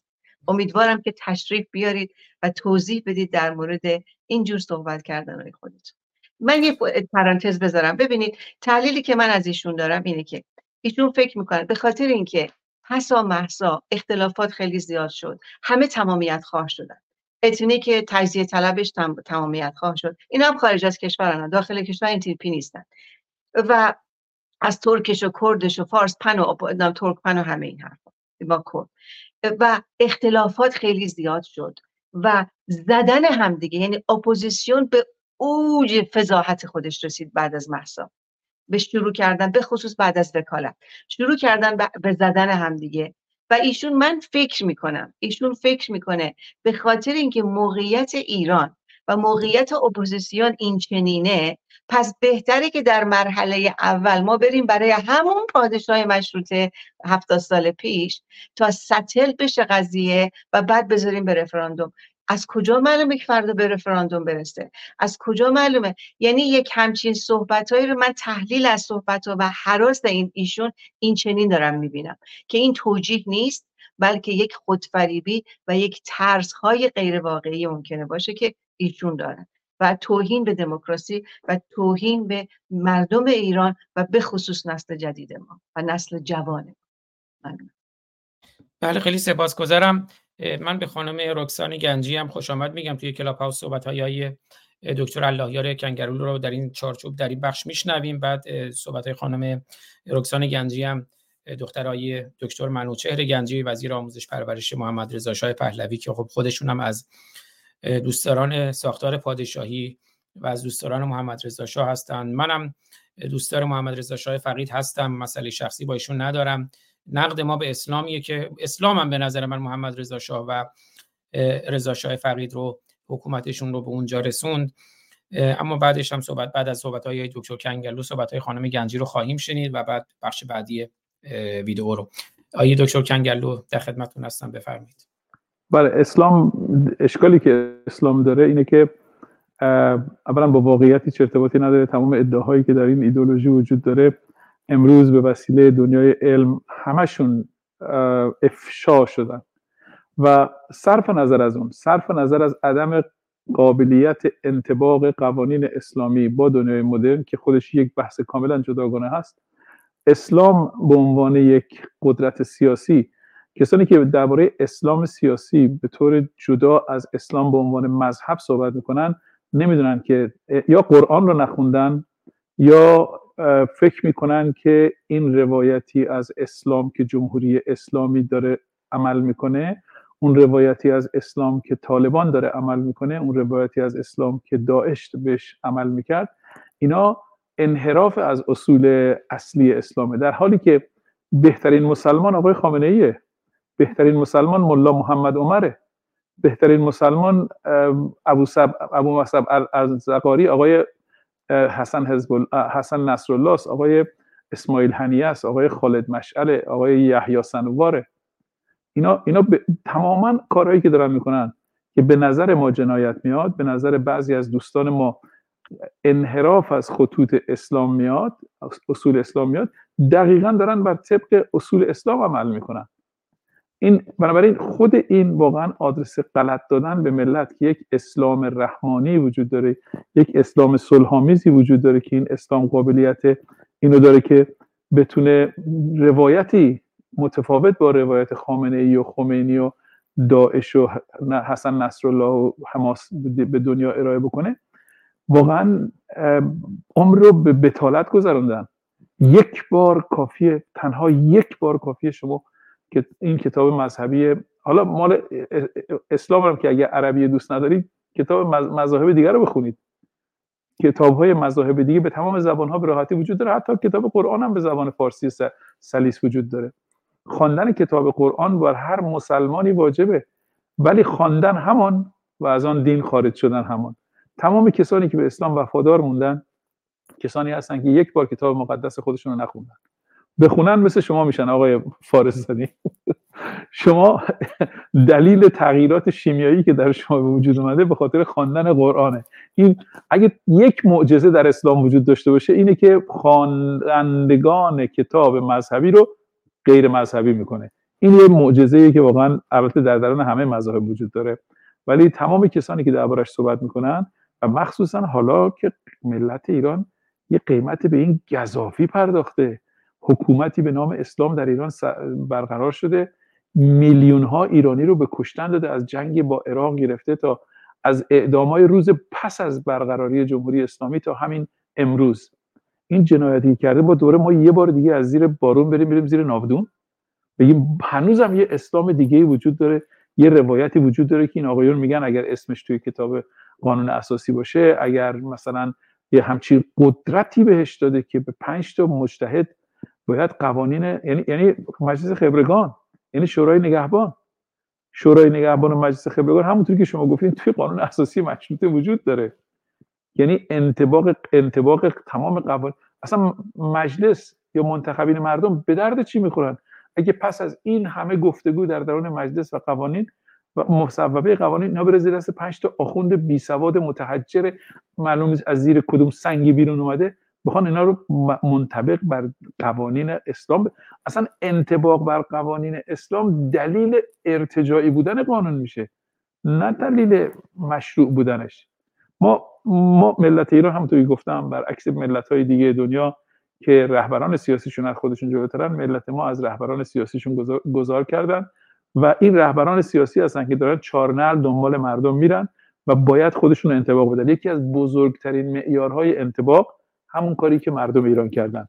امیدوارم که تشریف بیارید و توضیح بدید در مورد اینجور صحبت کردن های خودتون. من یه پرانتز بذارم. ببینید تحلیلی که من از ایشون دارم اینه که ایشون فکر می‌کنن به خاطر اینکه حسا محسا اختلافات خیلی زیاد شد همه تمامیت خواه شدن. اتنی که تجزیه طلبش تمامیت خواه شد. این هم خارج از کشور داخل کشور این تیپی نیستن. و از ترکش و کردش و فارس پن و ترک پن و همه این حرفا. واکن و اختلافات خیلی زیاد شد و زدن همدیگه یعنی اپوزیسیون به اوج فضاحت خودش رسید بعد از مهسا به شروع کردن به خصوص بعد از وکالت. شروع کردن به زدن همدیگه و ایشون من فکر می‌کنم ایشون فکر می‌کنه به خاطر اینکه موقعیت ایران و موقعیت اپوزیسیون این چنینه پس بهتره که در مرحله اول ما بریم برای همون پادشاه مشروطه هفتاد سال پیش تا ستل بشه قضیه و بعد بذاریم به رفراندوم. از کجا معلومه که فردا به رفراندوم برسه؟ از کجا معلومه؟ یعنی یک همچین صحبتهایی رو من تحلیل از صحبت ها و حراس این ایشون این چنین دارم می‌بینم که این توجیه نیست بلکه یک خودفریبی و یک ترس های غیر واقعی ممکنه باشه که ایشون دارن و توهین به دموکراسی و توهین به مردم ایران و به خصوص نسل جدید ما و نسل جوان بله خیلی سپاسگزارم. من به خانم رکسان گنجی هم خوش آمد میگم توی کلاب هاوس صحبت های دکتر اللهیار کنگرول رو در این چارچوب در این بخش میشنویم. بعد صحبت های خانم رکسان گنجی هم دخترای دکتر منوچهر گنجی وزیر آموزش پرورش محمد رضا شاه پهلوی که خب خودشون هم از دوستداران ساختار پادشاهی و از دوستداران محمد رضا شاه هستند منم دوستدار محمد رضا شاه فقید هستم مسئله شخصی با ایشون ندارم. نقد ما به اسلامیه که اسلام هم به نظر من محمد رضا شاه و رضا شاه فقید رو حکومتشون رو به اونجا رسوند. اما بعدش هم صحبت بعد از صحبت های دکتر کنگلو صحبت های خانم گنجی رو خواهیم شنید و بعد بخش بعدی ویدیو رو. آیه دکتر کنگلو در خدمتتون هستم بفرمایید. بله اسلام اشکالی که اسلام داره اینه که اولا با واقعیتی چه ارتباطی نداره تمام ادعاهایی که در این ایدولوژی وجود داره امروز به وسیله دنیای علم همشون افشا شدن. و صرف نظر از اون صرف نظر از عدم قابلیت انتباق قوانین اسلامی با دنیای مدرن که خودش یک بحث کاملا جداگانه هست اسلام به عنوان یک قدرت سیاسی کسانی که درباره اسلام سیاسی به طور جدا از اسلام به عنوان مذهب صحبت می‌کنن نمی‌دونن که یا قرآن رو نخوندن یا فکر می‌کنن که این روایتی از اسلام که جمهوری اسلامی داره عمل می‌کنه اون روایتی از اسلام که طالبان داره عمل می‌کنه اون روایتی از اسلام که داعش بهش عمل می‌کرد. اینا انحراف از اصول اصلی اسلامه. در حالی که بهترین مسلمان آقای خامنه ایه بهترین مسلمان ملا محمد عمره. بهترین مسلمان ابو سب ابو مصعب الزقاری آقای حسن حزب حسن نصرالله است آقای اسماعیل هنیه است آقای خالد مشعل آقای یحیی سنواره اینا اینا تماما کارهایی که دارن می‌کنن که به نظر ما جنایت میاد به نظر بعضی از دوستان ما انحراف از خطوط اسلام میاد اصول اسلام میاد دقیقا دارن بر طبق اصول اسلام عمل می‌کنن. این بنابراین خود این واقعا آدرس غلط دادن به ملت که یک اسلام رحمانی وجود داره یک اسلام صلحآمیزی وجود داره که این اسلام قابلیت اینو داره که بتونه روایتی متفاوت با روایت خامنه ای و خمینی و داعش و حسن نصرالله و حماس به دنیا ارائه بکنه. واقعا عمر رو به بتالت گذراندن یک بار کافیه تنها یک بار کافیه شما که این کتاب مذهبی حالا مال اسلام هم که اگه عربی دوست ندارید کتاب مذاهب دیگر رو بخونید. کتاب های مذاهب دیگه به تمام زبان ها به راحتی وجود داره. حتی کتاب قرآن هم به زبان فارسی سلیس وجود داره. خواندن کتاب قرآن بر هر مسلمانی واجبه. ولی خواندن همان و از آن دین خارج شدن همان. تمام کسانی که به اسلام وفادار موندن کسانی هستن که یک بار کتاب مقدس خودشون رو نخوندن. بخونن مثل شما میشن آقای فارس زنی شما دلیل تغییرات شیمیایی که در شما به وجود اومده به خاطر خواندن قرآنه. این اگه یک معجزه در اسلام وجود داشته باشه اینه که خوانندگان کتاب مذهبی رو غیر مذهبی می‌کنه. این یه معجزه که واقعا البته در درون همه مذاهب وجود داره. ولی تمام کسانی که دربارش صحبت می‌کنن و مخصوصا حالا که ملت ایران یه قیمت به این گذافی پرداخته. حکومتی به نام اسلام در ایران برقرار شده. میلیون ها ایرانی رو به کشتن داده از جنگ با عراق گرفته تا از اعدامای روز پس از برقراری جمهوری اسلامی تا همین امروز. این جنایتی کرده با دوره ما یه بار دیگه از زیر بارون بریم بریم زیر ناودون. بگیم هنوزم یه اسلام دیگه وجود داره یه روایتی وجود داره که این آقایون میگن اگر اسمش توی کتاب قانون اساسی باشه اگر مثلا یه همچین قدرتی بهش داده که به پنج تا مجتهد باید قوانین یعنی یعنی مجلس خبرگان یعنی شورای نگهبان. شورای نگهبان و مجلس خبرگان همونطور که شما گفتین توی قانون اساسی مشروطه وجود داره. یعنی انتباق انتباق تمام قوانین. اصلا مجلس یا منتخبین مردم به درد چی می‌خورن؟ اگه پس از این همه گفتگو در درون مجلس و قوانین و مصوبه قوانین اینا بره زیر دست پنج تا آخوند بی سواد متحجر معلوم از زیر کدوم سنگی بیرون اومده. بخوان اینا رو منطبق بر قوانین اسلام اصلا انتباق بر قوانین اسلام دلیل ارتجاعی بودن قانون میشه نه دلیل مشروع بودنش. ما ما ملت ایران همونطوری گفتم برعکس ملت های دیگه دنیا که رهبران سیاسیشون از خودشون جلوترن ملت ما از رهبران سیاسیشون گذار, کردن و این رهبران سیاسی هستن که دارن چارنل دنبال مردم میرن و باید خودشون انتباق بدن. یکی از بزرگترین معیارهای انتباق همون کاری که مردم ایران کردن.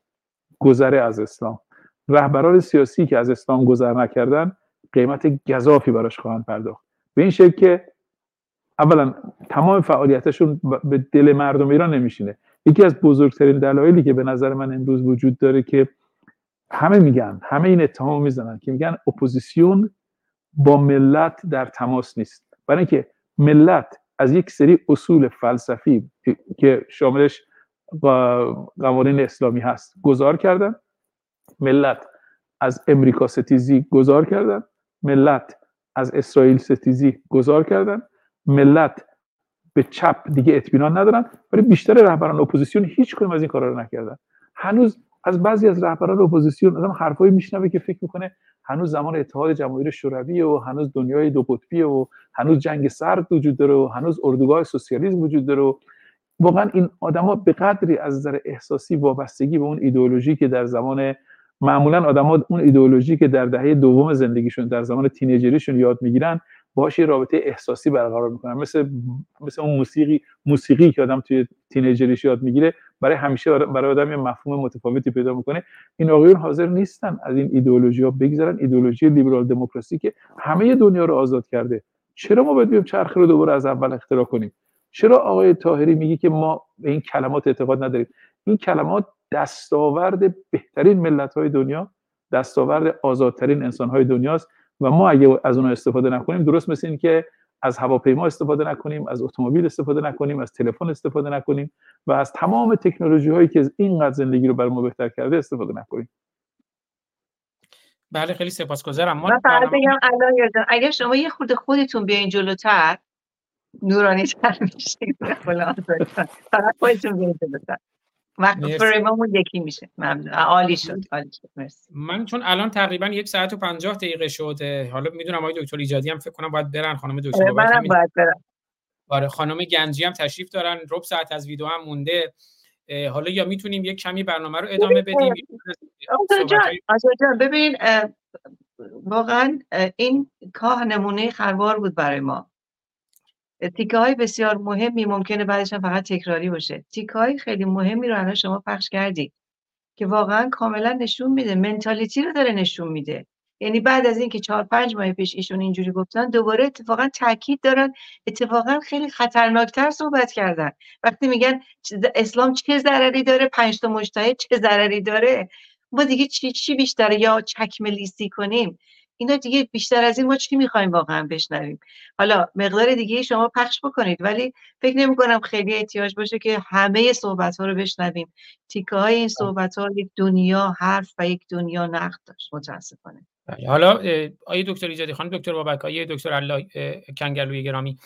گذره از اسلام. رهبران سیاسی که از اسلام گذر نکردن قیمت گذافی براش خواهند پرداخت. به این شکل که اولا تمام فعالیتشون به دل مردم ایران نمیشینه. یکی از بزرگترین دلایلی که به نظر من امروز وجود داره که همه میگن همه این اتهام می‌زنن که میگن اپوزیسیون با ملت در تماس نیست. برای اینکه ملت از یک سری اصول فلسفی که شاملش قوانین اسلامی هست. گذار کردن. ملت از امریکا ستیزی گذار کردن. ملت از اسرائیل ستیزی گذار کردن. ملت به چپ دیگه اطمینان ندارن. ولی بیشتر رهبران اپوزیسیون هیچ کدوم از این کارا رو نکردن. هنوز از بعضی از رهبران اپوزیسیون آدم حرفایی میشنوه که فکر می‌کنه هنوز زمان اتحاد جماهیر شوروی و هنوز دنیای دو قطبی و هنوز جنگ سرد وجود داره و هنوز اردوگاه سوسیالیسم وجود داره و واقعا این آدما به قدری از نظر احساسی وابستگی به اون ایدئولوژی که در زمان معمولا آدما اون ایدئولوژی که در دهه دوم زندگیشون در زمان تینیجریشون یاد می‌گیرن باهاش یه رابطه احساسی برقرار می‌کنن. مثل مثل اون موسیقی موسیقی که آدم توی تینیجریش یاد می‌گیره برای همیشه برای آدم یه مفهوم متفاوتی پیدا می‌کنه. این آقایون حاضر نیستن از این ایدئولوژی ها بگذرن. ایدئولوژی لیبرال دموکراسی که همه دنیا رو آزاد کرده. چرا ما باید بیایم چرخ رو دوباره از اول اختراع کنیم؟ چرا آقای تاهری میگه که ما به این کلمات اعتقاد نداریم؟ این کلمات دستاورد بهترین ملت های دنیا دستاورد آزادترین انسان های دنیاست و ما اگه از اونها استفاده نکنیم درست مثل این که از هواپیما استفاده نکنیم از اتومبیل استفاده نکنیم از تلفن استفاده نکنیم و از تمام تکنولوژی هایی که اینقدر زندگی رو بر ما بهتر کرده استفاده نکنیم. بله خیلی سپاسگزارم. ما فقط بگم الان اگر شما یه خود خودتون بیاین جلوتر نورانی تر میشید فقط خودتون وقت فریممون یکی میشه. ممنون. عالی شد عالی شد. مرسی. من چون الان تقریبا یک ساعت و پنجاه دقیقه شده حالا می‌دونم آقای دکتر ایجادی هم فکر کنم باید برن. خانم دکتر منم باید برم. آره خانم گنجی هم تشریف دارن. ربع ساعت از ویدیو هم مونده. حالا یا می‌تونیم یک کمی برنامه رو ادامه بدیم؟ جان ببین واقعا این کاه نمونه خروار بود برای ما. تیکه های بسیار مهمی ممکنه بعدش فقط تکراری باشه. تیکه های خیلی مهمی رو الان شما پخش کردید که واقعا کاملا نشون میده منتالیتی رو داره نشون میده. یعنی بعد از اینکه چهار پنج ماه پیش ایشون اینجوری گفتن دوباره اتفاقا تاکید دارن اتفاقا خیلی خطرناکتر صحبت کردن. وقتی میگن اسلام چه ضرری داره؟ پنج تا مجتهد چه ضرری داره؟ ما دیگه چی چی بیشتر یا چکمه لیستی کنیم؟ اینا دیگه بیشتر از این ما چی می‌خوایم واقعا بشنویم؟ حالا مقدار دیگه شما پخش بکنید ولی فکر نمی کنم خیلی احتیاج باشه که همه صحبت ها رو بشنویم. تیکه های این صحبت ها یک دنیا حرف و یک دنیا نقد داشت متاسفانه. بله حالا آیه دکتر ایجادی خانم دکتر بابک آیه دکتر الله کنگرلوی گرامی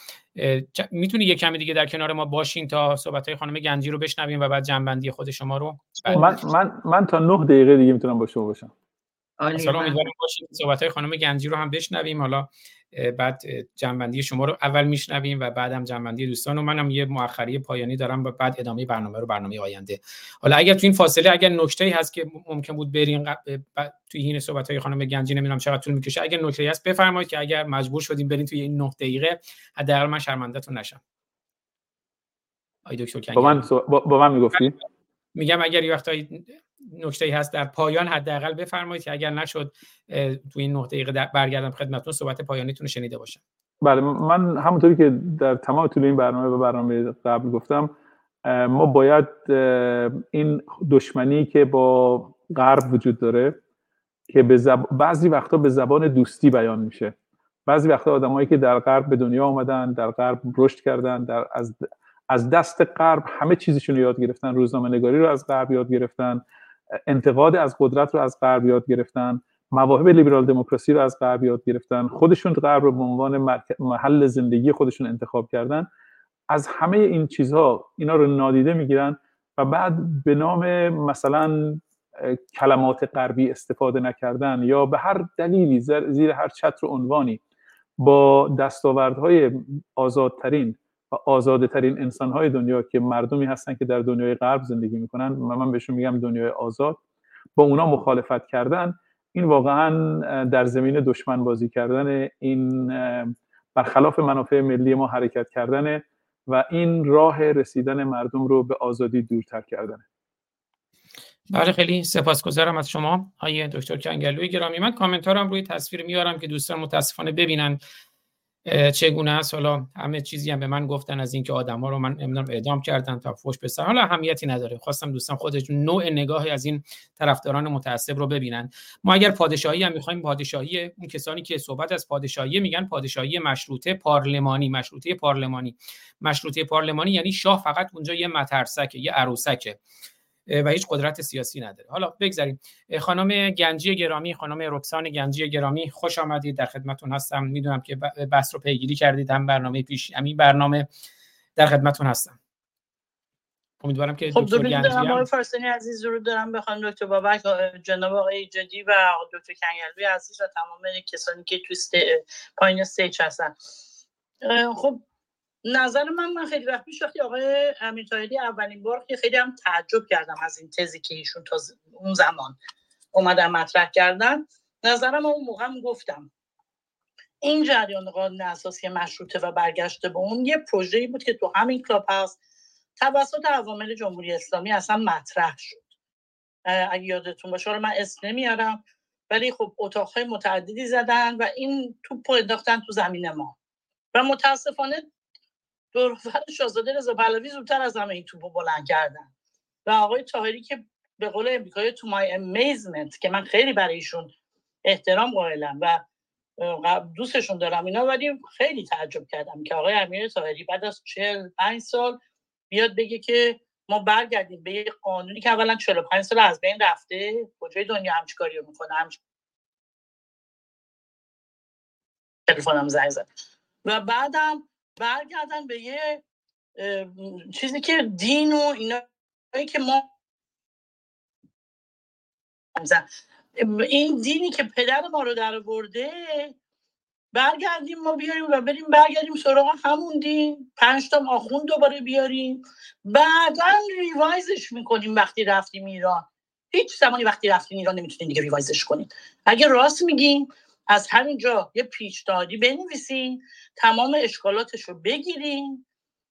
می‌تونی یک کمی دیگه در کنار ما باشین تا صحبت های خانم گنجی رو بشنویم و بعد جنبندی خود شما رو من, من, من تا نه دقیقه دیگه می‌تونم با شما باشم. سلام امیدوارم باشیم صحبت های خانم گنجی رو هم بشنویم. حالا بعد جنبندی شما رو اول میشنویم و بعدم جنبندی دوستان. و منم یه مؤخری پایانی دارم و بعد ادامه برنامه رو برنامه آینده. حالا اگر تو این فاصله اگر نکته ای هست که ممکن بود برین توی این صحبت های خانم گنجی نمی‌دونم چقدر طول می‌کشه اگر نکته هست بفرمایید که اگر مجبور شدیم برین توی این 9 دقیقه حداقل من شرمندهتون نشم. آی دکتر با من با, من می‌گفتی؟ میگم اگر یه وقتایی نکته هست در پایان حداقل بفرمایید که اگر نشد تو این نقطه برگردم خدمتتون صحبت پایانیتون شنیده باشم. بله من همونطوری که در تمام طول این برنامه و برنامه قبل گفتم ما باید این دشمنی که با غرب وجود داره که به زب... بعضی وقتا به زبان دوستی بیان میشه. بعضی وقتا آدمایی که در غرب به دنیا آمدن در غرب رشد کردن در از از دست غرب همه چیزشون رو یاد گرفتن روزنامه نگاری رو از غرب یاد گرفتن انتقاد از قدرت رو از غرب یاد گرفتن مواهب لیبرال دموکراسی رو از غرب یاد گرفتن خودشون غرب رو به عنوان محل زندگی خودشون انتخاب کردن. از همه این چیزها اینا رو نادیده می‌گیرن و بعد به نام مثلا کلمات غربی استفاده نکردن یا به هر دلیلی زیر هر چتر عنوانی با دستاوردهای آزادترین و آزاده ترین انسان های دنیا که مردمی هستن که در دنیای غرب زندگی می‌کنن و من بهشون میگم دنیای آزاد. با اونا مخالفت کردن. این واقعا در زمین دشمن بازی کردن. این برخلاف منافع ملی ما حرکت کردن و این راه رسیدن مردم رو به آزادی دورتر کردنه. بله. خیلی سپاسگزارم از شما. آیه دکتر کنگلوی گرامی. من کامنتارم روی تصویر میارم که دوستان متاسفانه ببینن. چگونه است؟ حالا همه چیزی هم به من گفتن از اینکه آدما رو من نمی‌دونم اعدام کردن تا فوش بسر حالا اهمیتی نداره. خواستم دوستان خودشون نوع نگاهی از این طرفداران متعصب رو ببینن. ما اگر پادشاهی هم می‌خوایم پادشاهی اون کسانی که صحبت از پادشاهی میگن پادشاهی مشروطه پارلمانی مشروطه پارلمانی. مشروطه پارلمانی یعنی شاه فقط اونجا یه مترسکه یه عروسکه. و هیچ قدرت سیاسی نداره. حالا بگذاریم. خانم گنجی گرامی خانم رکسان گنجی گرامی خوش آمدید. در خدمتون هستم. می‌دونم که بحث رو پیگیری کردید. هم برنامه پیش همین برنامه در خدمتون هستم. امیدوارم که خب دکتر گنجی هم فرسانی عزیز رو دارم. به خانم دکتر بابک جناب آقای جدی و دکتر کنگلوی عزیز و تمام کسانی که تو پایین استیج هستن. خب نظر من من خیلی وقت پیش وقتی آقای امیر اولین بار که خیلی هم تعجب کردم از این تزی که ایشون تا اون زمان اومدن مطرح کردن. نظرم اون موقع هم گفتم. این جریان قانون اساسی مشروطه و برگشته به اون یه پروژه‌ای بود که تو همین کلاب هست توسط عوامل جمهوری اسلامی اصلا مطرح شد. اگه یادتون باشه من اسم نمیارم ولی خب اتاقهای متعددی زدن و این توپ انداختن تو زمین ما. و متاسفانه دورفر شاهزاده رضا پهلوی زودتر از همه این توپو بلند کردن. و آقای تاهری که به قول امریکایی تو مای امیزمنت که من خیلی برای ایشون احترام قائلم و دوستشون دارم اینا ولی خیلی تعجب کردم که آقای امیر تاهری بعد از 45 سال بیاد بگه که ما برگردیم به یه قانونی که اولا 45 سال از بین رفته. کجای دنیا همچی کاری رو می‌کنه؟ همچی تلفنم زنگ و بعدم برگردن به یه چیزی که دین و اینا که ما این دینی که پدر ما رو در برده برگردیم ما بیاریم و بریم برگردیم سراغ همون دین. پنج تا آخون دوباره بیاریم. بعدا ریوایزش می‌کنیم وقتی رفتیم ایران. هیچ زمانی وقتی رفتیم ایران نمی‌تونیم دیگه ریوایزش کنیم اگه راست میگیم از همینجا یه پیچدادی بنویسین تمام اشکالاتش رو بگیرین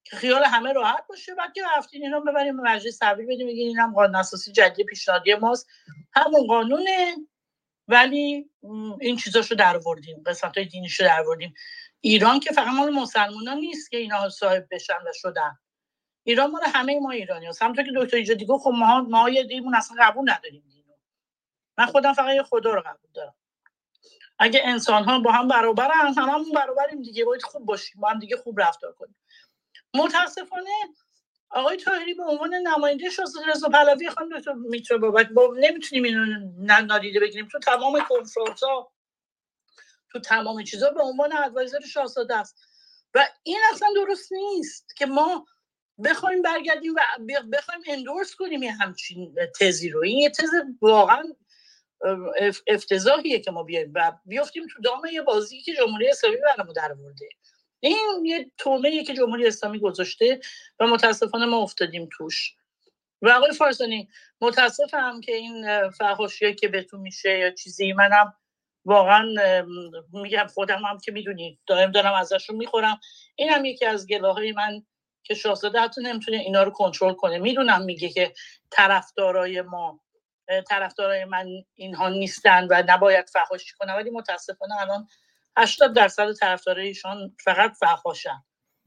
که خیال همه راحت باشه. بعد که رفتین اینا ببریم مجلس تحویل بدیم بگین اینم قانون اساسی جدید پیشنهادی ماست. همون قانونه ولی این چیزاشو در آوردیم قسمت های دینیشو در آوردیم ایران که فقط مال مسلمانان نیست که اینا صاحب بشن و شدن. ایران مال همه ما ایرانی هست. همونطور که دکتر ایجادی گفت خب ما ما یه دیمون اصلا قبول نداریم دینو من خودم فقط یه خدا رو قبول دارم. اگه انسان ها با هم برابرن هممون برابریم دیگه. باید خوب باشیم با هم دیگه خوب رفتار کنیم. متاسفانه آقای تاهری به عنوان نماینده شاهزاده رضا پهلوی خانم دکتر میتره بابک با نمی‌تونیم اینو نادیده بگیریم. تو تمام کنفرانس ها تو تمام چیزا به عنوان ادوایزر شاهزاده است. و این اصلا درست نیست که ما بخوایم برگردیم و بخوایم اندورس کنیم یه همچین تزی رو. این یه تز واقعا افتضاحیه که ما بیایم و بیافتیم تو دام یه بازی که جمهوری اسلامی برامون در آورده. این یه تومه که جمهوری اسلامی گذاشته و متاسفانه ما افتادیم توش. و آقای فارسانی متاسفم که این فحاشیه که بهتون میشه یا چیزی منم واقعا میگم خودم هم که می‌دونید دائم دارم ازشون می‌خورم. این هم یکی از گلاهای من که شاهزاده حتی نمی‌تونه اینا رو کنترل کنه. می‌دونم میگه که طرفدارای ما طرفدارای من اینها نیستن و نباید فحاشی کنم ولی متاسفانه الان 80 درصد طرفدارای ایشان فقط فحاشن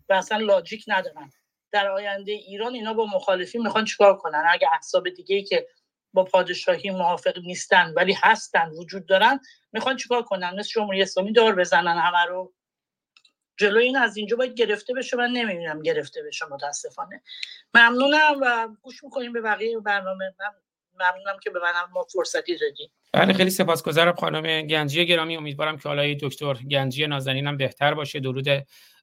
و اصلا لاجیک ندارن. در آینده ایران اینا با مخالفی می‌خوان چیکار کنن؟ اگه احزاب دیگه ای که با پادشاهی موافق نیستن ولی هستن وجود دارن می‌خوان چیکار کنن؟ مثل جمهوری اسلامی دار بزنن همه رو. جلو این از اینجا باید گرفته بشه من نمی‌بینم گرفته بشه متاسفانه. ممنونم و گوش می‌کنیم به بقیه برنامه. من ممنونم که به منم فرصتی دادی. بله خیلی سپاسگزارم خانم گنجی گرامی. امیدوارم که حالا دکتر گنجی نازنینم بهتر باشه. درود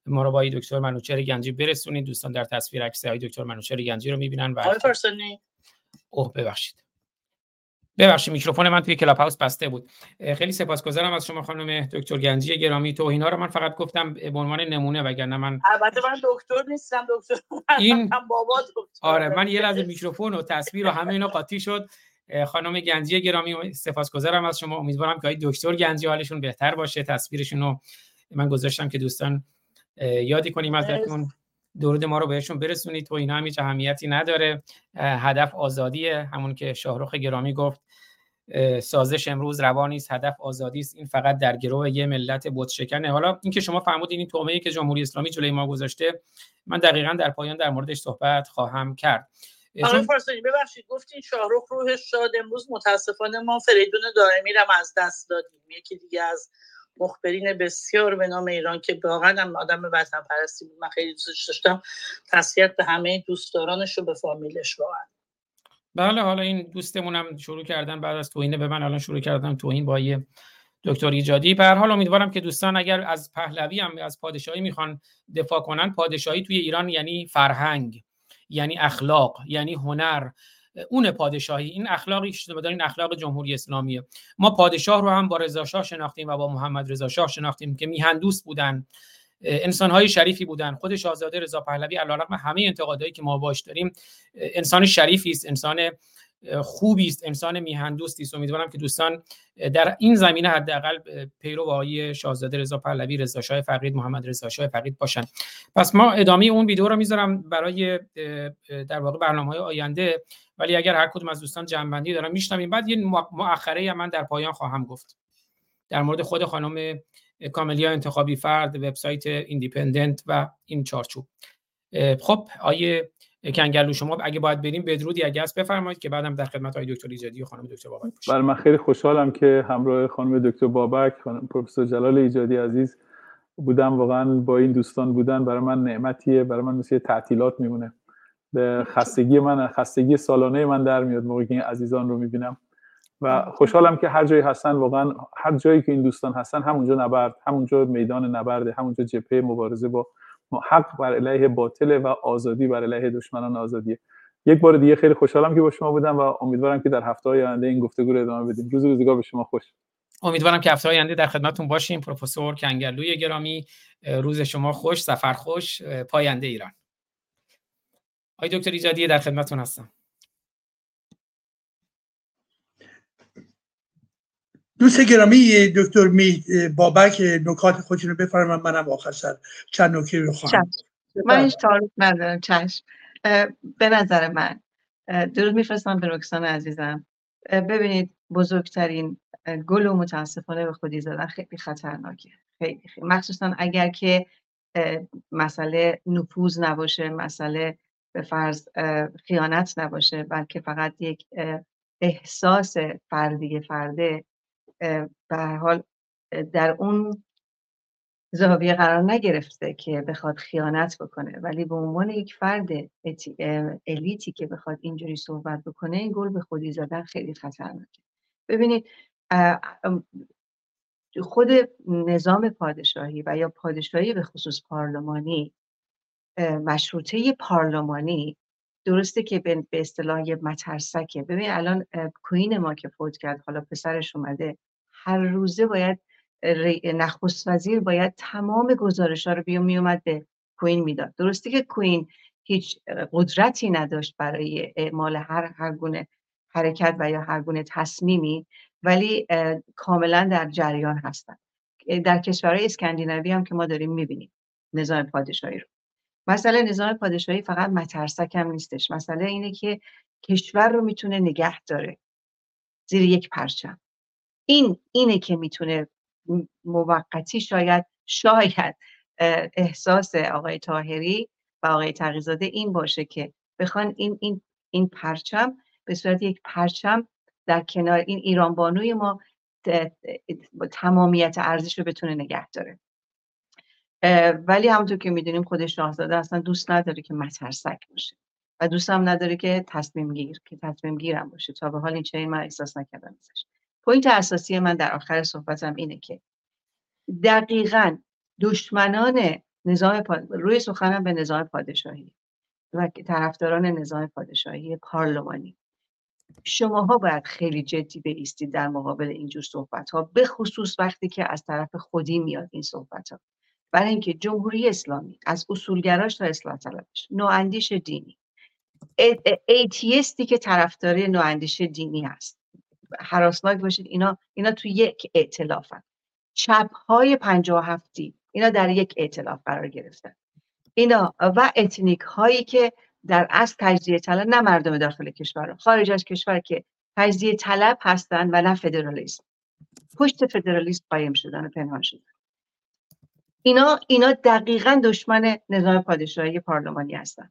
ما رو با دکتر منوچهر گنجی برسونید. دوستان در تصویر عکس های دکتر منوچهر گنجی رو می‌بینن و اوه ببخشید. ببخشید میکروفون من توی کلاب هاوس بسته بود. خیلی سپاسگزارم از شما خانم دکتر گنجی گرامی. تو اینا رو من فقط گفتم به عنوان نمونه وگرنه من البته من دکتر نیستم دکتر این بابا دکتر. آره من یه لحظه میکروفون و تصویر و همه اینا قاطی شد. خانم گنجی گرامی سپاسگزارم از شما. امیدوارم که دکتر گنجی حالشون بهتر باشه تصویرشون رو من گذاشتم که دوستان یادی کنیم ازتون. درود ما رو بهشون برسونید تو اینا هم هیچ اهمیتی نداره. هدف آزادیه. همون که شاهرخ گرامی گفت سازش امروز روانی است هدف آزادی است. این فقط در گروه یه ملت بت شکنه حالا اینکه شما فرمودین این تومه که جمهوری اسلامی جلوی ما گذاشته من دقیقا در پایان در موردش صحبت خواهم کرد. آقای فارسانی ببخشید گفتین شاهرخ روحش شاد امروز متاسفانه ما فریدون دائمی رو از دست دادیم. یکی دیگه از مخبرین بسیار به نام ایران که واقعا هم آدم وطن پرستی بود. من خیلی دوستش داشتم. تسلیت به همه دوستدارانش و به فامیلش واقعا. بله حالا این دوستمونم شروع کردن بعد از توهین به من الان شروع کردم توهین با یه دکتر ایجادی. به هر حال امیدوارم که دوستان اگر از پهلوی هم از پادشاهی می‌خوان دفاع کنن پادشاهی توی ایران یعنی فرهنگ یعنی اخلاق یعنی هنر اون پادشاهی این اخلاقی که این اخلاق جمهوری اسلامیه. ما پادشاه رو هم با رضا شاه شناختیم و با محمد رضا شاه شناختیم که میهندوست بودن انسان های شریفی بودن. خود شاهزاده رضا پهلوی علیرغم همه انتقادهایی که ما باش داریم انسان شریفی است انسان خوبی است انسان میهندوستی است. امیدوارم که دوستان در این زمینه حداقل پیرو آقای شاهزاده رضا پهلوی رضا شاه فقید محمد رضا شاه فقید باشن. پس ما ادامه اون ویدیو رو می‌ذارم برای در واقع برنامه های آینده. ولی اگر هر کدوم از دوستان جنبندی دارن میشنویم. بعد یه مؤخره من در پایان خواهم گفت. در مورد خود خانم کاملیا انتخابی فرد وبسایت ایندیپندنت و این چارچوب. خب آیه کنگلو شما اگه باید بریم بدرودی اگه هست بفرمایید که بعدم در خدمت های دکتر ایجادی و خانم دکتر بابک باشم بله من خیلی خوشحالم که همراه خانم دکتر بابک خانم پروفسور جلال ایجادی عزیز بودم. واقعا با این دوستان بودن برای من نعمتیه برای من مثل تعطیلات میمونه. خستگی من خستگی سالانه من در میاد موقعی که این عزیزان رو می‌بینم. و خوشحالم که هر جایی هستن واقعا هر جایی که این دوستان هستن همونجا نبرد همونجا میدان نبرده همونجا جبهه مبارزه با حق بر علیه باطل و آزادی بر علیه دشمنان آزادیه یک بار دیگه خیلی خوشحالم که با شما بودم و امیدوارم که در هفته های آینده این گفتگو رو ادامه بدیم. روز روزگار به شما خوش. امیدوارم که هفته آینده در خدمتتون باشیم. پروفسور کنگرلوی گرامی روز شما خوش سفر خوش پاینده ایران. آقای دکتر ایجادی در خدمتتون هستم. دوست گرامی دکتر می بابک نکات خودشون رو بفرمایید. منم آخر سر چند نکته رو خواهم. من هیچ تعارف ندارم. چشم. به نظر من درود میفرستم به رکسان عزیزم. ببینید بزرگترین گل و متاسفانه به خودی زدن خیلی خطرناکه. خیلی مخصوصا اگر که مسئله نفوذ نباشه مسئله به فرض خیانت نباشه بلکه فقط یک احساس فردی فرده به حال در اون زاویه قرار نگرفته که بخواد خیانت بکنه. ولی به عنوان یک فرد الیتی که بخواد اینجوری صحبت بکنه این گل به خودی زدن خیلی خطرناکه. ببینید خود نظام پادشاهی و یا پادشاهی به خصوص پارلمانی مشروطه پارلمانی درسته که به اصطلاح مترسکه. ببین الان کوین ما که فوت کرد حالا پسرش اومده هر روزه باید نخست وزیر باید تمام گزارش ها رو بیو میومد به کوین می‌داد. درسته که کوین هیچ قدرتی نداشت برای اعمال هر هر گونه حرکت و یا هر گونه تصمیمی ولی کاملا در جریان هستن. در کشورهای اسکاندیناوی هم که ما داریم می‌بینیم نظام پادشاهی رو. مسئله نظام پادشاهی فقط مترسک هم نیستش. مسئله اینه که کشور رو می‌تونه نگه داره. زیر یک پرچم. این اینه که می‌تونه موقتی شاید شاید احساس آقای تاهری و آقای تقی‌زاده این باشه که بخوان این این این پرچم به صورت یک پرچم در کنار این ایران بانوی ما تمامیت ارضیش رو بتونه نگه داره. ولی همونطور که می‌دونیم خود شاهزاده اصلا دوست نداره که مترسک باشه و دوست هم نداره که تصمیم گیر که تصمیم گیرم باشه تا به حال این چه من احساس نکردم ازش. point اساسی من در آخر صحبتم اینه که دقیقا دشمنان نظام پاد... روی سخنم به نظام پادشاهی و طرفداران نظام پادشاهی پارلمانی. شماها باید خیلی جدی بیستید در مقابل اینجور صحبت ها به خصوص وقتی که از طرف خودی میاد این صحبت ها برای اینکه جمهوری اسلامی از اصولگراش تا اصلاح طلبش نواندیش دینی. ایتیستی که طرفداری نواندیش دینی هست. هراسناک باشید اینا اینا تو یک ائتلافن. چپ های هفتی اینا در یک ائتلاف قرار گرفتن. اینا و اتنیک هایی که در اصل تجزیه طلب نه مردم داخل کشور خارج از کشور که تجزیه طلب هستن و نه فدرالیسم. پشت فدرالیسم قایم شدن و پنهان شدن. اینا اینا دقیقا دشمن نظام پادشاهی پارلمانی هستن.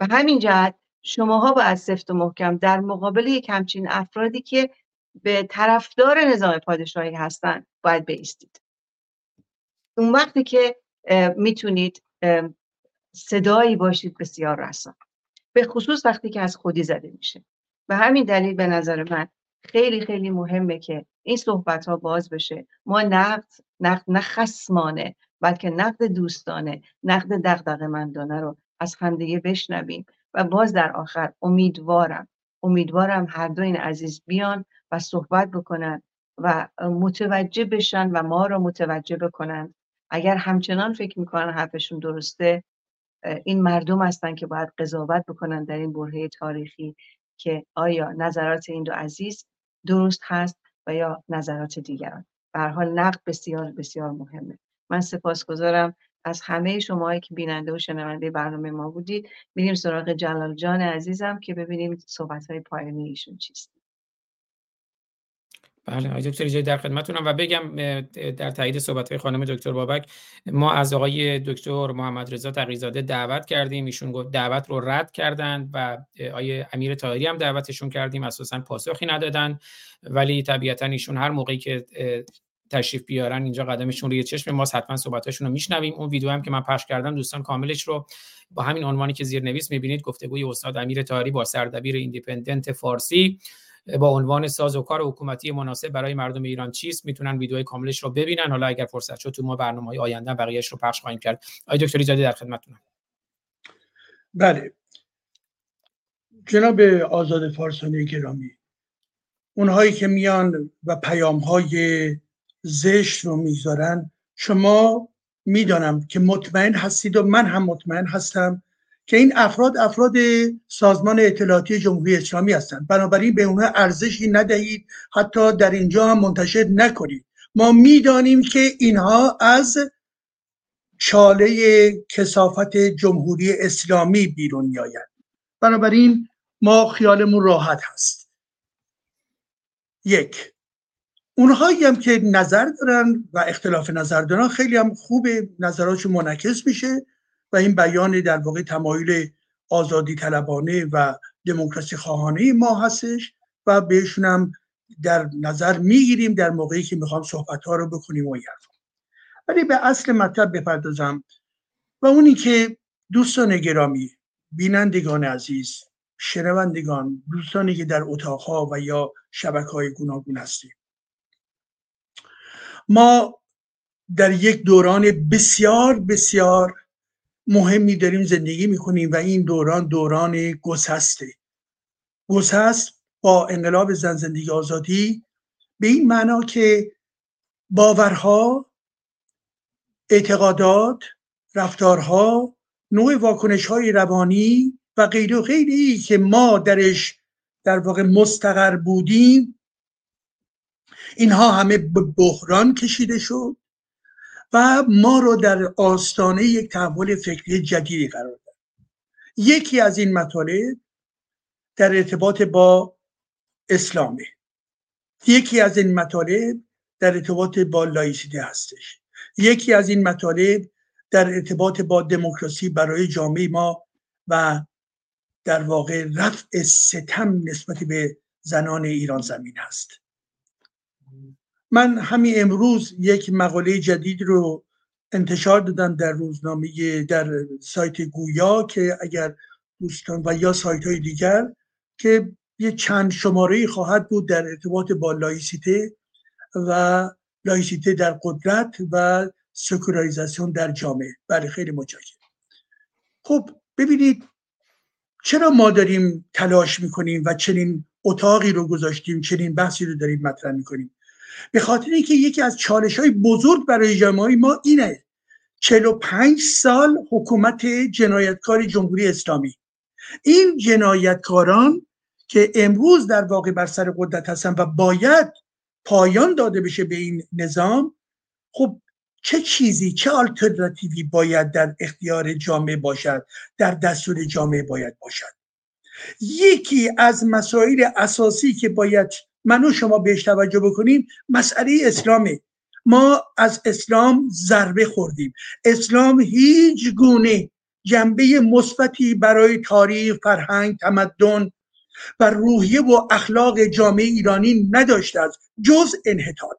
و همین جهت شماها باید سفت و محکم در مقابل یک همچین افرادی که به طرفدار نظام پادشاهی هستن باید بیستید اون وقتی که می‌تونید صدایی باشید بسیار رسان. به خصوص وقتی که از خودی زده میشه. و همین دلیل به نظر من خیلی خیلی مهمه که این صحبت ها باز بشه. ما نقد نقد نه خسمانه بلکه نقد دوستانه نقد دغدغه مندانه رو از همدیگه بشنویم. و باز در آخر امیدوارم امیدوارم هر دو این عزیز بیان و صحبت بکنن و متوجه بشن و ما رو متوجه بکنن. اگر همچنان فکر می‌کنن حرفشون درسته این مردم هستن که باید قضاوت بکنن در این برهه تاریخی که آیا نظرات این دو عزیز درست هست و یا نظرات دیگران. به حال نقد بسیار بسیار مهمه. من سپاسگزارم از همه شما که بیننده و شنونده برنامه ما بودید میریم سراغ جلال جان عزیزم که ببینیم صحبت های پایانی ایشون چیست. بله آقای دکتر جای در خدمتونم و بگم در تایید صحبت های خانم دکتر بابک ما از آقای دکتر محمد رضا تقیزاده دعوت کردیم. ایشون گفت دعوت رو رد کردند و آقای امیر طاهری هم دعوتشون کردیم. اساسا پاسخی ندادن ولی طبیعتا ایشون هر موقعی که تشریف بیارن اینجا قدمشون روی چشم ماست حتما صحبتاشون رو میشنویم. اون ویدیو هم که من پخش کردم دوستان کاملش رو با همین عنوانی که زیر نویس می‌بینید گفتگوی استاد امیر تاری با سردبیر ایندیپندنت فارسی با عنوان ساز و کار حکومتی مناسب برای مردم ایران چیست؟ می‌تونن ویدیوهای کاملش رو ببینن. حالا اگر فرصت شد تو ما برنامه آینده بقیهش رو پخش خواهیم کرد. آقای دکتر ایجادی در خدمتتونم. بله. جناب آزاد فارسانی گرامی اونهایی که میان و پیام های زشت رو می‌ذارن. شما می‌دانم که مطمئن هستید و من هم مطمئن هستم که این افراد افراد سازمان اطلاعاتی جمهوری اسلامی هستند بنابراین به اونها ارزشی ندهید حتی در اینجا هم منتشر نکنید. ما می‌دانیم که اینها از چاله کسافت جمهوری اسلامی بیرون میآیند. بنابراین ما خیالمون راحت هست. یک اونهایی هم که نظر دارن و اختلاف نظر دارن خیلی هم خوب نظراتش منعکس میشه و این بیان در واقع تمایل آزادی طلبانه و دموکراسی خواهانه ما هستش و بهشون هم در نظر می‌گیریم در موقعی که می‌خوام صحبت ها رو بکنیم و ولی به اصل مطلب بپردازم و اونی که دوستان گرامی بینندگان عزیز شنوندگان دوستانی که در اتاقها و یا شبکه های گوناگون هستیم. ما در یک دوران بسیار بسیار مهمی داریم زندگی می‌کنیم و این دوران دوران گسسته. گسست با انقلاب زن زندگی آزادی به این معنا که باورها اعتقادات رفتارها نوع واکنش های روانی و غیر و غیری که ما درش در واقع مستقر بودیم اینها همه به بحران کشیده شد و ما رو در آستانه یک تحول فکری جدیدی قرار داد. یکی از این مطالب در ارتباط با اسلامه. یکی از این مطالب در ارتباط با لایسیته هستش. یکی از این مطالب در ارتباط با دموکراسی برای جامعه ما و در واقع رفع ستم نسبت به زنان ایران زمین هست. من همین امروز یک مقاله جدید رو انتشار دادم در روزنامه در سایت گویا که اگر دوستان و یا سایت های دیگر که یه چند شماره خواهد بود در ارتباط با لایسیته و لایسیته در قدرت و سکولاریزاسیون در جامعه. بله خیلی متشکرم. خب ببینید چرا ما داریم تلاش می‌کنیم و چنین اتاقی رو گذاشتیم چنین بحثی رو داریم مطرح می‌کنیم؟ به خاطر اینکه یکی از چالش های بزرگ برای جامعه ما اینه. 45 سال حکومت جنایتکار جمهوری اسلامی. این جنایتکاران که امروز در واقع بر سر قدرت هستن و باید پایان داده بشه به این نظام خب چه چیزی چه آلترناتیوی باید در اختیار جامعه باشد در دستور جامعه باید باشد؟ یکی از مسائل اساسی که باید من و شما بهش توجه بکنیم مسئله اسلامه ما از اسلام ضربه خوردیم. اسلام هیچ گونه جنبه مثبتی برای تاریخ فرهنگ تمدن و روحیه و اخلاق جامعه ایرانی نداشته است. جز انحطاط.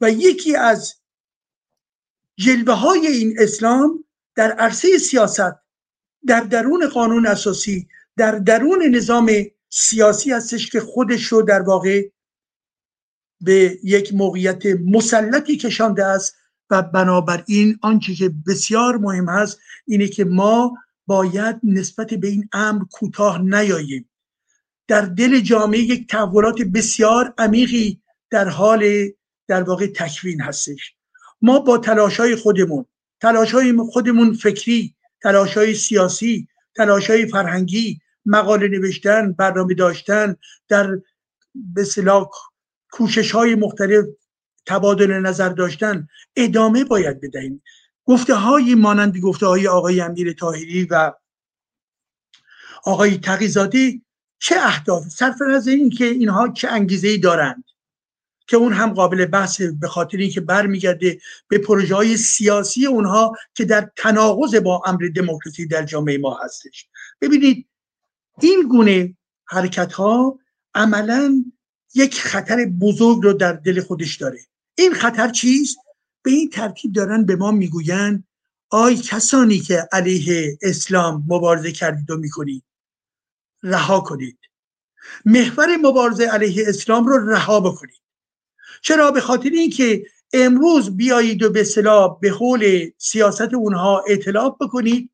و یکی از جلوه های این اسلام در عرصه سیاست در درون قانون اساسی در درون نظام سیاسی هستش که خودش رو در واقع به یک موقعیت مسلطی کشانده است و بنابراین آنچه که بسیار مهم هست اینه که ما باید نسبت به این امر کوتاه نیاییم. در دل جامعه یک تحولات بسیار عمیقی در حال در واقع تکوین هستش. ما با تلاش های خودمون تلاش های خودمون فکری تلاش های سیاسی تلاش های فرهنگی مقاله نوشتن برنامه داشتن در به کوشش های مختلف تبادل نظر داشتن ادامه باید بدهیم. گفته های مانند گفته های آقای امیر تاهری و آقای تقیزادی چه اهداف صرف نظر این که اینها چه انگیزه ای دارند که اون هم قابل بحث به خاطر اینکه برمیگرده به پروژه های سیاسی اونها که در تناقض با امر دموکراسی در جامعه ما هستش. ببینید این گونه حرکت ها عملا یک خطر بزرگ رو در دل خودش داره. این خطر چیست؟ به این ترتیب دارن به ما می‌گویند آی کسانی که علیه اسلام مبارزه کردید و می‌کنید رها کنید. محور مبارزه علیه اسلام رو رها بکنید. چرا؟ به خاطر اینکه امروز بیایید و به صلاح به حول سیاست اونها اطلاع بکنید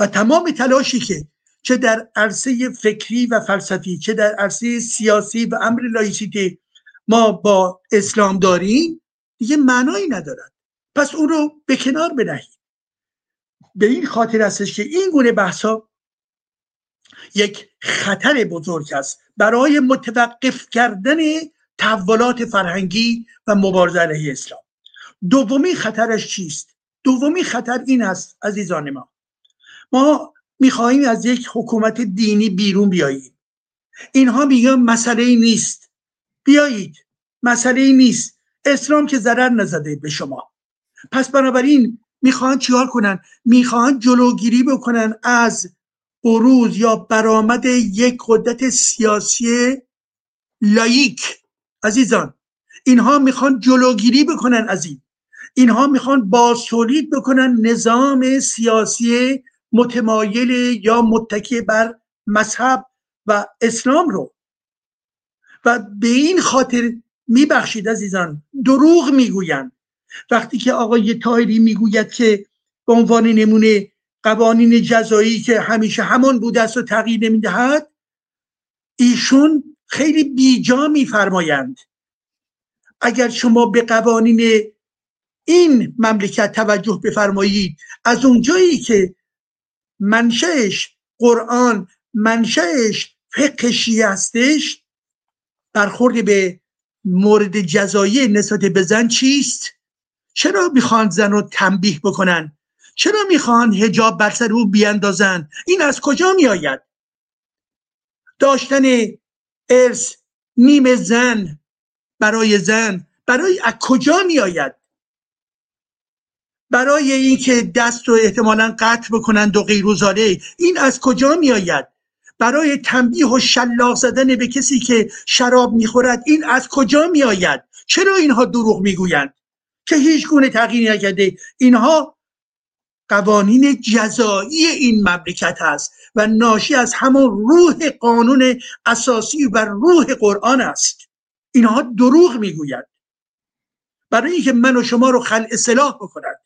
و تمام تلاشی که چه در عرصه فکری و فلسفی چه در عرصه سیاسی و امر لایسیته ما با اسلام داریم دیگه معنایی ندارد. پس اون رو به کنار بنهید. به این خاطر هستش که این گونه بحث یک خطر بزرگ است برای متوقف کردن تحولات فرهنگی و مبارزه علیه اسلام. دومی خطرش چیست؟ دومی خطر این است عزیزان ما. ما می‌خواهیم از یک حکومت دینی بیرون بیاییم. اینها میگن مسئله نیست. بیایید. مسئله نیست. اسلام که ضرر نزده به شما. پس بنابراین می‌خواهند چیکار کنن؟ می‌خواهند جلوگیری بکنن از بروز یا برآمد یک قدرت سیاسی لایک. عزیزان اینها می‌خوان جلوگیری بکنن از این. اینها می‌خوان بازتولید بکنن نظام سیاسی متمایل یا متکی بر مذهب و اسلام رو. و به این خاطر میبخشید عزیزان دروغ می‌گویند. وقتی که آقای تایری می‌گوید که به عنوان نمونه قوانین جزایی که همیشه همان بوده است و تغییر نمی‌دهد ایشون خیلی بیجا میفرمایند. اگر شما به قوانین این مملکت توجه بفرمایید از اونجایی که منشأش قرآن منشأش فقه شیعه هستش برخورد به مورد جزایی نسبت به زن چیست؟ چرا می‌خوان زن رو تنبیه بکنن؟ چرا می‌خوان هجاب بر سر او بیاندازن؟ این از کجا میآید؟ داشتن ارث نیم زن برای زن برای از کجا میآید؟ برای اینکه دست رو احتمالا قطع بکنند و غیر این از کجا میآید؟ برای تنبیه و شلاق زدن به کسی که شراب می‌خورد این از کجا میآید؟ چرا اینها دروغ می‌گویند؟ که هیچ گونه تغییری نکرده. اینها قوانین جزایی این مملکت است و ناشی از همان روح قانون اساسی و روح قرآن است. اینها دروغ می‌گویند. برای اینکه من و شما رو خل اصلاح بکنند.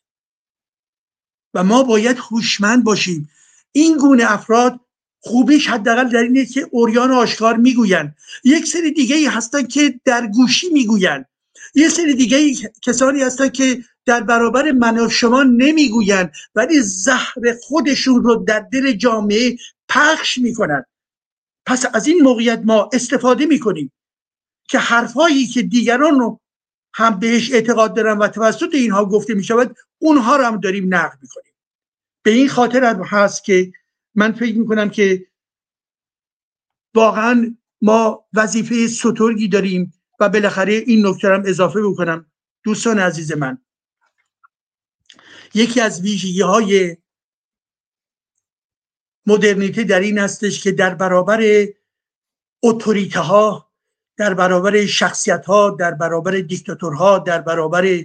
و ما باید هوشمند باشیم. این گونه افراد خوبیش حداقل در اینه که اوریان آشکار می‌گویند. یک سری دیگه ای هستن که در گوشی می‌گویند. یه سری دیگه کسانی هستن که در برابر من و شما نمی‌گویند ولی زهر خودشون رو در دل جامعه پخش می‌کنن. پس از این موقعیت ما استفاده می‌کنیم که حرفهایی که دیگران رو هم بهش اعتقاد دارن و توسط اینها گفته می شود اونها رو هم داریم نقد می‌کنیم. به این خاطر هم هست که من فکر می‌کنم که واقعا ما وظیفه سترگی داریم و بالاخره این نکته هم اضافه بکنم. دوستان عزیز من یکی از ویژگی های مدرنیته در این هستش که در برابر اتوریته ها در برابر شخصیت ها در برابر دیکتاتورها در برابر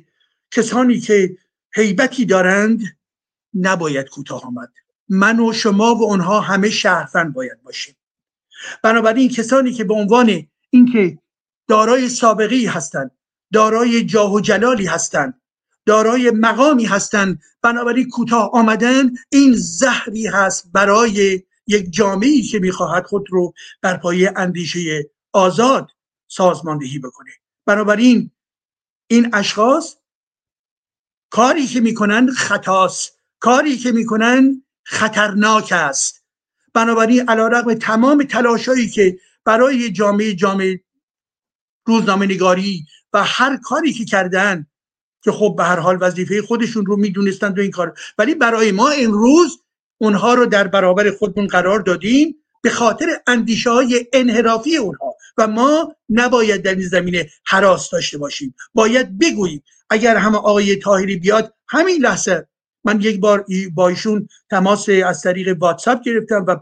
کسانی که حیبتی دارند نباید کوتاه آمد. من و شما و اونها همه شهروند باید باشیم. بنابراین کسانی که به عنوان اینکه دارای سابقی هستند دارای جاه و جلالی هستند دارای مقامی هستند بنابراین کوتاه آمدن این زهری هست برای یک جامعه که می‌خواهد خود رو بر پایه اندیشه آزاد سازماندهی بکنه. بنابراین این اشخاص کاری که می‌کنن خطاست. کاری که می‌کنن خطرناک است. بنابراین علیرغم تمام تلاشایی که برای جامعه جامعه روزنامه نگاری و هر کاری که کردن که خب به هر حال وظیفه خودشون رو می‌دونستند و این کار. ولی برای ما امروز اونها رو در برابر خودمون قرار دادیم به خاطر اندیشه های انحرافی اونها. و ما نباید در این زمینه حراس داشته باشیم. باید بگوییم اگر همه آقای تاهری بیاد همین لحظه. من یک بار با ایشون تماس از طریق واتساپ گرفتم و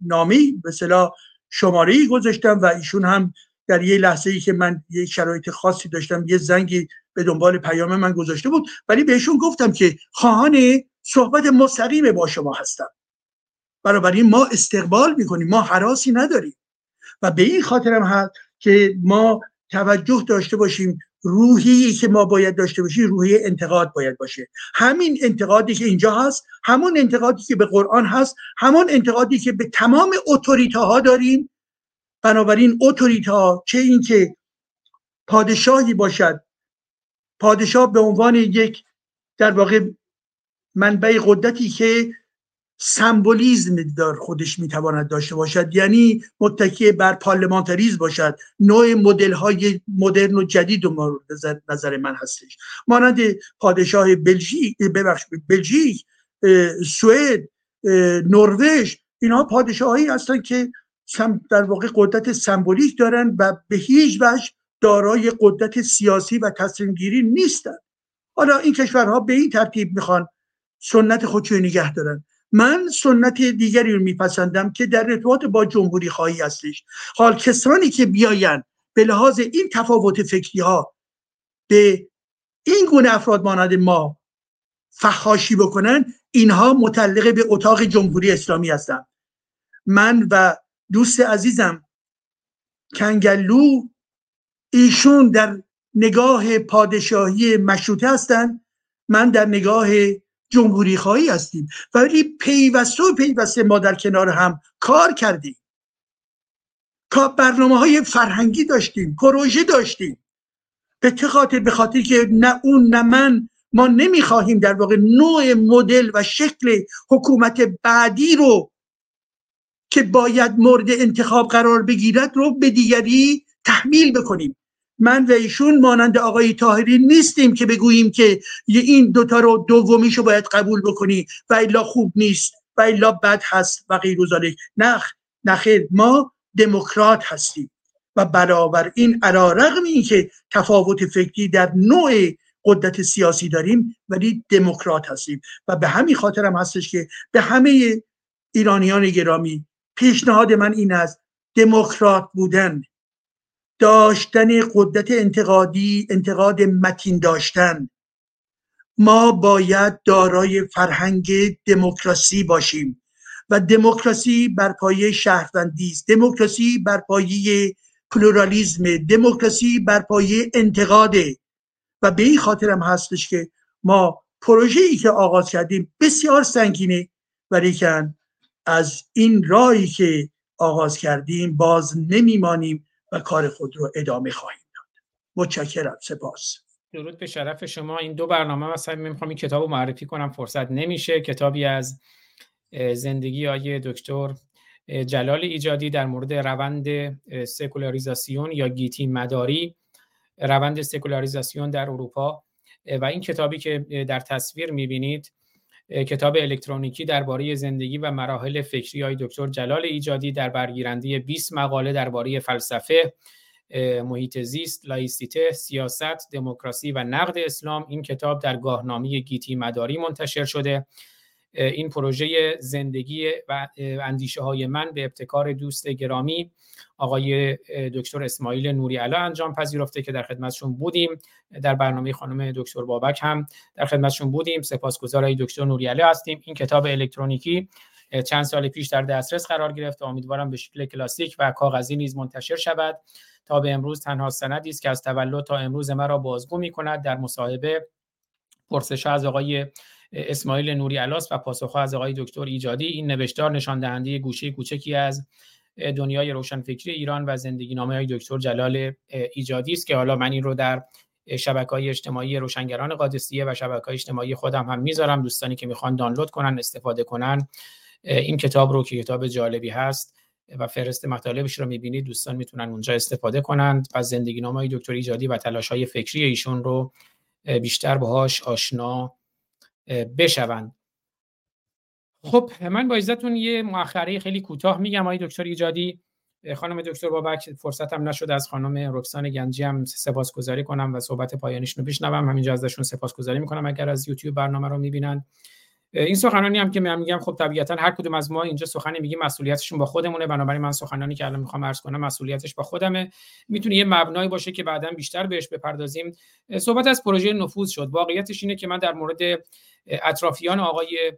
نامی به صلاح شماره گذاشتم و ایشون هم در یه لحظه ای که من یه شرایط خاصی داشتم یه زنگی به دنبال پیام من گذاشته بود. ولی بهشون گفتم که خواهان صحبت مستقیم با شما هستم. بنابراین ما استقبال می‌کنیم. ما حراسی نداریم. و به این خاطر هم هست که ما توجه داشته باشیم روحی که ما باید داشته باشیم روحی انتقاد باید باشه. همین انتقادی که اینجا هست همون انتقادی که به قرآن هست همون انتقادی که به تمام اتوریته ها داریم. بنابراین اتوریتا چه اینکه پادشاهی باشد. پادشاه به عنوان یک در واقع منبع قدرتی که سمبولیزم در خودش می‌تواند داشته باشد. یعنی متکی بر پارلمانتریزم باشد. نوع مدل های مدرن و جدید مورد نظر من هستش. مانند پادشاه بلژیک ببخش بلژیک سوئد نروژ اینها پادشاهی هستند که در واقع قدرت سمبولیک دارن و به هیچ وجه دارای قدرت سیاسی و تصمیم گیری نیستن. حالا این کشورها به این ترتیب می‌خوان سنت خودشو نگه دارن. من سنت دیگری رو میپسندم که در ارتباط با جمهوری خواهی هستش. حال کسانی که بیاین به لحاظ این تفاوت فکری ها به این گونه افراد مانند ما فخاشی بکنن اینها متعلق به اتاق جمهوری اسلامی هستن من و دوست عزیزم کنگلو ایشون در نگاه پادشاهی مشروطه هستند. من در نگاه جمهوری خواهی هستیم. ولی پیوسته و پیوسته ما در کنار هم کار کردیم. برنامه های فرهنگی داشتیم پروژه داشتیم. به چه خاطر؟ به خاطر که نه اون نه من ما نمی‌خواهیم در واقع نوع مدل و شکل حکومت بعدی رو که باید مورد انتخاب قرار بگیرد رو به دیگری تحمیل بکنیم. من و ایشون مانند آقای تاهری نیستیم که بگوییم که این دوتا رو دومیشو باید قبول بکنی. و الا خوب نیست. و الا بد هست و غیر نه نخیر ما دموکرات هستیم. و برابر این علا رقم این که تفاوت فکری در نوع قدرت سیاسی داریم ولی دموکرات هستیم. و به همین خاطر هم هستش که به همه ایرانیان گرامی پیشنهاد من این است. دموکرات بودن. داشتن قدرت انتقادی انتقاد متین داشتن. ما باید دارای فرهنگ دموکراسی باشیم و دموکراسی بر پایه شهروندی است. دموکراسی بر پایه پلورالیزم دموکراسی بر پایه انتقاده و به این خاطر هم هستش که ما پروژه ای که آغاز کردیم بسیار سنگینه ولیکن از این راهی که آغاز کردیم باز نمیمانیم و کار خود رو ادامه خواهیم داد. متشکرم سپاس. درود به شرف شما. این دو برنامه مثلا می‌خوام این کتاب معرفی کنم فرصت نمیشه. کتابی از زندگی آیه دکتر جلال ایجادی در مورد روند سکولاریزاسیون یا گیتی مداری. روند سکولاریزاسیون در اروپا. و این کتابی که در تصویر می‌بینید کتاب الکترونیکی درباره زندگی و مراحل فکری های دکتر جلال ایجادی در برگیرنده 20 مقاله درباره فلسفه محیط زیست، لایسیته، سیاست، دموکراسی و نقد اسلام این کتاب در گاهنامه گیتی مداری منتشر شده. این پروژه زندگی و اندیشه های من به ابتکار دوست گرامی آقای دکتر اسماعیل نوری علا انجام پذیرفته که در خدمتشون بودیم. در برنامه خانم دکتر بابک هم در خدمتشون بودیم. سپاسگزار دکتر نوری علا هستیم. این کتاب الکترونیکی چند سال پیش در دسترس قرار گرفت و امیدوارم به شکل کلاسیک و کاغذی نیز منتشر شود. تا به امروز تنها سندی است که از تولد تا امروز مرا بازگو می کند در مصاحبه پرسش از آقای اسماعیل نوری علاس و پاسخ از آقای دکتر ایجادی. این نوشتار نشان دهنده گوشه کوچکی از دنیای روشنفکری ایران و زندگی نامه های دکتر جلال ایجادی است که حالا من این رو در شبکه های اجتماعی روشنگران قادسیه و شبکه های اجتماعی خودم هم می‌ذارم. دوستانی که می‌خوان دانلود کنن استفاده کنن. این کتاب رو که کتاب جالبی هست و فرست مطالبش رو می‌بینید دوستان می‌تونن اونجا استفاده کنند و زندگی نامه دکتر ایجادی و تلاش های فکری ایشون رو بیشتر باهاش آشنا بشوند. خب من با عزتون یه مؤخره خیلی کوتاه میگم. آقای دکتر ایجادی خانم دکتر بابک فرصتم نشد از خانم رکسان گنجی هم سپاسگزاری کنم و صحبت پایانیش رو بشنوم. همینجا ازشون سپاسگزاری می‌کنم. اگر از یوتیوب برنامه رو می‌بینن این سخنانی هم که من میگم خب طبیعتا هر کدوم از ما اینجا سخنی میگیم مسئولیتشون با خودمونه. بنابراین من سخنانی که الان می‌خوام عرض کنم مسئولیتش با خودمه. می‌تونه یه مبنایی باشه که بعدا بیشتر بهش بپردازیم. صحبت از پروژه نفوذ شد. واقعیتش اینه که من در مورد اطرافیان آقای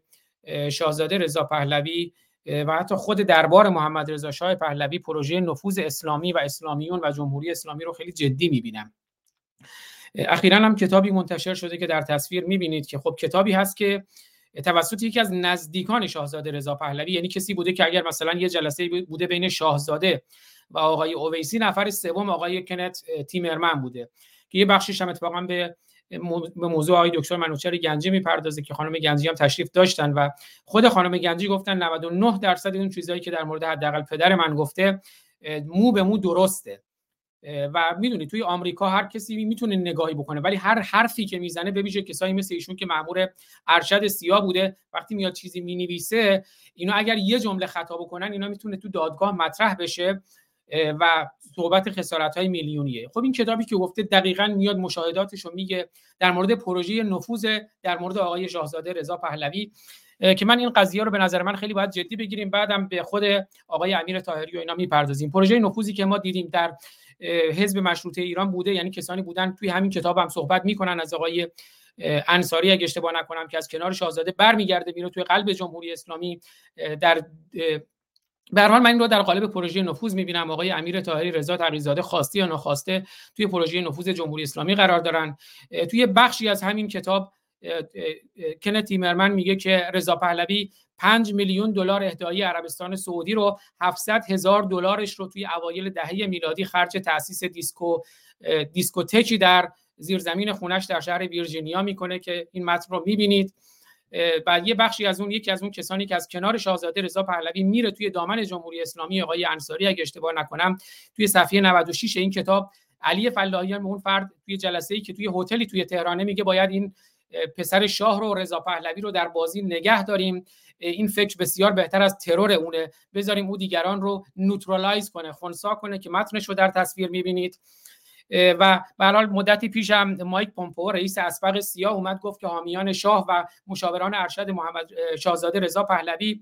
شاهزاده رضا پهلوی و حتی خود دربار محمد رضا شاه پهلوی پروژه نفوذ اسلامی و اسلامیون و جمهوری اسلامی رو خیلی جدی می‌بینم. اخیرا هم کتابی منتشر شده که در تصویر می‌بینید که خب کتابی هست که توسط یکی از نزدیکان شاهزاده رضا پهلوی یعنی کسی بوده که اگر مثلا یه جلسه بوده بین شاهزاده و آقای اویسی نفر سوم آقای کنت تیمرمن بوده. که یه بخشش هم اتفاقا به به موضوع آقای دکتر منوچهر گنجی می‌پردازه که خانم گنجی هم تشریف داشتن و خود خانم گنجی گفتن 99 درصد اون چیزهایی که در مورد حداقل پدر من گفته مو به مو درسته. و می‌دونی توی آمریکا هر کسی می‌تونه نگاهی بکنه ولی هر حرفی که می‌زنه ببیشه کسایی مثل ایشون که مامور ارشد سیاه بوده وقتی میاد چیزی می‌نویسه اینا اگر یه جمله خطا بکنن اینا می‌تونه تو دادگاه مطرح بشه و صحبت خسارت های میلیونیه. خب این کتابی که گفته دقیقا میاد مشاهداتش رو میگه در مورد پروژه نفوذ در مورد آقای شاهزاده رضا پهلوی که من این قضیه رو به نظر من خیلی باید جدی بگیریم بعدم به خود آقای امیر طاهری و اینا می‌پردازیم. پروژه نفوذی که ما دیدیم در حزب مشروطه ایران بوده. یعنی کسانی بودن توی همین کتاب هم صحبت می‌کنن. از آقای انصاری اگه اشتباه نکنم که از کنار شاهزاده برمیگرده میره توی قلب جمهوری اسلامی. در به حال من این رو در قالب پروژه نفوذ می‌بینم. آقای امیر طاهری رضا تقیزاده خواسته یا نخواسته توی پروژه نفوذ جمهوری اسلامی قرار دارن. توی بخشی از همین کتاب کنت تیمرمن میگه که رضا پهلوی 5 میلیون دلار اهدایی عربستان سعودی رو 700 هزار دلارش رو توی اوایل دهه میلادی خرج تاسیس دیسکو دیسکوتکی در زیرزمین خونش در شهر ویرجینیا می‌کنه که این متن رو می‌بینید. و یه بخشی از اون یکی از اون کسانی که از کنار شاهزاده رضا پهلوی میره توی دامن جمهوری اسلامی آقای انصاری اگه اشتباه نکنم توی صفحه 96 این کتاب علی فلاحیان اون فرد توی جلسه ای که توی هتلی توی تهرانه میگه باید این پسر شاه رو رضا پهلوی رو در بازی نگه داریم. این فکر بسیار بهتر از ترور اونه. بذاریم او دیگران رو neutralize کنه خونسا کنه که متنش رو در تصویر می‌بینید. و یه مدتی پیش هم مایک پمپئو رئیس اسبق سیا اومد گفت که حامیان شاه و مشاوران ارشد محمد شاهزاده رضا پهلوی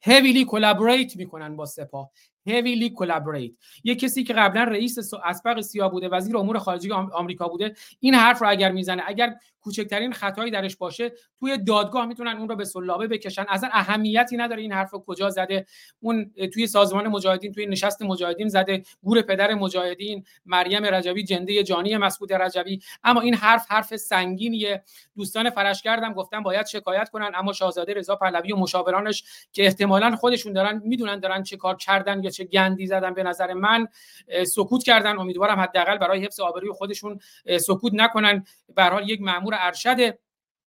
heavily collaborate می‌کنن با سپاه. Heavily collaborate. یه کسی که قبلا رئیس اسبق سیا بوده وزیر امور خارجه آمریکا بوده این حرف رو اگر می‌زنه اگر کوچکترین خطایی درش باشه توی دادگاه می‌تونن اون رو به سلابه بکشن. اصلا اهمیتی نداره این حرف رو کجا زده. اون توی سازمان مجاهدین توی نشست مجاهدین زده گور پدر مجاهدین مریم رجبی جنده جانی مسعود رجبی. اما این حرف حرف سنگینیه. دوستان فرش کردم گفتم باید شکایت کنن اما شاهزاده رضا پهلوی و مشاورانش که احتمالا خودشون دارن می‌دونن دارن چه کار کردن یا چه گندی زدن به نظر من سکوت کردن. امیدوارم حداقل برای حفظ آبروی خودشون سکوت نکنن. به حال یک مامور ارشد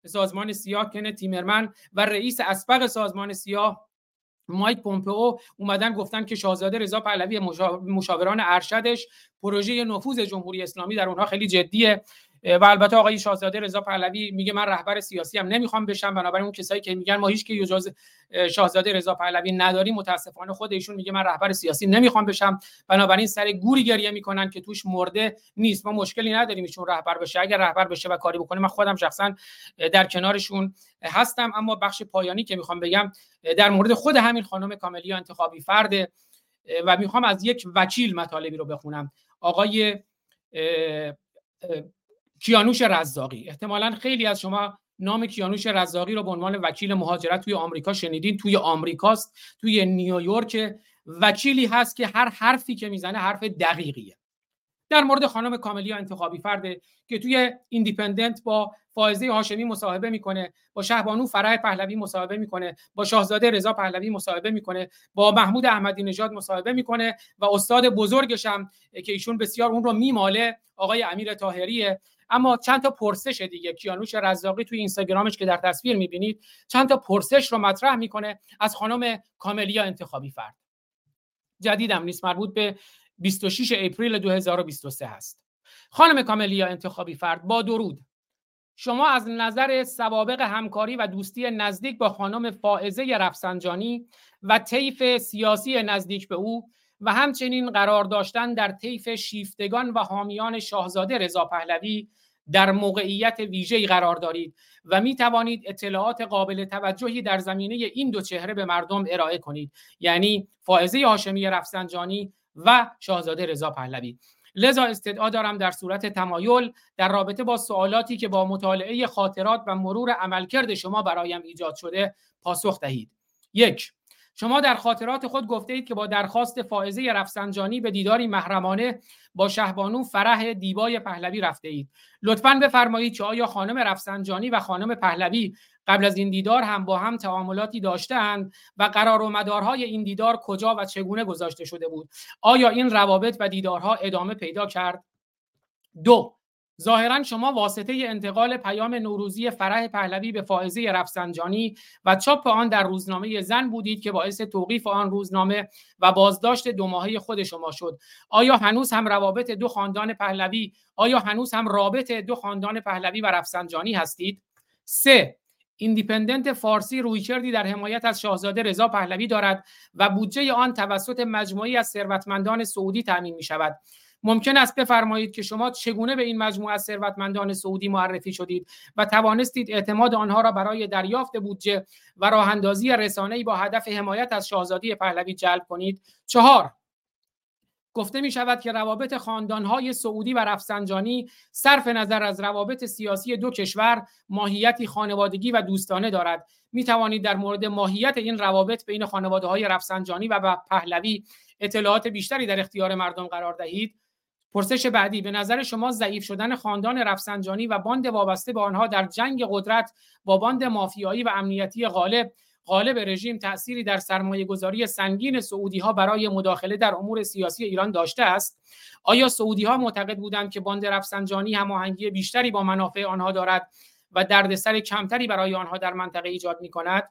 سازمان سیاه کن تیمرمن و رئیس اسبق سازمان سیاه مایک پومپئو اومدن گفتن که شاهزاده رضا پهلوی مشاوران ارشدش پروژه نفوذ جمهوری اسلامی در اونها خیلی جدیه. و البته آقای شاهزاده رضا پهلوی میگه من رهبر سیاسی هم نمی‌خوام بشم بنابراین اون کسایی که میگن ما هیچ که جز شاهزاده رضا پهلوی نداریم متاسفانه خود ایشون میگه من رهبر سیاسی نمی‌خوام بشم. بنابراین سر گوری گریه می‌کنن که توش مرده نیست. ما مشکلی نداریم ایشون رهبر بشه. اگر رهبر بشه و کاری بکنه من خودم شخصا در کنارشون هستم. اما بخش پایانی که می‌خوام بگم در مورد خود همین خانم کاملیا انتخابی فرده و می‌خوام از یک وکیل مطالبی رو بخونم. آقای کیانوش رزاقی. احتمالا خیلی از شما نام کیانوش رزاقی رو به عنوان وکیل مهاجرت توی آمریکا شنیدین. توی آمریکاست توی نیویورک. وکیلی هست که هر حرفی که می‌زنه حرف دقیقیه. در مورد خانم کاملیا انتخابی فرده که توی ایندیپندنت با فائزه هاشمی مصاحبه می‌کنه با شهبانو فرح پهلوی مصاحبه می‌کنه با شاهزاده رضا پهلوی مصاحبه می‌کنه با محمود احمدی نژاد مصاحبه می‌کنه و استاد بزرگش هم که ایشون بسیار اون رو میماله آقای امیر طاهریه. اما چند تا پرسش دیگه. کیانوش رزاقی توی اینستاگرامش که در تصویر می‌بینید چند تا پرسش رو مطرح می‌کنه از خانم کاملیا انتخابی فرد. جدیدم نیست مربوط به 26 اپریل 2023 هست. خانم کاملیا انتخابی فرد با درود. شما از نظر سوابق همکاری و دوستی نزدیک با خانم فائزه رفسنجانی و طیف سیاسی نزدیک به او و همچنین قرار داشتن در طیف شیفتگان و حامیان شاهزاده رضا پهلوی در موقعیت ویژه‌ای قرار دارید و می توانید اطلاعات قابل توجهی در زمینه این دو چهره به مردم ارائه کنید یعنی فائزه هاشمی رفسنجانی و شاهزاده رضا پهلوی. لذا استدعا دارم در صورت تمایل در رابطه با سوالاتی که با مطالعه خاطرات و مرور عملکرد شما برایم ایجاد شده پاسخ دهید. یک شما در خاطرات خود گفته اید که با درخواست فائزه رفسنجانی به دیداری محرمانه با شهبانو فرح دیبای پهلوی رفته اید لطفا بفرمایید که آیا خانم رفسنجانی و خانم پهلوی قبل از این دیدار هم با هم تعاملاتی داشتند و قرار و مدارهای این دیدار کجا و چگونه گذاشته شده بود؟ آیا این روابط و دیدارها ادامه پیدا کرد؟ دو ظاهرا شما واسطه انتقال پیام نوروزی فرح پهلوی به فائزه رفسنجانی و چاپ آن در روزنامه زن بودید که باعث توقیف آن روزنامه و بازداشت دو ماهه خود شما شد. آیا هنوز هم روابط دو خاندان پهلوی آیا هنوز هم رابط دو خاندان پهلوی و رفسنجانی هستید؟ سه ایندیپندنت فارسی روی کردی در حمایت از شاهزاده رضا پهلوی دارد و بودجه آن توسط مجموعی از ثروتمندان سعودی تامین می شود ممکن است بفرمایید که شما چگونه به این مجموعه از ثروتمندان سعودی معرفی شدید و توانستید اعتماد آنها را برای دریافت بودجه و راه اندازی رسانه‌ای با هدف حمایت از شاهزاده پهلوی جلب کنید. چهار گفته می شود که روابط خاندانهای سعودی و رفسنجانی صرف نظر از روابط سیاسی دو کشور ماهیتی خانوادگی و دوستانه دارد. می توانید در مورد ماهیت این روابط بین خانواده های رفسنجانی و پهلوی اطلاعات بیشتری در اختیار مردم قرار دهید. پرسش بعدی به نظر شما ضعیف شدن خاندان رفسنجانی و باند وابسته به آنها در جنگ قدرت با باند مافیایی و امنیتی غالب غالب رژیم تأثیری در سرمایه گذاری سنگین سعودی ها برای مداخله در امور سیاسی ایران داشته است؟ آیا سعودی ها معتقد بودند که باند رفسنجانی هماهنگی بیشتری با منافع آنها دارد و دردسر کمتری برای آنها در منطقه ایجاد می کند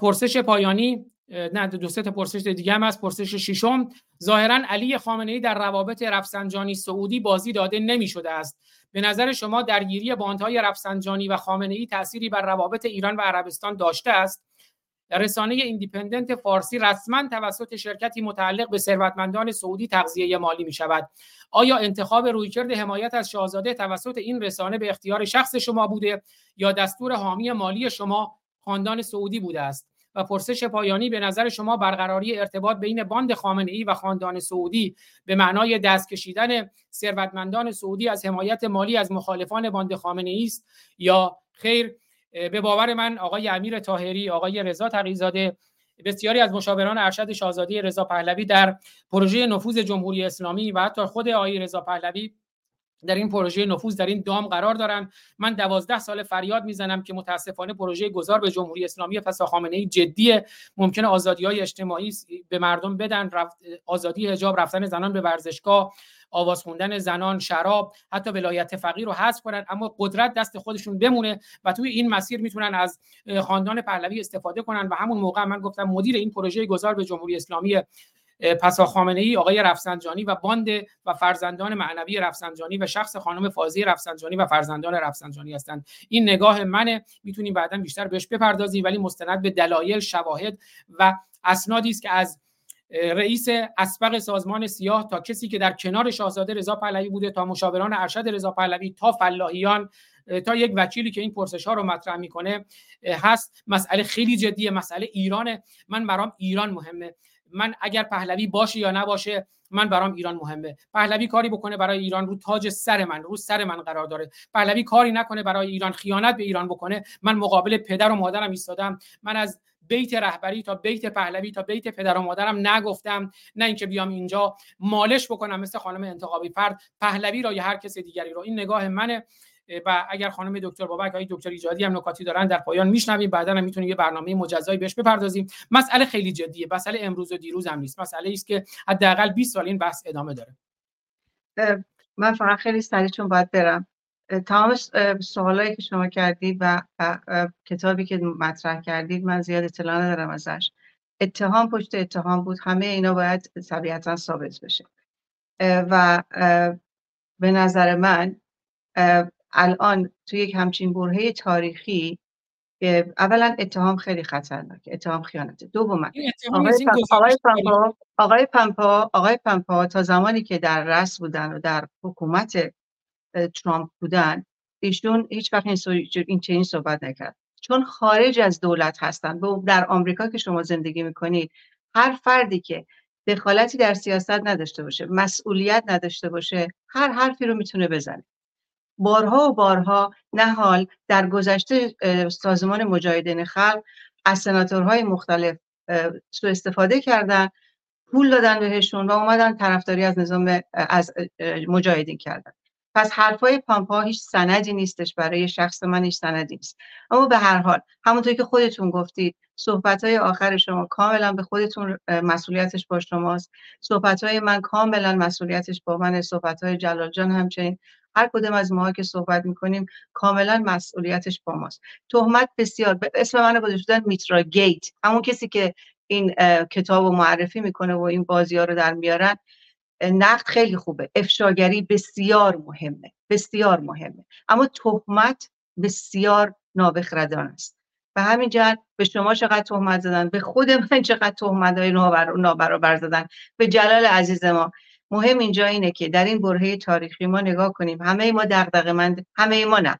پرسش پایانی نه دو سه تا پرسش دیگه هم هست. پرسش ششم ظاهرا علی خامنه ای در روابط رفسنجانی سعودی بازی داده نمی شده است. به نظر شما درگیری باندهای رفسنجانی و خامنه ای تأثیری بر روابط ایران و عربستان داشته است؟ رسانه ایندیپندنت فارسی رسما توسط شرکتی متعلق به ثروتمندان سعودی تغذیه مالی می شود آیا انتخاب رویکرد حمایت از شاهزاده توسط این رسانه به اختیار شخص شما بوده یا دستور حامی مالی شما خاندان سعودی بوده است؟ و پرسش پایانی به نظر شما برقراری ارتباط بین باند خامنه ای و خاندان سعودی به معنای دست کشیدن ثروتمندان سعودی از حمایت مالی از مخالفان باند خامنه ای است یا خیر به باور من آقای امیر تاهری آقای رضا تقیزاده بسیاری از مشاوران ارشد شاهزاده رضا پهلوی در پروژه نفوذ جمهوری اسلامی و حتی خود آقای رضا پهلوی در این پروژه نفوذ در این دام قرار دارن. من دوازده سال فریاد می‌زنم که متاسفانه پروژه گذار به جمهوری اسلامی پس خامنه ای جدیه. ممکنه آزادی های اجتماعی به مردم بدن آزادی حجاب رفتن زنان به ورزشگاه آواز خوندن زنان شراب حتی ولایت فقیر رو حذف کنن. اما قدرت دست خودشون بمونه و توی این مسیر می‌تونن از خاندان پهلوی استفاده کنن. و همون موقع من گفتم مدیر این پروژه گذار به جمهوری اسلامی پسا خامنه ای آقای رفسنجانی و باند و فرزندان معنوی رفسنجانی و شخص خانم فازی رفسنجانی و فرزندان رفسنجانی هستند. این نگاه منه. می‌تونیم بعدا بیشتر بهش بپردازیم ولی مستند به دلایل شواهد و اسنادی است که از رئیس اسبق سازمان سیاه تا کسی که در کنار شاهزاده رضا پهلوی بوده تا مشاوران ارشد رضا پهلوی تا فلاحیان تا یک وکیلی که این پرسش ها رو مطرح می‌کنه هست. مسئله خیلی جدیه مسئله ایرانه. من برام ایران مهمه. من اگر پهلوی باشه یا نباشه من برام ایران مهمه. پهلوی کاری بکنه برای ایران رو تاج سر من رو سر من قرار داره. پهلوی کاری نکنه برای ایران خیانت به ایران بکنه. من مقابل پدر و مادرم ایستادم. من از بیت رهبری تا بیت پهلوی تا بیت پدر و مادرم نگفتم. نه اینکه بیام اینجا مالش بکنم مثل خانم انتخابی فرد. پهلوی را یا هر کس دیگری رو. این نگاه منه. و اگر خانم دکتر بابک های دکتر ایجادی هم نکاتی دارن در پایان میشنویم بعدا هم می‌تونیم یه برنامه مجزایی بهش بپردازیم. مسئله خیلی جدیه مسئله امروز و دیروز هم نیست. مسئله است که حداقل 20 سال این بحث ادامه داره. من فقط خیلی سریع چون باید برم. تمام سوالایی که شما کردید و کتابی که مطرح کردید من زیاد اطلاع ندارم ازش. اتهام پشت اتهام بود. همه اینا باید طبیعتا ثابت بشه. و به نظر من الان توی یک همچین برهه تاریخی اولا اتهام خیلی خطرناک اتهام خیانته. دوما آقای, آقای پمپا آقای پمپا آقای پمپا تا زمانی که در رأس بودن و در حکومت ترامپ بودن ایشون هیچ وقت این چنین صحبت نکرد. چون خارج از دولت هستن. در آمریکا که شما زندگی می‌کنید هر فردی که دخالتی در سیاست نداشته باشه مسئولیت نداشته باشه هر حرفی رو می‌تونه بزنه. بارها و بارها نهال در گذشته سازمان مجاهدین خلق از سناتورهای مختلف سو استفاده کردن پول دادن بهشون و اومدن طرفداری از نظام از مجاهدین کردن. پس حرفای پامپا هیچ سندی نیستش برای شخص من هیچ سندی نیست. اما به هر حال همونطور که خودتون گفتید صحبت های آخر شما کاملا به خودتون مسئولیتش با شماست. صحبت های من کاملا مسئولیتش با من صحبت های جلال جان همچنین. هر کدوم از ماها که صحبت می‌کنیم کاملا مسئولیتش با ماست. تهمت بسیار اسم من گذاشتن میترا گیت. همون کسی که این کتاب رو معرفی می‌کنه و این بازی ها رو در میارن نقد خیلی خوبه. افشاگری بسیار مهمه بسیار مهمه. اما تهمت بسیار نابخردان است. و همین جهت به شما چقدر تهمت زدن به خود من چقدر تهمت های نابرابر زدن به جلال عزیز ما. مهم اینجا اینه که در این برهه تاریخی ما نگاه کنیم. همه ما دغدغه‌مند همه ما نه.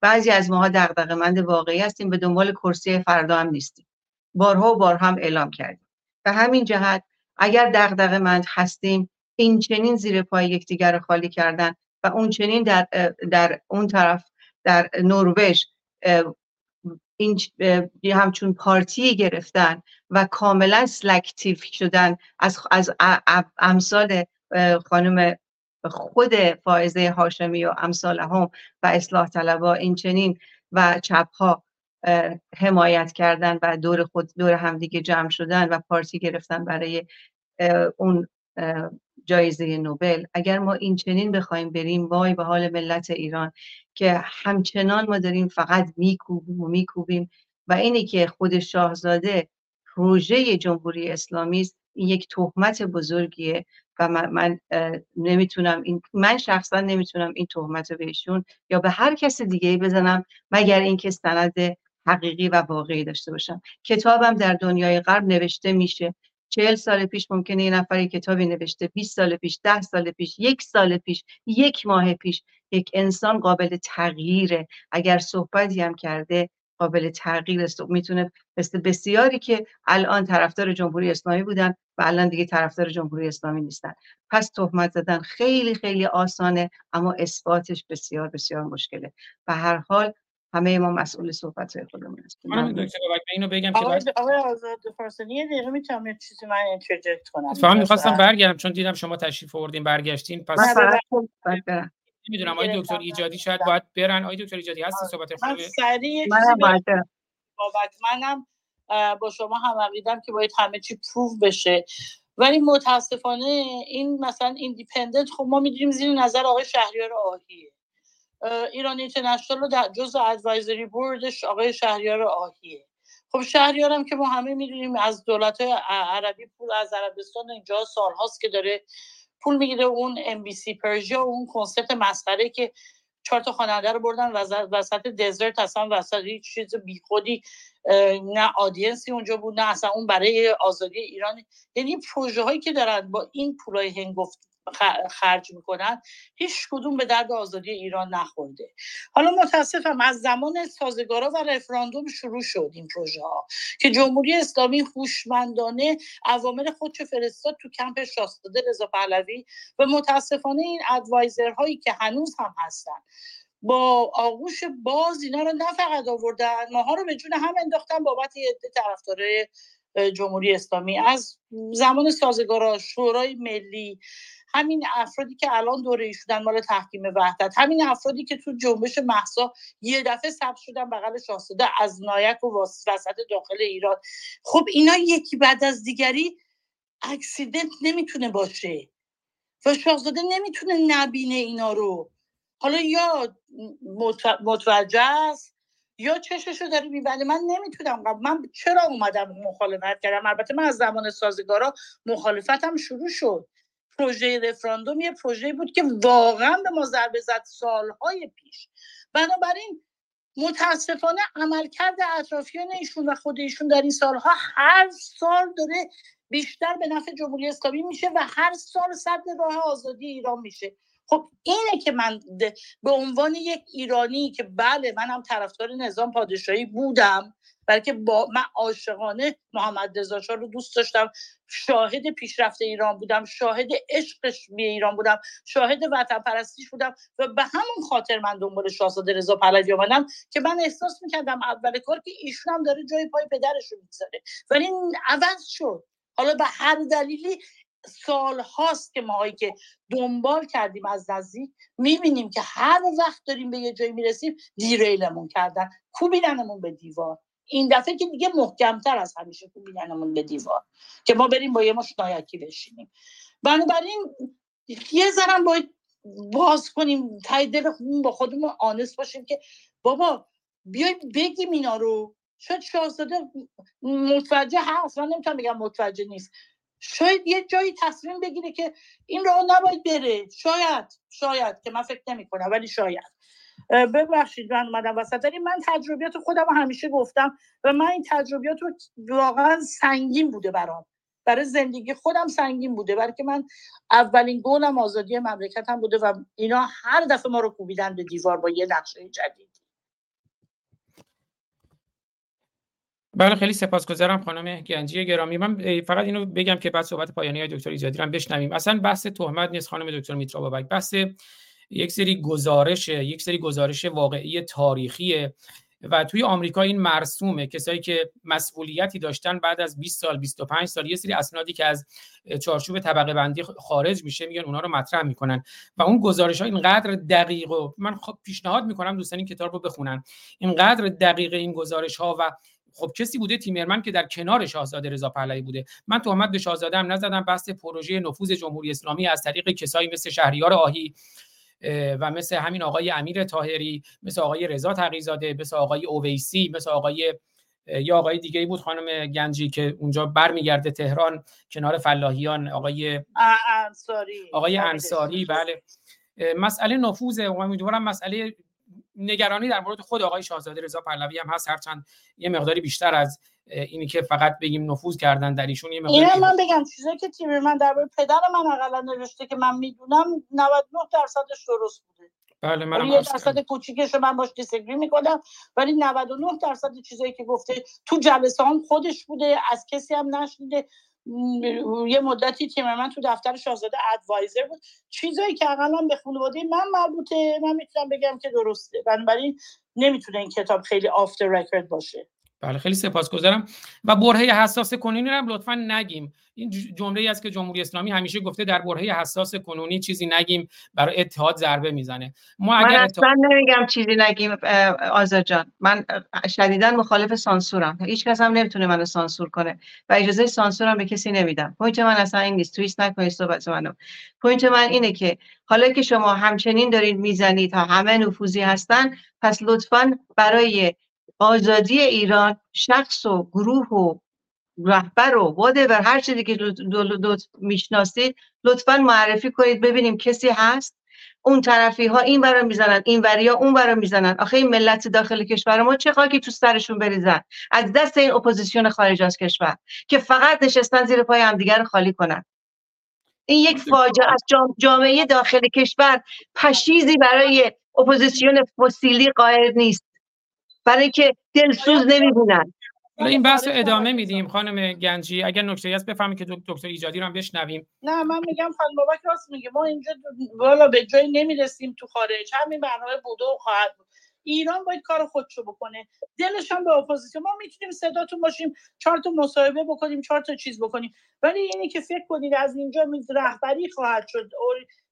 بعضی از ماها دغدغه‌مند واقعی هستیم به دنبال کرسی فردا هم نیستیم. بارها و بارها هم اعلام کردیم. و همین جهت اگر دغدغه‌مند هستیم این چنین زیر پای یکدیگر رو خالی کردن و اون چنین در, در اون طرف در نروژ این همچون پارتی گرفتن و کاملا سلکتیو شدن از, از امثال خانم خود فائزه هاشمی و امثال هم و اصلاح طلبا این چنین و چپ ها حمایت کردن و دور خود دور همدیگه جمع شدن و پارتی گرفتن برای اون جایزه نوبل. اگر ما این چنین بخوایم بریم وای به حال ملت ایران که همچنان ما داریم فقط میکوبیم و میکوبیم و اینی که خود شاهزاده پروژه جمهوری اسلامی است این یک تهمت بزرگیه و من, من نمی‌تونم این من شخصا نمی‌تونم این تهمت رو بهشون یا به هر کس دیگه بزنم مگر اینکه سند حقیقی و واقعی داشته باشم. کتابم در دنیای غرب نوشته میشه. چهل سال پیش ممکنه یه نفر کتابی نوشته 20 سال پیش ده سال پیش یک سال پیش یک ماه پیش. یک انسان قابل تغییره. اگر صحبتی هم کرده قابل تغییر است. می‌تونه مثل بسیاری که الان طرفدار جمهوری اسلامی بودن و الان دیگه طرفدار جمهوری اسلامی نیستن. پس تهمت زدن خیلی خیلی آسانه اما اثباتش بسیار بسیار مشکله. و هر حال همه ما مسئول صحبت های خودمون هستیم. من دکتر بابک اینو بگم که آقای آقای آزاد فارسانی یه دقیقه می‌تونم یه چیزی من اینترجکت کنم. فهم می‌خواستم برگردم چون دیدم شما تشریف آوردین برگشتین. پس من. نمی‌دونم. آقای دکتر ایجادی شاید باید برن. آقای دکتر ایجادی هستی صحبت من خود سریع یه منم با شما هم عقیدم که باید همه چی پروف بشه. ولی متاسفانه این مثلا ایندیپندنت خب ما می‌دونیم زیر نظر آقای شهریار آهیه ایران اینترنشنال رو در جز advisory board ش آقای شهریار آهیه خب شهریار هم که ما همه می‌دونیم از دولت عربی پول از عربستان اینجا سالهاست که داره پول می‌گیره اون MBC Persia اون کنسرت مسخره که چهار تا خواننده رو بردن وسط desert اصلا وسط هیچ چیز بیخودی نه آدینسی اونجا بود نه اصلا اون برای آزادی ایران. یعنی پروژه هایی که دارن با این پولای هنگفت خرج می‌کنن هیچ کدوم به درد آزادی ایران نخورده. حالا متاسفم از زمان سازگارا و رفراندوم شروع شد این پروژه ها که جمهوری اسلامی هوشمندانه عوامل خودش فرستاد تو کمپ شاهزاده رضا پهلوی و متاسفانه این ادوایزر هایی که هنوز هم هستن با آغوش باز اینا رو نه فقط آوردن ماها رو به جون هم انداختن بابت یه عده طرفدارای جمهوری اسلامی. از زمان سازگارا شورای ملی همین افرادی که الان دوره شدن مال تحکیم وحدت همین افرادی که تو جنبش محسا یه دفعه ثبت شدن بغل شاهزاده از نایک و وسط داخل ایران. خب اینا یکی بعد از دیگری اکسیدنت نمی‌تونه باشه و شاهزاده نمی‌تونه نبینه اینا رو. حالا یا متو- متوجه است یا چششو داره میبنده. من نمی‌تونم من چرا اومدم مخالفت کردم؟ البته من از زمان سازگارا مخالفتم شروع شد. پروژه رفراندوم یه پروژه بود که واقعا به ما ضربه زد سالهای پیش. بنابراین متاسفانه عملکرد اطرافیان ایشون و خود ایشون در این سالها هر سال داره بیشتر به نفع جمهوری اسلامی میشه و هر سال صد راه آزادی ایران میشه. خب اینه که من به عنوان یک ایرانی که بله منم طرفدار نظام پادشاهی بودم بلکه با من عاشقانه محمد رضا رو دوست داشتم. شاهد پیشرفت ایران بودم شاهد عشقش به ایران بودم شاهد وطن پرستیش بودم و به همون خاطر من دنبال شاهزاده رضا پهلوی آمدم که من احساس می‌کردم اول کار که ایشون هم داره جای پای پدرش رو می‌ذاره ولی عوض شد. حالا به هر دلیلی سال هاست که ماهایی که دنبال کردیم از نزدیک می‌بینیم که هر وقت داریم به یه جایی می‌رسیم دیریلمون کردن. کوبیدنمون به دیوار. این دفعه که دیگه محکمتر از همیشه کوبیدنمون به دیوار که ما بریم با یه مش نایکی بشینیم. بنابراین یه ذرم باید باز کنیم تای دل خودمون با خودمون آنست باشیم که بابا بیایم بگیم اینا رو. شاید شاهزاده متوجه هست من نمی‌تونم بگم متوجه نیست. شاید یه جایی تصمیم بگیره که این راه نباید بره. شاید شاید که من فکر نمی کنم ولی شاید. ببخشید من اومدم وسط. ولی من تجربیات خودم همیشه گفتم و من این تجربیات رو واقعا سنگین بوده برام. برای زندگی خودم سنگین بوده. برای که من اولین گلم آزادی مملکتم بوده و اینا هر دفعه ما رو کوبیدن به دیوار با یه نقشه جدید. بله خیلی سپاسگزارم خانم گنجی گرامی. من فقط اینو بگم که بعد صحبت پایانی دکتر ایجادی رو بشنویم. اصلا بحث تهمت نیست خانم دکتر میترا بابک. بحث یک سری گزارش یک سری گزارش واقعی تاریخی و توی آمریکا این مرسومه. کسایی که مسئولیتی داشتن بعد از 20 سال 25 سال یه سری اسنادی که از چارچوب طبقه بندی خارج میشه میگن اونا رو مطرح می‌کنن. و اون گزارش ها اینقدر دقیق و من خب پیشنهاد می‌کنم دوستان این کتاب رو بخونن. اینقدر دقیق این گزارش ها و خب کسی بوده تیمرمن که در کنار شاهزاده رضا پهلوی بوده. من تهمت به شاهزاده هم نزدم بحث پروژه نفوذ جمهوری اسلامی از طریق کسایی مثل شهریار آهی و مثل همین آقای امیر طاهری مثل آقای رضا تقیزاده مثل آقای اویسی مثل آقای یا آقای دیگه بود خانم گنجی که اونجا برمیگرده تهران کنار فلاحیان آقای انصاری. آقای انصاری بله. مسئله نفوذ امیدوارم مسئله نگرانی در مورد خود آقای شاهزاده رضا پهلوی هم هست هرچند یه مقداری بیشتر از اینی که فقط بگیم نفوذ کردن در ایشون یه مقداری من بگم چیزی که تیم من درباره پدر من اقلا نوشته که من می‌دونم 99 درصدش درست بوده. بله منم یه درصد کوچیکش من باش دیسگری می‌کنم ولی 99 درصد چیزایی که گفته تو جلسه هم خودش بوده از کسی هم نشنیده. یه مدتی تیم من تو دفتر شاهزاده ادوایزر بود. چیزایی که اقلا به خانواده من مربوطه من می‌تونم بگم که درسته. بنابراین نمی‌تونه این کتاب خیلی آفتر رکورد باشه. بله خیلی سپاسگزارم. و برهه حساس کنونی رو هم لطفا نگیم. این جمله ای است که جمهوری اسلامی همیشه گفته در برهه حساس کنونی چیزی نگیم برای اتحاد ضربه می‌زنه. ما اگر من اصلا نمیگم چیزی نگیم آزاد جان. من شدیدا مخالف سانسورم. هیچ کس هم نمی‌تونه منو سانسور کنه. و اجازه سانسورم به کسی نمیدم. point من اصلا این نیست. twist نکنید صحبت منو. point من اینه که حالا که شما همچنین دارید می‌زنید تا همه نفوذی هستن پس لطفا برای آزادی ایران شخص و گروه و رهبر و whatever هر چیزی که دو می‌شناسید لطفا معرفی کنید ببینیم کسی هست. اون طرفی ها اینورا می‌زنن این وریا اونورا می‌زنن. آخه این ملت داخل کشور ما چه خاکی تو سرشون بریزن؟ از دست این اپوزیسیون خارج از کشور که فقط نشستن زیر پای همدیگر رو خالی کنن. این یک فاجعه است جامعه داخل کشور پشیزی برای اپوزیسیون فسیلی قائل نیست. برای که دلسوز نمی‌بینن. این بحث ادامه میدیم خانم گنجی. اگر نکته هست بفرمایید که دکتر ایجادی رو هم بشنویم. نه من میگم خانم بابک راست میگه. ما اینجا والا به جای نمی‌رسیم تو خارج. همین برنامه بوده و خواهد بود. ایران باید کار خودشو بکنه. دلش هم به اپوزیسیون. ما می‌تونیم صداتون باشیم چهار تا مصاحبه بکنیم چهار تا چیز بکنیم. ولی اینی که فکر کنید از اینجا رهبری خواهد شد.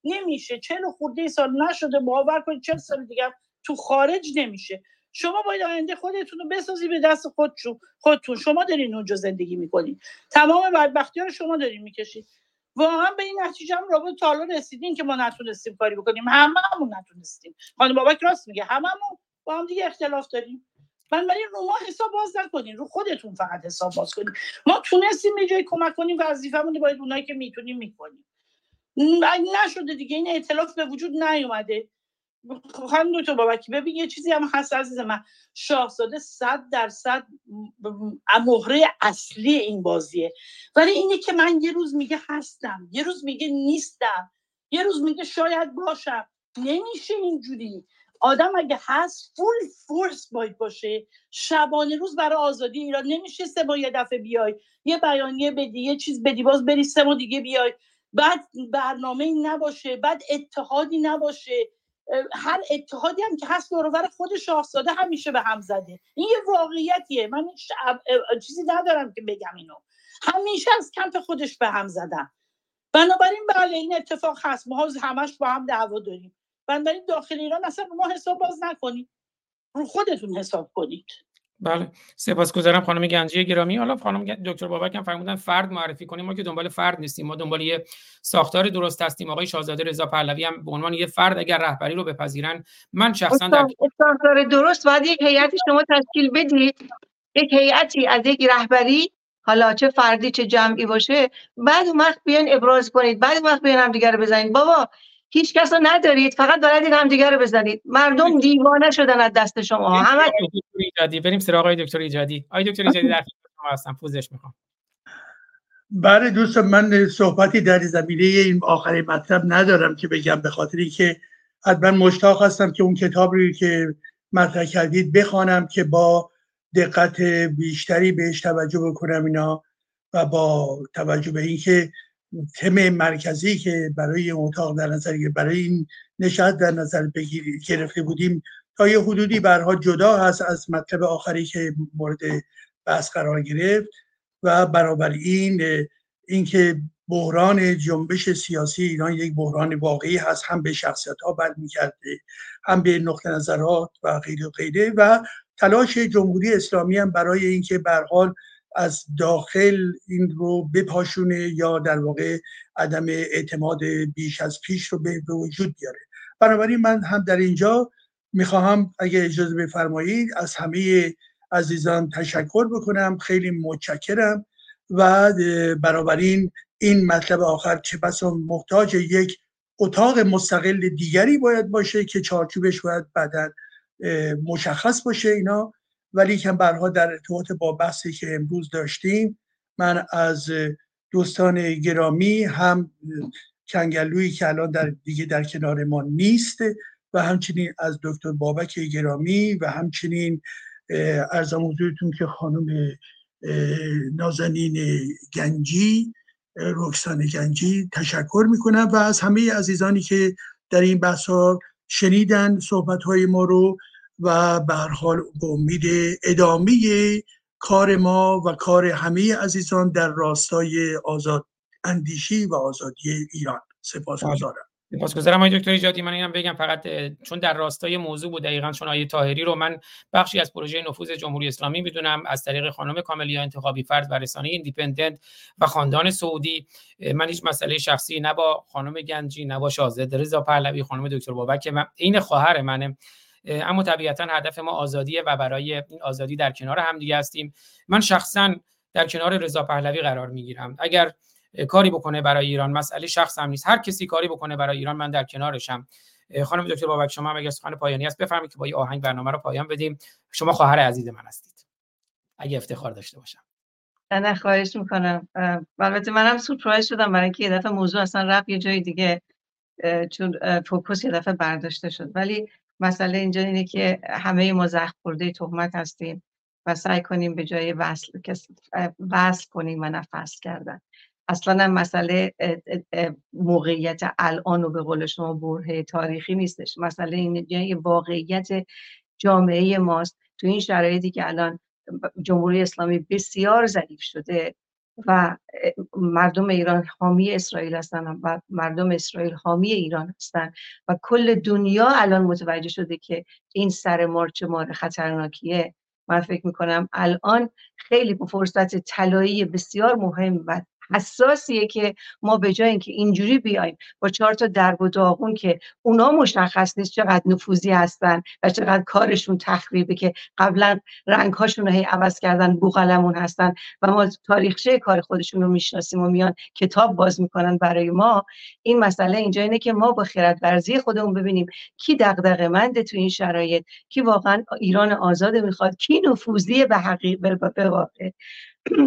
نمیشه. چهل خورده سال نشده. باور کنید چهل سال دیگه تو خارج نمیشه. شما باید آینده خودتون رو بسازی به دست خودشون خودتون. شما دارین اونجا زندگی می‌کنین. تمام بدبختی رو شما دارین می‌کشید واقعا به این نتیجه هم رابط تا رسیدین که ما نتونستیم کاری بکنیم. هممون نتونستیم. خانم بابک راست میگه. هممون با هم دیگه اختلاف داریم. من برای رو ما حساب باز نکنین. رو خودتون فقط حساب باز کنین. ما تونستیم یه جایی کمک کنیم وظیفمون باید اونایی که می‌تونیم می‌کنیم. نشده دیگه این اعتلاف به وجود نیومده. خانم دکتر بابکی. ببین یه چیزی هم هست عزیز من. شاهزاده صد درصد مهره اصلی این بازیه. ولی اینه که من یه روز میگه هستم. یه روز میگه نیستم. یه روز میگه شاید باشم. نمیشه اینجوری. آدم اگه هست فول فورس باید باشه. شبانه روز برای آزادی ایران نمیشه سه با یه دفعه بیای. یه بیانیه بدی یه چیز بدی باز بری سه ما دیگه بیای. بعد برنامه نباشه بعد اتحادی نباشه. هر اتحادی هم که هست دورور خود شاهزاده همیشه به هم زده. این یه واقعیتیه. من چیزی ندارم که بگم اینو. همیشه از کمپ خودش به هم زدن. بنابراین بله این اتفاق هست. ما همش با هم دعوا داریم. بنابراین داخل ایران اصلا ما حساب باز نکنید. رو خودتون حساب کنید. بله. سپاسگزارم خانم گنجی گرامی. حالا خانم دکتر بابک هم فرمودن فرد معرفی کنیم. ما که دنبال فرد نیستیم. ما دنبال یه ساختار درست هستیم. آقای شاهزاده رضا پهلوی هم به عنوان یه فرد اگر رهبری رو بپذیرن من شخصا در ساختار درست. باید یک هیئتی شما تشکیل بدید. یک هیئتی از یک رهبری حالا چه فردی چه جمعی باشه بعد وقت بیان ابراز کنید. بعد وقت بیان هم دیگر بزنید. بابا هیچ کس رو ندارید فقط بلدید همدیگه رو بزنید. مردم دیوانه شدن از دست شما. همه ایجادی. بریم سراغ آقای دکتر ایجادی. آقای دکتر ایجادی در شما هستم. پوزش می‌خوام. بله دوست من صحبتی در زمینه این آخرین مطلب ندارم که بگم به خاطر که حتما مشتاق هستم که اون کتاب رو که مطرح کردید بخوانم که با دقت بیشتری بهش توجه بکنم اینا و با توجه به اینکه تم مرکزی که برای این اتاق در نظر برای این نشست در نظر گرفته بودیم تا یه حدودی برها جدا هست از مطلب آخری که مورد بحث قرار گرفت. و برابر این اینکه بحران جنبش سیاسی ایران یک بحران واقعی هست هم به شخصیت ها برمیگرده هم به نقطه نظرات و غیره و غیره. و تلاش جمهوری اسلامی هم برای اینکه به حال از داخل این رو بپاشونه یا در واقع عدم اعتماد بیش از پیش رو به وجود بیاره. بنابراین من هم در اینجا می‌خواهم اگه اجازه بفرمایید از همه عزیزان تشکر بکنم. خیلی متشکرم و بنابراین این مطلب آخر چه بسا محتاج یک اتاق مستقل دیگری باید باشه که چارچوبش باید بعدا مشخص باشه اینا. ولی که برها در ارتباط با بحثی که امروز داشتیم من از دوستان گرامی هم کنگلویی که الان در دیگه در کنار ما نیست و همچنین از دکتر بابک گرامی و همچنین ارزم حضورتون که خانم نازنین گنجی رکسان گنجی تشکر می‌کنم و از همه عزیزانی که در این بحث ها شنیدن صحبت های ما رو و به حال به امید ادامه کار ما و کار همه عزیزان در راستای آزاد اندیشی و آزادی ایران. سپاس گذارم سپاسگزارم آقای دکتر ایجادی. من اینم بگم فقط چون در راستای موضوع بود دقیقا چون آقای طاهری رو من بخشی از پروژه نفوذ جمهوری اسلامی می‌دونم از طریق خانم کاملیا انتخابی فرد و رسانه ایندیپندنت و خاندان سعودی من هیچ مسئله شخصی نه با خانم گنجی نه با شاهزاده رضا پهلوی خانم دکتر بابک این خواهر منه. اما طبیعتا هدف ما آزادیه و برای این آزادی در کنار همدیگه هستیم. من شخصا در کنار رضا پهلوی قرار می‌گیرم. اگر کاری بکنه برای ایران مسئله شخص هم نیست. هر کسی کاری بکنه برای ایران من در کنارشم. خانم دکتر بابک شما هم اگر سخن پایانی است بفرمایید که با این آهنگ برنامه رو پایان بدیم. شما خواهر عزیز من هستید. اگه افتخار داشته باشم. نه خواهش می‌کنم. البته منم سورپرایز شدم. برای اینکه یه دفعه موضوع اصلا رفت یه جای دیگه چون فوکوس یه دفعه برداشته شد. ولی مسئله اینجا اینه که همه ما زخم خورده تهمت هستیم و سعی کنیم به جای وصل وصل کنیم و فصل کردن. اصلا هم مسئله موقعیت الان و به قول شما برهه تاریخی نیستش. مسئله این واقعیت جامعه ماست. تو این شرایطی که الان جمهوری اسلامی بسیار ضعیف شده و مردم ایران حامی اسرائیل هستن و مردم اسرائیل حامی ایران هستن و کل دنیا الان متوجه شده که این سر مارچ مار خطرناکیه. من فکر می‌کنم الان خیلی فرصت طلایی بسیار مهم و حساسیه که ما به جای اینکه اینجوری بیایم با چهار تا درب و داغون که اونا مشخص نیست چقدر نفوذی هستن و چقدر کارشون تخریبه که قبلا رنگ هاشون رو هی عوض کردن بوغلمون هستن و ما تاریخچه کار خودشون رو می‌شناسیم و میان کتاب باز می‌کنن برای ما. این مسئله اینجا اینه که ما با خرد ورزی خودمون ببینیم کی دغدغه منده تو این شرایط کی واقعا ایران آزاد می‌خواد کی نفوذی به حقیقت به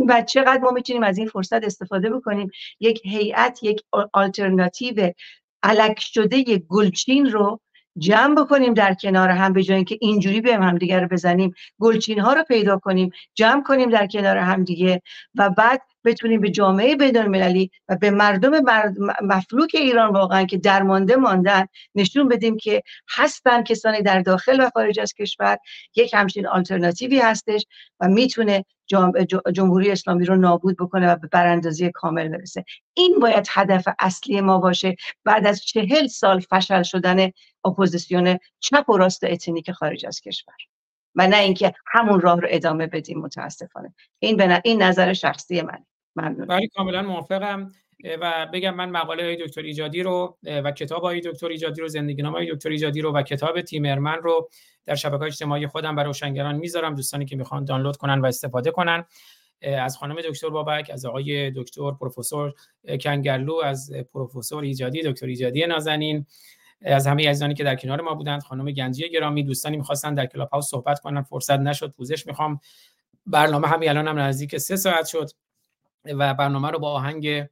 و چقدر ما می‌تونیم از این فرصت استفاده بکنیم. یک هیئت یک آلترناتیو علک شده گلچین رو جمع بکنیم در کنار هم به جای اینکه اینجوری به هم دیگه رو بزنیم. گلچین ها رو پیدا کنیم جمع کنیم در کنار هم دیگه و بعد بتونیم به جامعه بین المللی و به مردم مفلوک ایران واقعا که درمانده ماندن نشون بدیم که هستن کسانی در داخل و خارج از کشور. یک همچین آلترناتیوی هستش و می‌تونه جمهوری اسلامی رو نابود بکنه و به براندازی کامل برسه. این باید هدف اصلی ما باشه بعد از چهل سال فشل شدن اپوزیسیون چپ و راست اتنیک خارج از کشور. و نه اینکه همون راه رو ادامه بدیم متاسفانه. این به این نظر شخصی منه. ممنون بله کاملا موافقم. و بگم من مقاله های دکتر ایجادی رو و کتاب های دکتر ایجادی رو زندگی نامه دکتر ایجادی رو و کتاب تیمرمن رو در شبکه اجتماعی خودم برای روشنگران می‌ذارم. دوستانی که می‌خوان دانلود کنن و استفاده کنن. از خانم دکتر بابک از آقای دکتر پروفسور کنگرلو از پروفسور ایجادی دکتر ایجادی نازنین از همه عزیزانی که در کنار ما بودند. خانم گنجی گرامی دوستانی می‌خواستن در کلاب هاوس صحبت کنن. فرصت نشد پوزش می‌خوام. برنامه همین الان هم نزدیک سه ساعت شد و برنامه رو با آهنگ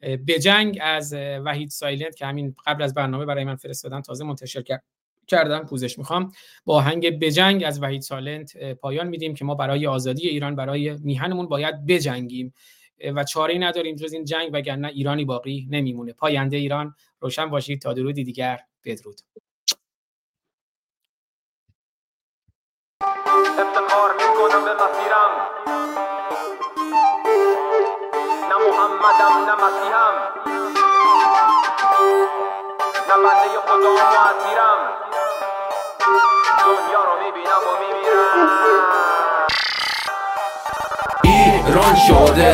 بجنگ از وحید سایلنت که همین قبل از برنامه برای من فرستادن تازه منتشر کرد کردم پوزش می‌خوام. با آهنگ بجنگ از وحید سایلنت پایان میدیم که ما برای آزادی ایران برای میهنمون باید بجنگیم. و چاره نداریم جز این جنگ وگرنه ایرانی باقی نمیمونه. پاینده ایران روشن باشید. تا درودی دیگر بدرود. افتخار می‌کنم به مسیرم محمدم نه مسیحم. نه بنده خدا و اسیرم. دنیا رو می‌بینم و میمیرم. ایران شده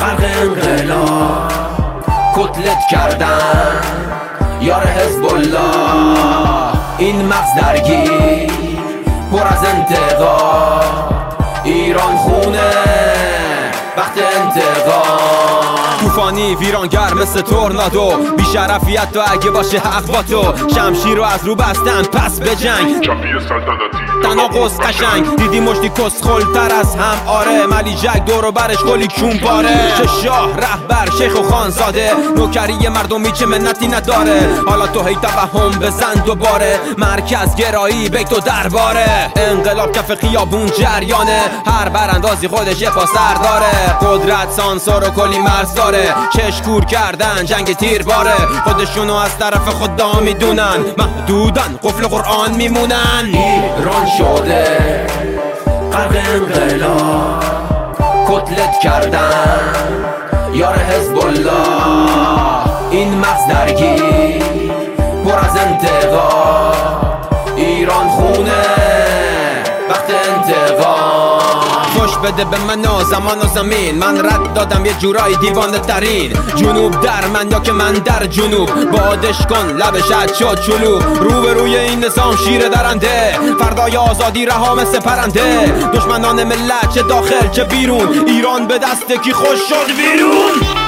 غرق انقلاب. کتلت کردن یار حزب الله این مغز درگیر پر از انتقاد. ایران خونه. وقت انتقام توفانی ویرانگر مثل تورنادو. بیشرفیت تو اگه باشه حق با تو. شمشیر رو از رو بستن پس به جنگ. تناقض قشنگ. دیدی مشتی کس تر از هم؟ آره ملی جک دور و برش کلی کون پاره. چه شاه رهبر شیخ و خانزاده. نوکری مردمی چه منتی نداره. حالا تو هی توهم بزن دوباره. مرکز گرایی بیت و درباره. انقلاب کف خیابون جریانه. هر براندازی خودش یه پاسر داره. قدرت سانسور و کلی مرز داره. چشکور کردن جنگ تیر باره. خودشونو از طرف خدا می‌دونن محدودن قفل قرآن میمونن. ایران شده غرق انقلاب. کتلت کردن یار حزب الله این مغز درگیر پر از انتقاد. بده به من زمان و زمین. من رد دادم یه جورایی دیوانه ترین. جنوب در من یا که من در جنوب. بادش کن لبش شد چلو رو به روی این نظام شیر درنده. فردای آزادی رها مثل پرنده. دشمنان ملت چه داخل چه بیرون. ایران به دست کی خوش شد بیرون.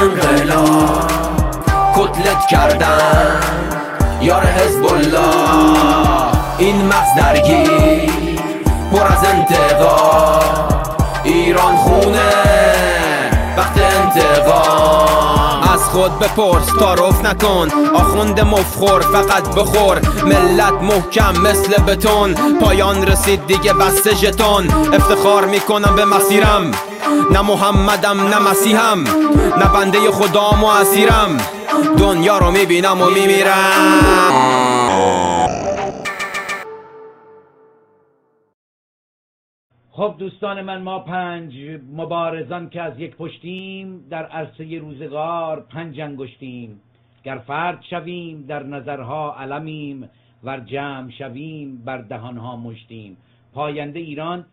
انقلاب کتلت کردن یار حزب الله این مغز درگیر. پر از انتقاد خود بپرس تعارف نکن. آخوند مفخور فقط بخور. ملت محکم مثل بتون. پایان رسید دیگه بس ژتون. افتخار می‌کنم به مسیرم. نه محمدم نه مسیحم. نه بنده خدام و اسیرم. دنیا رو می‌بینم و میمیرم. خب دوستان من ما پنج مبارزان که از یک پشتیم در عرصه روزگار پنج انگشتیم. گر فرد شویم در نظرها علمیم ور جمع شویم بر دهانها مشتیم. پاینده ایران